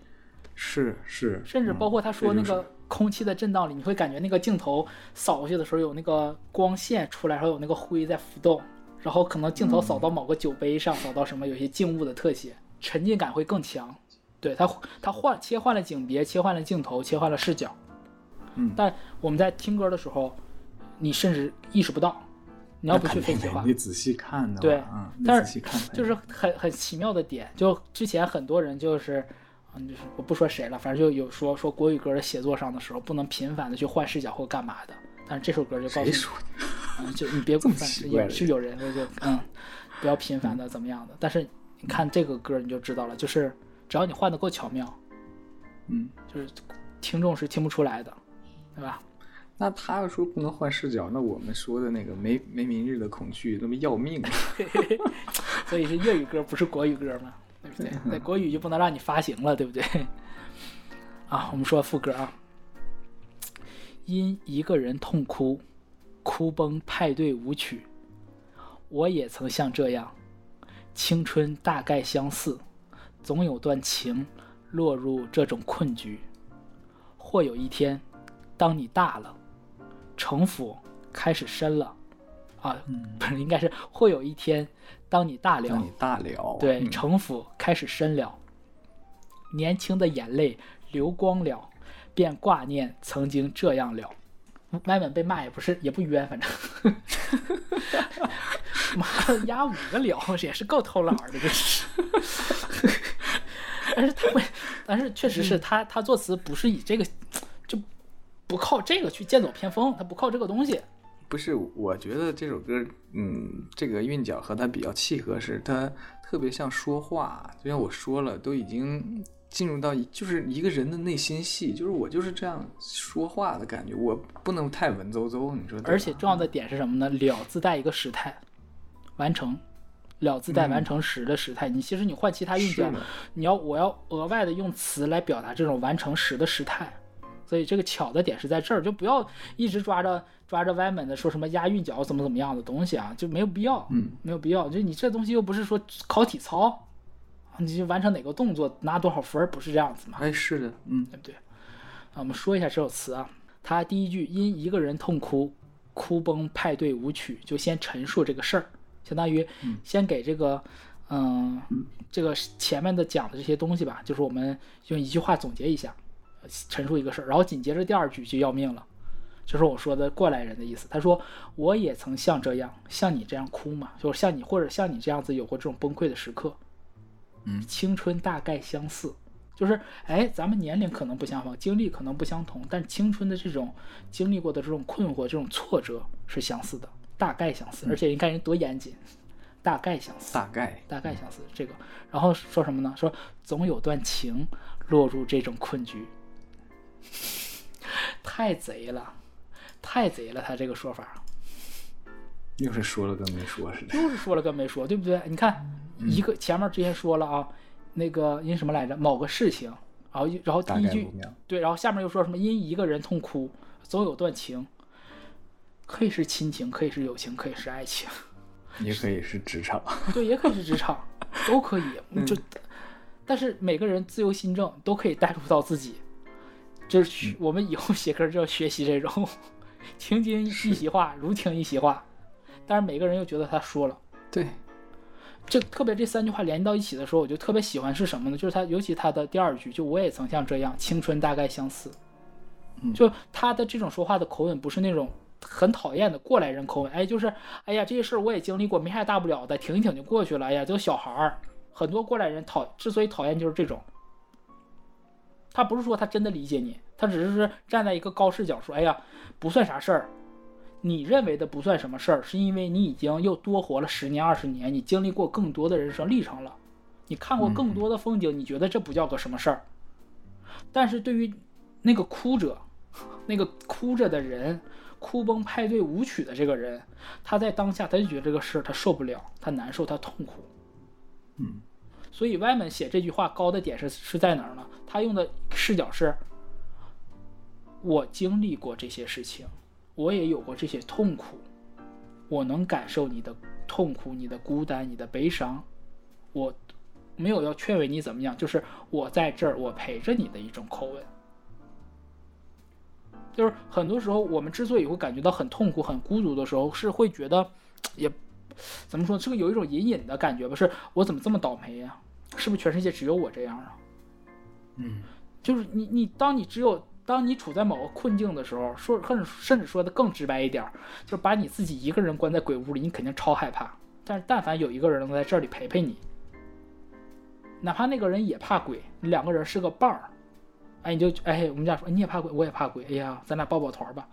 是是，甚至包括他说那个空气的震荡里，你会感觉那个镜头扫过去的时候有那个光线出来，然后有那个灰在浮动，然后可能镜头扫到某个酒杯上，扫到什么有些静物的特写，沉浸感会更强。对他，他换切换了景别，切换了镜头，切换了视角。嗯但我们在听歌的时候，你甚至意识不到，你要不去分析的话，你仔细看的对但是就是很很奇妙的点，就之前很多人就是，嗯，就是我不说谁了，反正就有说说国语歌的写作上的时候，不能频繁的去换视角或干嘛的。但是这首歌就告诉你，就你别这么反奇怪的也是有人的就嗯，不要频繁的怎么样的。但是你看这个歌你就知道了，就是只要你换的够巧妙，嗯，就是听众是听不出来的，对吧？那他要说不能换视角，那我们说的那个没没明日的恐惧那么要命啊 所以是粤语歌，不是国语歌吗，对不对？那国语就不能让你发行了，对不对？啊，我们说副歌啊，因一个人痛哭，哭崩派对舞曲，我也曾像这样，青春大概相似，总有段情落入这种困局。或有一天，当你大了，城府开始深了，啊，不是，应该是会有一天，当你大了当，你大了，对，嗯城府开始深了，年轻的眼泪流光了，便挂念曾经这样了。外面被骂也不是也不冤，反正，妈的压五个了也是够偷懒的，这是。但是他会，但是确实是他他作词不是以这个，就不靠这个去剑走偏锋，他不靠这个东西。不是，我觉得这首歌，嗯，这个韵脚和他比较契合，是它特别像说话，就像我说了，都已经进入到一就是一个人的内心戏，就是我就是这样说话的感觉，我不能太文绉绉，你说？而且重要的点是什么呢？了自带一个时态，完成，了自带完成时的时态。你其实你换其他韵脚，你要我要额外的用词来表达这种完成时的时态。所以这个巧的点是在这儿，就不要一直抓着抓着歪门的说什么押韵脚怎么怎么样的东西啊，就没有必要，嗯，没有必要。就你这东西又不是说考体操，你就完成哪个动作拿多少分儿，不是这样子吗？哎，是的，嗯，对不对？啊，我们说一下这首词啊，它第一句因一个人痛哭，哭崩派对舞曲，就先陈述这个事儿，相当于先给这个，嗯，这个前面的讲的这些东西吧，就是我们用一句话总结一下，呃陈述一个事儿，然后紧接着第二句就要命了。就是我说的过来人的意思。他说：“我也曾像这样，像你这样哭嘛，就是像你或者像你这样子有过这种崩溃的时刻。嗯青春大概相似，就是哎，咱们年龄可能不相仿，经历可能不相同，但青春的这种经历过的这种困惑、这种挫折是相似的，大概相似。而且你看人多严谨，大概相似，大概大概相似。这个，然后说什么呢？说总有段情落入这种困局，太贼了，太贼了！他这个说法又是说了跟没说似的。又是说了跟没说，对不对？你看一个前面之前说了啊，那个因什么来着？某个事情，然后一然后第一句。对，然后下面又说什么因一个人痛哭，总有段情，可以是亲情，可以是友情，可以是爱情。也可以是职场，对，也可以是职场，都可以。就，但是每个人自由心证，都可以带入到自己。就是我们以后写歌就要学习这种 情景一席话，如听一席话。但是每个人又觉得他说了，对，这特别这三句话连到一起的时候，我就特别喜欢是什么呢？就是他，尤其他的第二句，就我也曾像这样，青春大概相似。嗯就他的这种说话的口吻，不是那种很讨厌的过来人口吻，哎，就是哎呀，这些事儿我也经历过，没啥大不了的，挺一挺就过去了。哎呀，就小孩儿，很多过来人讨之所以讨厌就是这种，他不是说他真的理解你，他只是站在一个高视角说，哎呀，不算啥事儿。你认为的不算什么事儿，是因为你已经又多活了十年二十年，你经历过更多的人生历程了，你看过更多的风景，你觉得这不叫个什么事儿。但是对于那个哭者，那个哭着的人，哭崩派对舞曲的这个人，他在当下他就觉得这个事儿他受不了，他难受，他痛苦。嗯，所以歪门写这句话高的点是是在哪儿呢？他用的视角是，我经历过这些事情，我也有过这些痛苦，我能感受你的痛苦、你的孤单、你的悲伤，我没有要劝慰你怎么样，就是我在这儿，我陪着你的一种口吻。就是很多时候，我们之所以会感觉到很痛苦、很孤独的时候，是会觉得，也怎么说，是个有一种隐隐的感觉吧？是我怎么这么倒霉呀、是不是全世界只有我这样啊？嗯，就是你你当你只有当你处在某个困境的时候，说甚至甚至说的更直白一点，就是把你自己一个人关在鬼屋里，你肯定超害怕。但是但凡有一个人能在这里陪陪你，哪怕那个人也怕鬼，两个人是个伴儿，哎，你就哎，我们家说你也怕鬼，我也怕鬼，哎呀，咱俩抱抱团吧，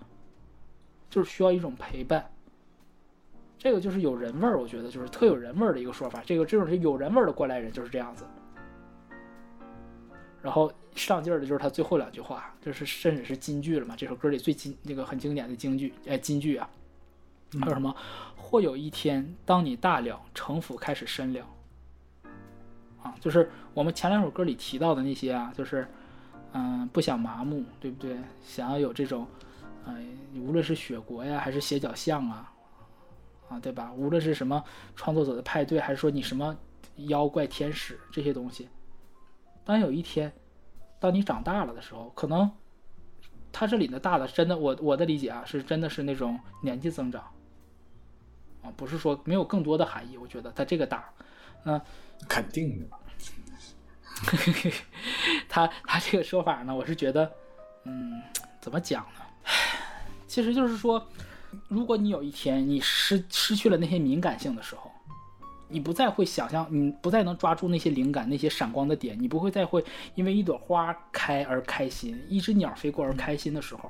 就是需要一种陪伴。这个就是有人味儿，我觉得就是特有人味儿的一个说法。这个这种是有人味儿的过来人就是这样子。然后上劲儿的就是他最后两句话，就是甚至是金句了嘛。这首歌里最经那个很经典的京剧，哎，金句啊，还有什么？或有一天，当你大了，城府开始深了。啊，就是我们前两首歌里提到的那些啊，就是嗯、不想麻木，对不对？想要有这种，哎、无论是雪国呀，还是斜角巷啊，啊，对吧？无论是什么创作者的派对，还是说你什么妖怪天使这些东西，当有一天，当你长大了的时候，可能他这里的大的真的，我我的理解啊，是真的是那种年纪增长，啊，不是说没有更多的含义。我觉得他这个大”，那、肯定的。他他这个说法呢，我是觉得，嗯，怎么讲呢？其实就是说，如果你有一天你失失去了那些敏感性的时候，你不再会想象，你不再能抓住那些灵感、那些闪光的点，你不会再会因为一朵花开而开心，一只鸟飞过而开心的时候，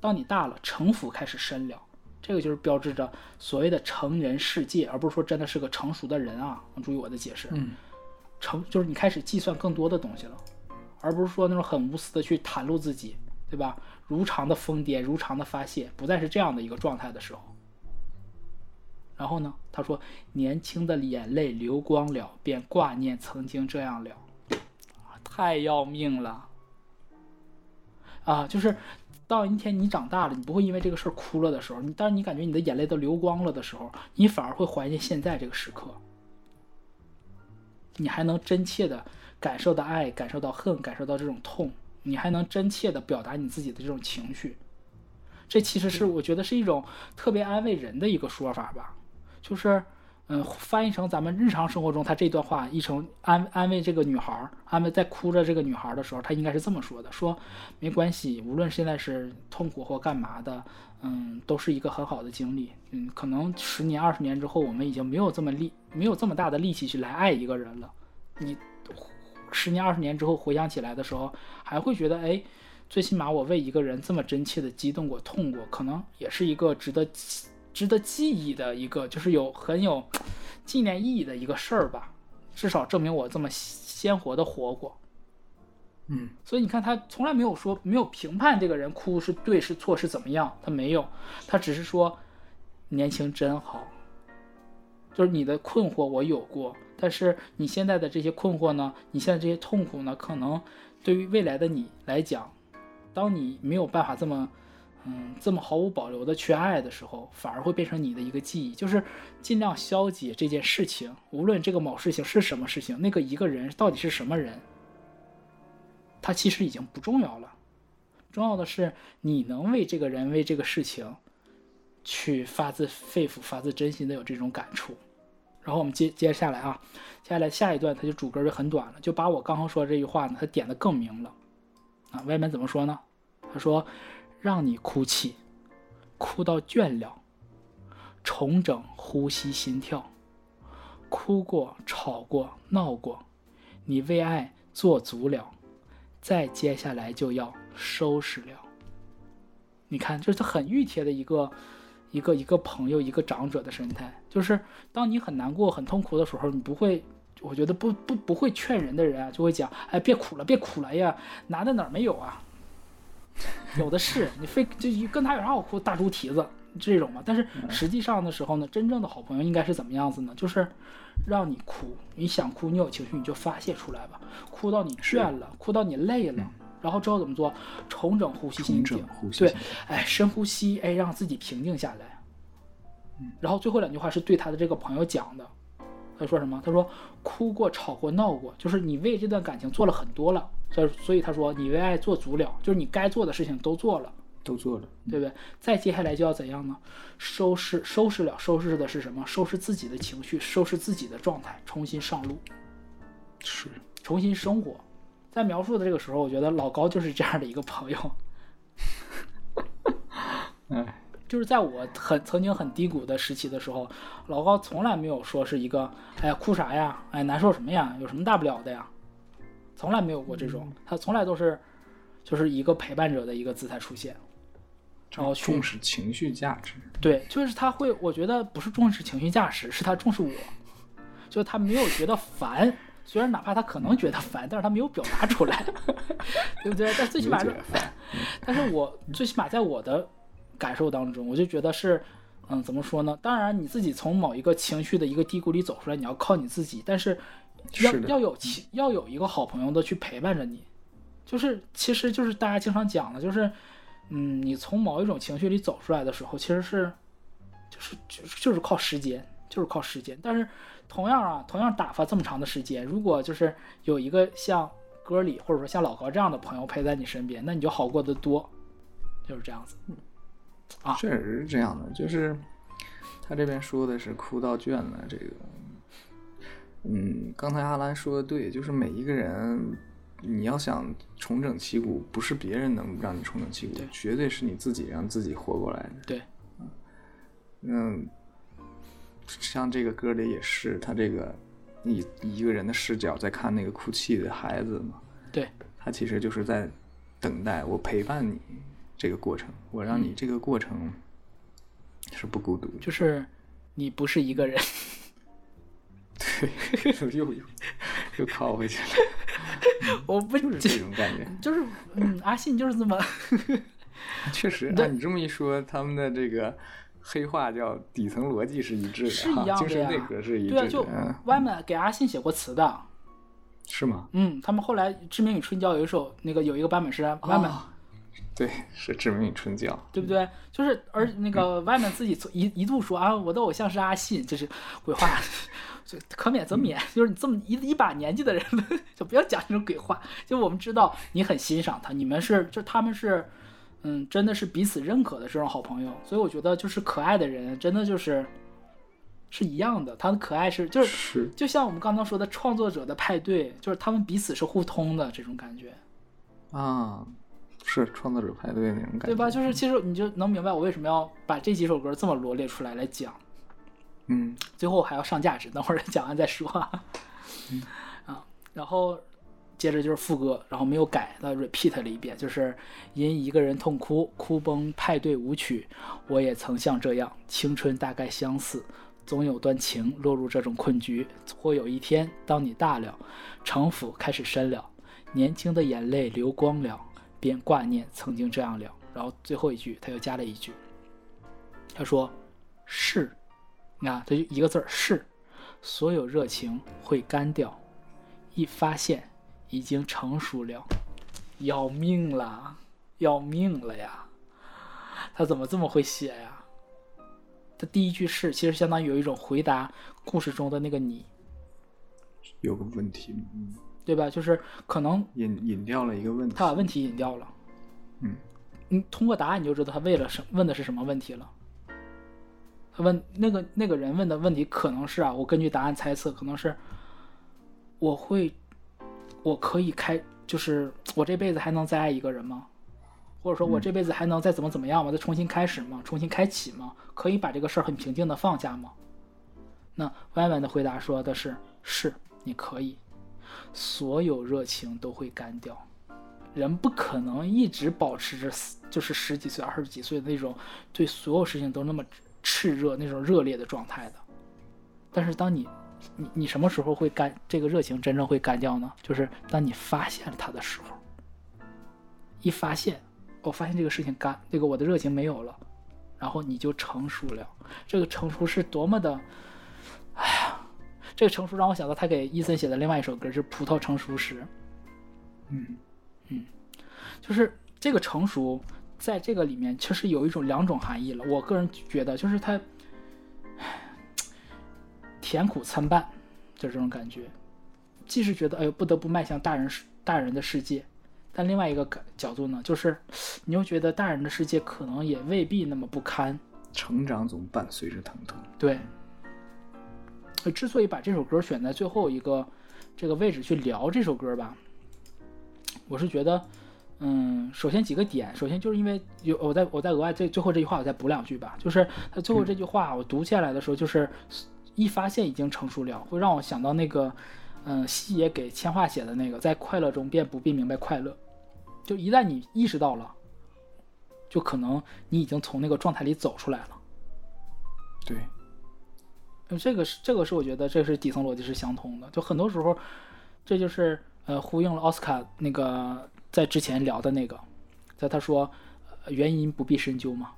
当你大了，城府开始深了。这个就是标志着所谓的成人世界，而不是说真的是个成熟的人啊！注意我的解释。嗯，成就是你开始计算更多的东西了，而不是说那种很无私的去袒露自己，对吧？如常的疯癫，如常的发泄，不再是这样的一个状态的时候。然后呢，他说：“年轻的眼泪流光了，便挂念曾经这样了。”啊太要命了！啊，就是到一天你长大了，你不会因为这个事儿哭了的时候，你当你感觉你的眼泪都流光了的时候，你反而会怀念现在这个时刻。你还能真切的感受到爱，感受到恨，感受到这种痛，你还能真切的表达你自己的这种情绪。这其实是我觉得是一种特别安慰人的一个说法吧，就是，嗯，翻译成咱们日常生活中，他这段话译成安安慰这个女孩，安慰在哭着这个女孩的时候，他应该是这么说的：说没关系，无论现在是痛苦或干嘛的，嗯，都是一个很好的经历。嗯，可能十年、二十年之后，我们已经没有这么力，没有这么大的力气去来爱一个人了。你十年、二十年之后回想起来的时候，还会觉得，哎，最起码我为一个人这么真切的激动过、痛过，可能也是一个值得值得记忆的一个，就是有很有纪念意义的一个事儿吧。至少证明我这么鲜活的活过。嗯，所以你看，他从来没有说没有评判这个人哭是对是错是怎么样，他没有，他只是说年轻真好。就是你的困惑我有过，但是你现在的这些困惑呢，你现在这些痛苦呢，可能对于未来的你来讲，当你没有办法这么，嗯，这么毫无保留的去爱的时候，反而会变成你的一个记忆，就是尽量消解这件事情，无论这个某事情是什么事情，那个一个人到底是什么人，他其实已经不重要了，重要的是你能为这个人为这个事情，去发自肺腑、发自真心的有这种感触。然后我们接接下来啊，接下来下一段他就主歌就很短了，就把我刚刚说的这句话呢，他点的更明了。啊，外面怎么说呢？他说：“让你哭泣，哭到倦了，重整呼吸心跳，哭过、吵过、闹过，你为爱做足了，再接下来就要收拾了。”你看，这是很熨帖的一个。一个一个朋友，一个长者的神态，就是当你很难过、很痛苦的时候，你不会，我觉得不不不会劝人的人啊，就会讲，哎，别哭了，别哭了呀，拿在哪儿没有啊？有的是，你非就跟他有啥好哭？大猪蹄子这种嘛。但是实际上的时候呢，真正的好朋友应该是怎么样子呢？就是让你哭，你想哭，你有情绪你就发泄出来吧，哭到你倦了，哭到你累了。然后之后怎么做？重整呼吸心重境整呼，吸对哎，深呼吸，哎，让自己平静下来。然后最后两句话是对他的这个朋友讲的，他说什么？他说哭过、吵过、闹过，就是你为这段感情做了很多了，所以所以他说你为爱做足了，就是你该做的事情都做了，都做了。对不对？再接下来就要怎样呢？收拾收拾了，收拾的是什么？收拾自己的情绪，收拾自己的状态，重新上路。是，重新生活。在描述的这个时候，我觉得老高就是这样的一个朋友。哎，就是在我很曾经很低谷的时期的时候，老高从来没有说是一个，哎呀哭啥呀，哎难受什么呀，有什么大不了的呀，从来没有过这种，他从来都是就是一个陪伴者的一个姿态出现，然后去重视情绪价值。对，就是他会，我觉得不是重视情绪价值，是他重视我，就是他没有觉得烦，虽然哪怕他可能觉得烦，但是他没有表达出来，对不对？但最起码是 但是我最起码在我的感受当中，我就觉得是，嗯，怎么说呢？当然你自己从某一个情绪的一个低谷里走出来，你要靠你自己，但是要要有其要有一个好朋友的去陪伴着你，就是其实就是大家经常讲的，就是嗯，你从某一种情绪里走出来的时候，其实是就是就是就是靠时间，就是靠时间。但是同样啊，同样打发这么长的时间，如果就是有一个像歌里或者说像老高这样的朋友陪在你身边，那你就好过得多，就是这样子。啊确实是这样的，就是他这边说的是哭到倦了，这个，嗯，刚才阿兰说的对，就是每一个人，你要想重整旗鼓，不是别人能让你重整旗鼓，对绝对是你自己让自己活过来的。对，嗯，像这个歌里也是，他这个以以一个人的视角在看那个哭泣的孩子嘛，对，他其实就是在等待我陪伴你这个过程，我让你这个过程是不孤独的。就是你不是一个人。对，又又又靠回去了，我不就是这种感觉。就是嗯，阿信就是这么，确实，对按你这么一说，他们的这个黑话叫底层逻辑是一致的，是一样的呀精神内核是一致对啊，就嗯 Wyman 给阿信写过词的，是吗？嗯，他们后来《志明与春娇》有一首那个有一个版本是 Wyman，、哦对，是志明与春娇，对不对？就是而那个 Wyman 自己一一度说啊，我的偶像是阿信，这是鬼话，就可免则免。就是你这么一一把年纪的人了，就不要讲这种鬼话。就我们知道你很欣赏他，你们是就他们是，嗯，真的是彼此认可的这种好朋友。所以我觉得就是可爱的人，真的就是是一样的，他的可爱是就是是就像我们刚刚说的创作者的派对，就是他们彼此是互通的这种感觉。啊，是创作者派对那种感觉，对吧？就是其实你就能明白我为什么要把这几首歌这么罗列出来来讲，嗯，最后还要上价值，等会儿讲完再说。啊，然后接着就是副歌，然后没有改的 repeat 了一遍，就是因一个人痛哭，哭崩派对舞曲，我也曾像这样，青春大概相似。总有段情落入这种困局，或有一天，当你大了，城府开始深了，年轻的眼泪流光了，便挂念曾经这样了。然后最后一句，他又加了一句，他说：“是，你看，这就一个字儿是，所有热情会干掉，一发现已经成熟了，要命了，要命了呀！他怎么这么会写呀？他第一句是，其实相当于有一种回答故事中的那个你，有个问题，嗯，对吧？就是可能引引掉了一个问题，他把问题引掉了。嗯，你通过答案你就知道他为了什问的是什么问题了。他问那个那个人问的问题可能是啊，我根据答案猜测，可能是我会，我可以开，就是我这辈子还能再爱一个人吗？或者说我这辈子还能再怎么怎么样吗？再重新开始吗？重新开启吗？可以把这个事儿很平静的放下吗？那歪歪的回答说的是：是，你可以，所有热情都会干掉。人不可能一直保持着就是十几岁、二十几岁的那种对所有事情都那么炽热、那种热烈的状态的。但是当你你你什么时候会干这个热情真正会干掉呢？就是当你发现了它的时候，一发现，我发现这个事情干，这个我的热情没有了，然后你就成熟了。这个成熟是多么的，哎呀，这个成熟让我想到他给伊森写的另外一首歌，是《葡萄成熟时》。嗯嗯就是这个成熟，在这个里面其实有一种两种含义了。我个人觉得，就是它唉甜苦参半，就这种感觉。既是觉得哎呦不得不迈向大人世大人的世界，但另外一个感角度呢，就是你又觉得大人的世界可能也未必那么不堪。成长总伴随着疼痛，对，呃之所以把这首歌选在最后一个这个位置去聊这首歌吧，我是觉得，嗯，首先几个点，首先就是因为有我再我再额外这最后这句话我再补两句吧，就是他最后这句话我读下来的时候，就是一发现已经成熟了，会让我想到那个，嗯，西野给千画写的那个，在快乐中便不必明白快乐，就一旦你意识到了，就可能你已经从那个状态里走出来了。对，嗯，这个是这个是我觉得这是底层逻辑是相通的，就很多时候，这就是呃呼应了奥斯卡那个在之前聊的那个，在他说、呃原因不必深究嘛，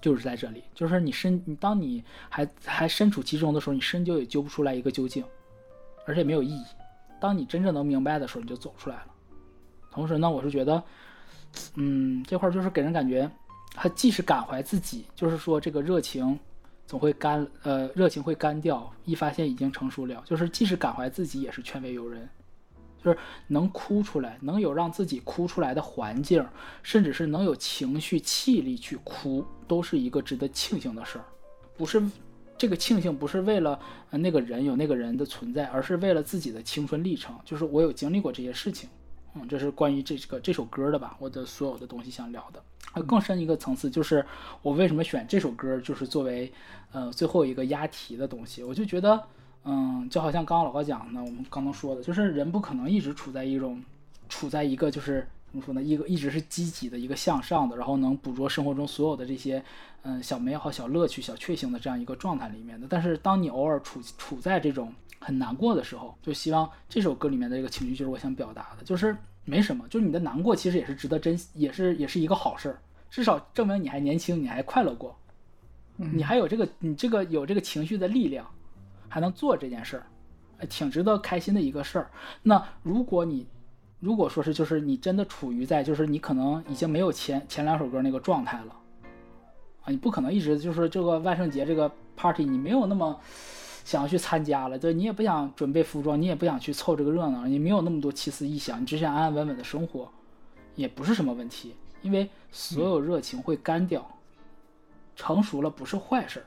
就是在这里，就是你深你当你还还身处其中的时候，你深究也究不出来一个究竟，而且没有意义。当你真正能明白的时候，你就走出来了。同时呢，我是觉得，嗯，这块就是给人感觉，他既是感怀自己，就是说这个热情总会干，呃，热情会干掉，一发现已经成熟了，就是既是感怀自己，也是劝慰友人，就是能哭出来，能有让自己哭出来的环境，甚至是能有情绪气力去哭，都是一个值得庆幸的事儿。不是这个庆幸不是为了那个人有那个人的存在，而是为了自己的青春历程，就是我有经历过这些事情。嗯，这是关于这个这首歌的吧，我的所有的东西想聊的。更深一个层次，就是我为什么选这首歌，就是作为呃最后一个押题的东西。我就觉得，嗯，就好像刚刚老高讲的，我们刚刚说的，就是人不可能一直处在一种处在一个就是怎么说呢，一个一直是积极的一个向上的，然后能捕捉生活中所有的这些嗯小美好、小乐趣、小确幸的这样一个状态里面的。但是当你偶尔处处在这种很难过的时候，就希望这首歌里面的这个情绪就是我想表达的，就是没什么，就是你的难过其实也是值得珍惜，也是也是一个好事儿，至少证明你还年轻，你还快乐过，你还有这个你这个有这个情绪的力量，还能做这件事儿，挺值得开心的一个事儿。那如果你如果说是就是你真的处于在就是你可能已经没有前前两首歌那个状态了，啊，你不可能一直就是这个万圣节这个 party 你没有那么想要去参加了，对你也不想准备服装，你也不想去凑这个热闹，你没有那么多奇思异想，你只想安安稳稳的生活，也不是什么问题，因为所有热情会干掉。成熟了不是坏事儿，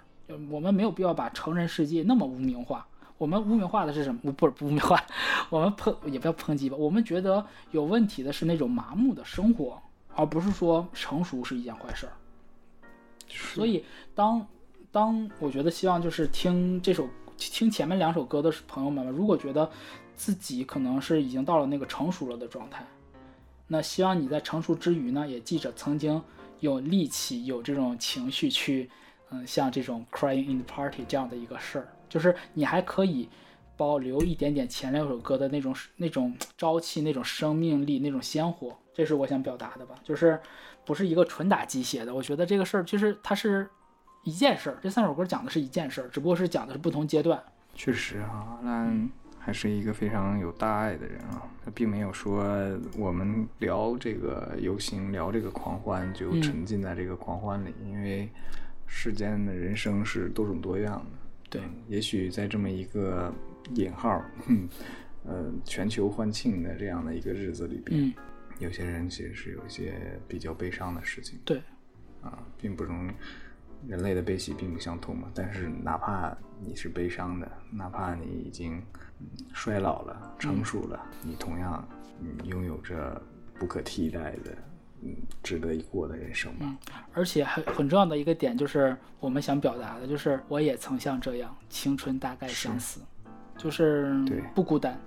我们没有必要把成人世界那么污名化。我们污名化的是什么？不是不污名化，我们抨也不要抨击吧。我们觉得有问题的是那种麻木的生活，而不是说成熟是一件坏事儿。所以当当我觉得希望就是听这首听前面两首歌的朋友们，如果觉得自己可能是已经到了那个成熟了的状态，那希望你在成熟之余呢，也记着曾经有力气、有这种情绪去，嗯，像这种 crying in the party 这样的一个事儿，就是你还可以保留一点点前两首歌的那种那种朝气、那种生命力、那种鲜活，这是我想表达的吧，就是不是一个纯打鸡血的。我觉得这个事儿其实它是一件事儿，这三首歌讲的是一件事儿，只不过是讲的是不同阶段。确实啊，那还是一个非常有大爱的人啊。他并没有说我们聊这个游行，聊这个狂欢就嗯沉浸在这个狂欢里，因为世间的人生是多种多样的。对嗯也许在这么一个引号，哼呃，全球欢庆的这样的一个日子里边，嗯，有些人其实是有一些比较悲伤的事情。对，啊，并不容人类的悲喜并不相通嘛。但是哪怕你是悲伤的，哪怕你已经嗯衰老了、成熟了，你同样嗯拥有着不可替代的嗯值得一过的人生吧。而且很很重要的一个点就是我们想表达的，就是我也曾像这样，青春大概相似，就是对不孤单。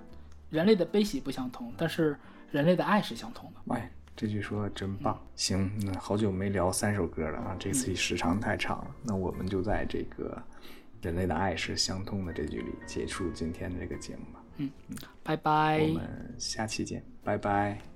人类的悲喜不相同，但是人类的爱是相同的。哎，这句说的真棒。行，那好久没聊三首歌了啊，这次时长太长了，那我们就在这个人类的爱是相通的这句里结束今天的这个节目吧。嗯拜拜。我们下期见，拜拜。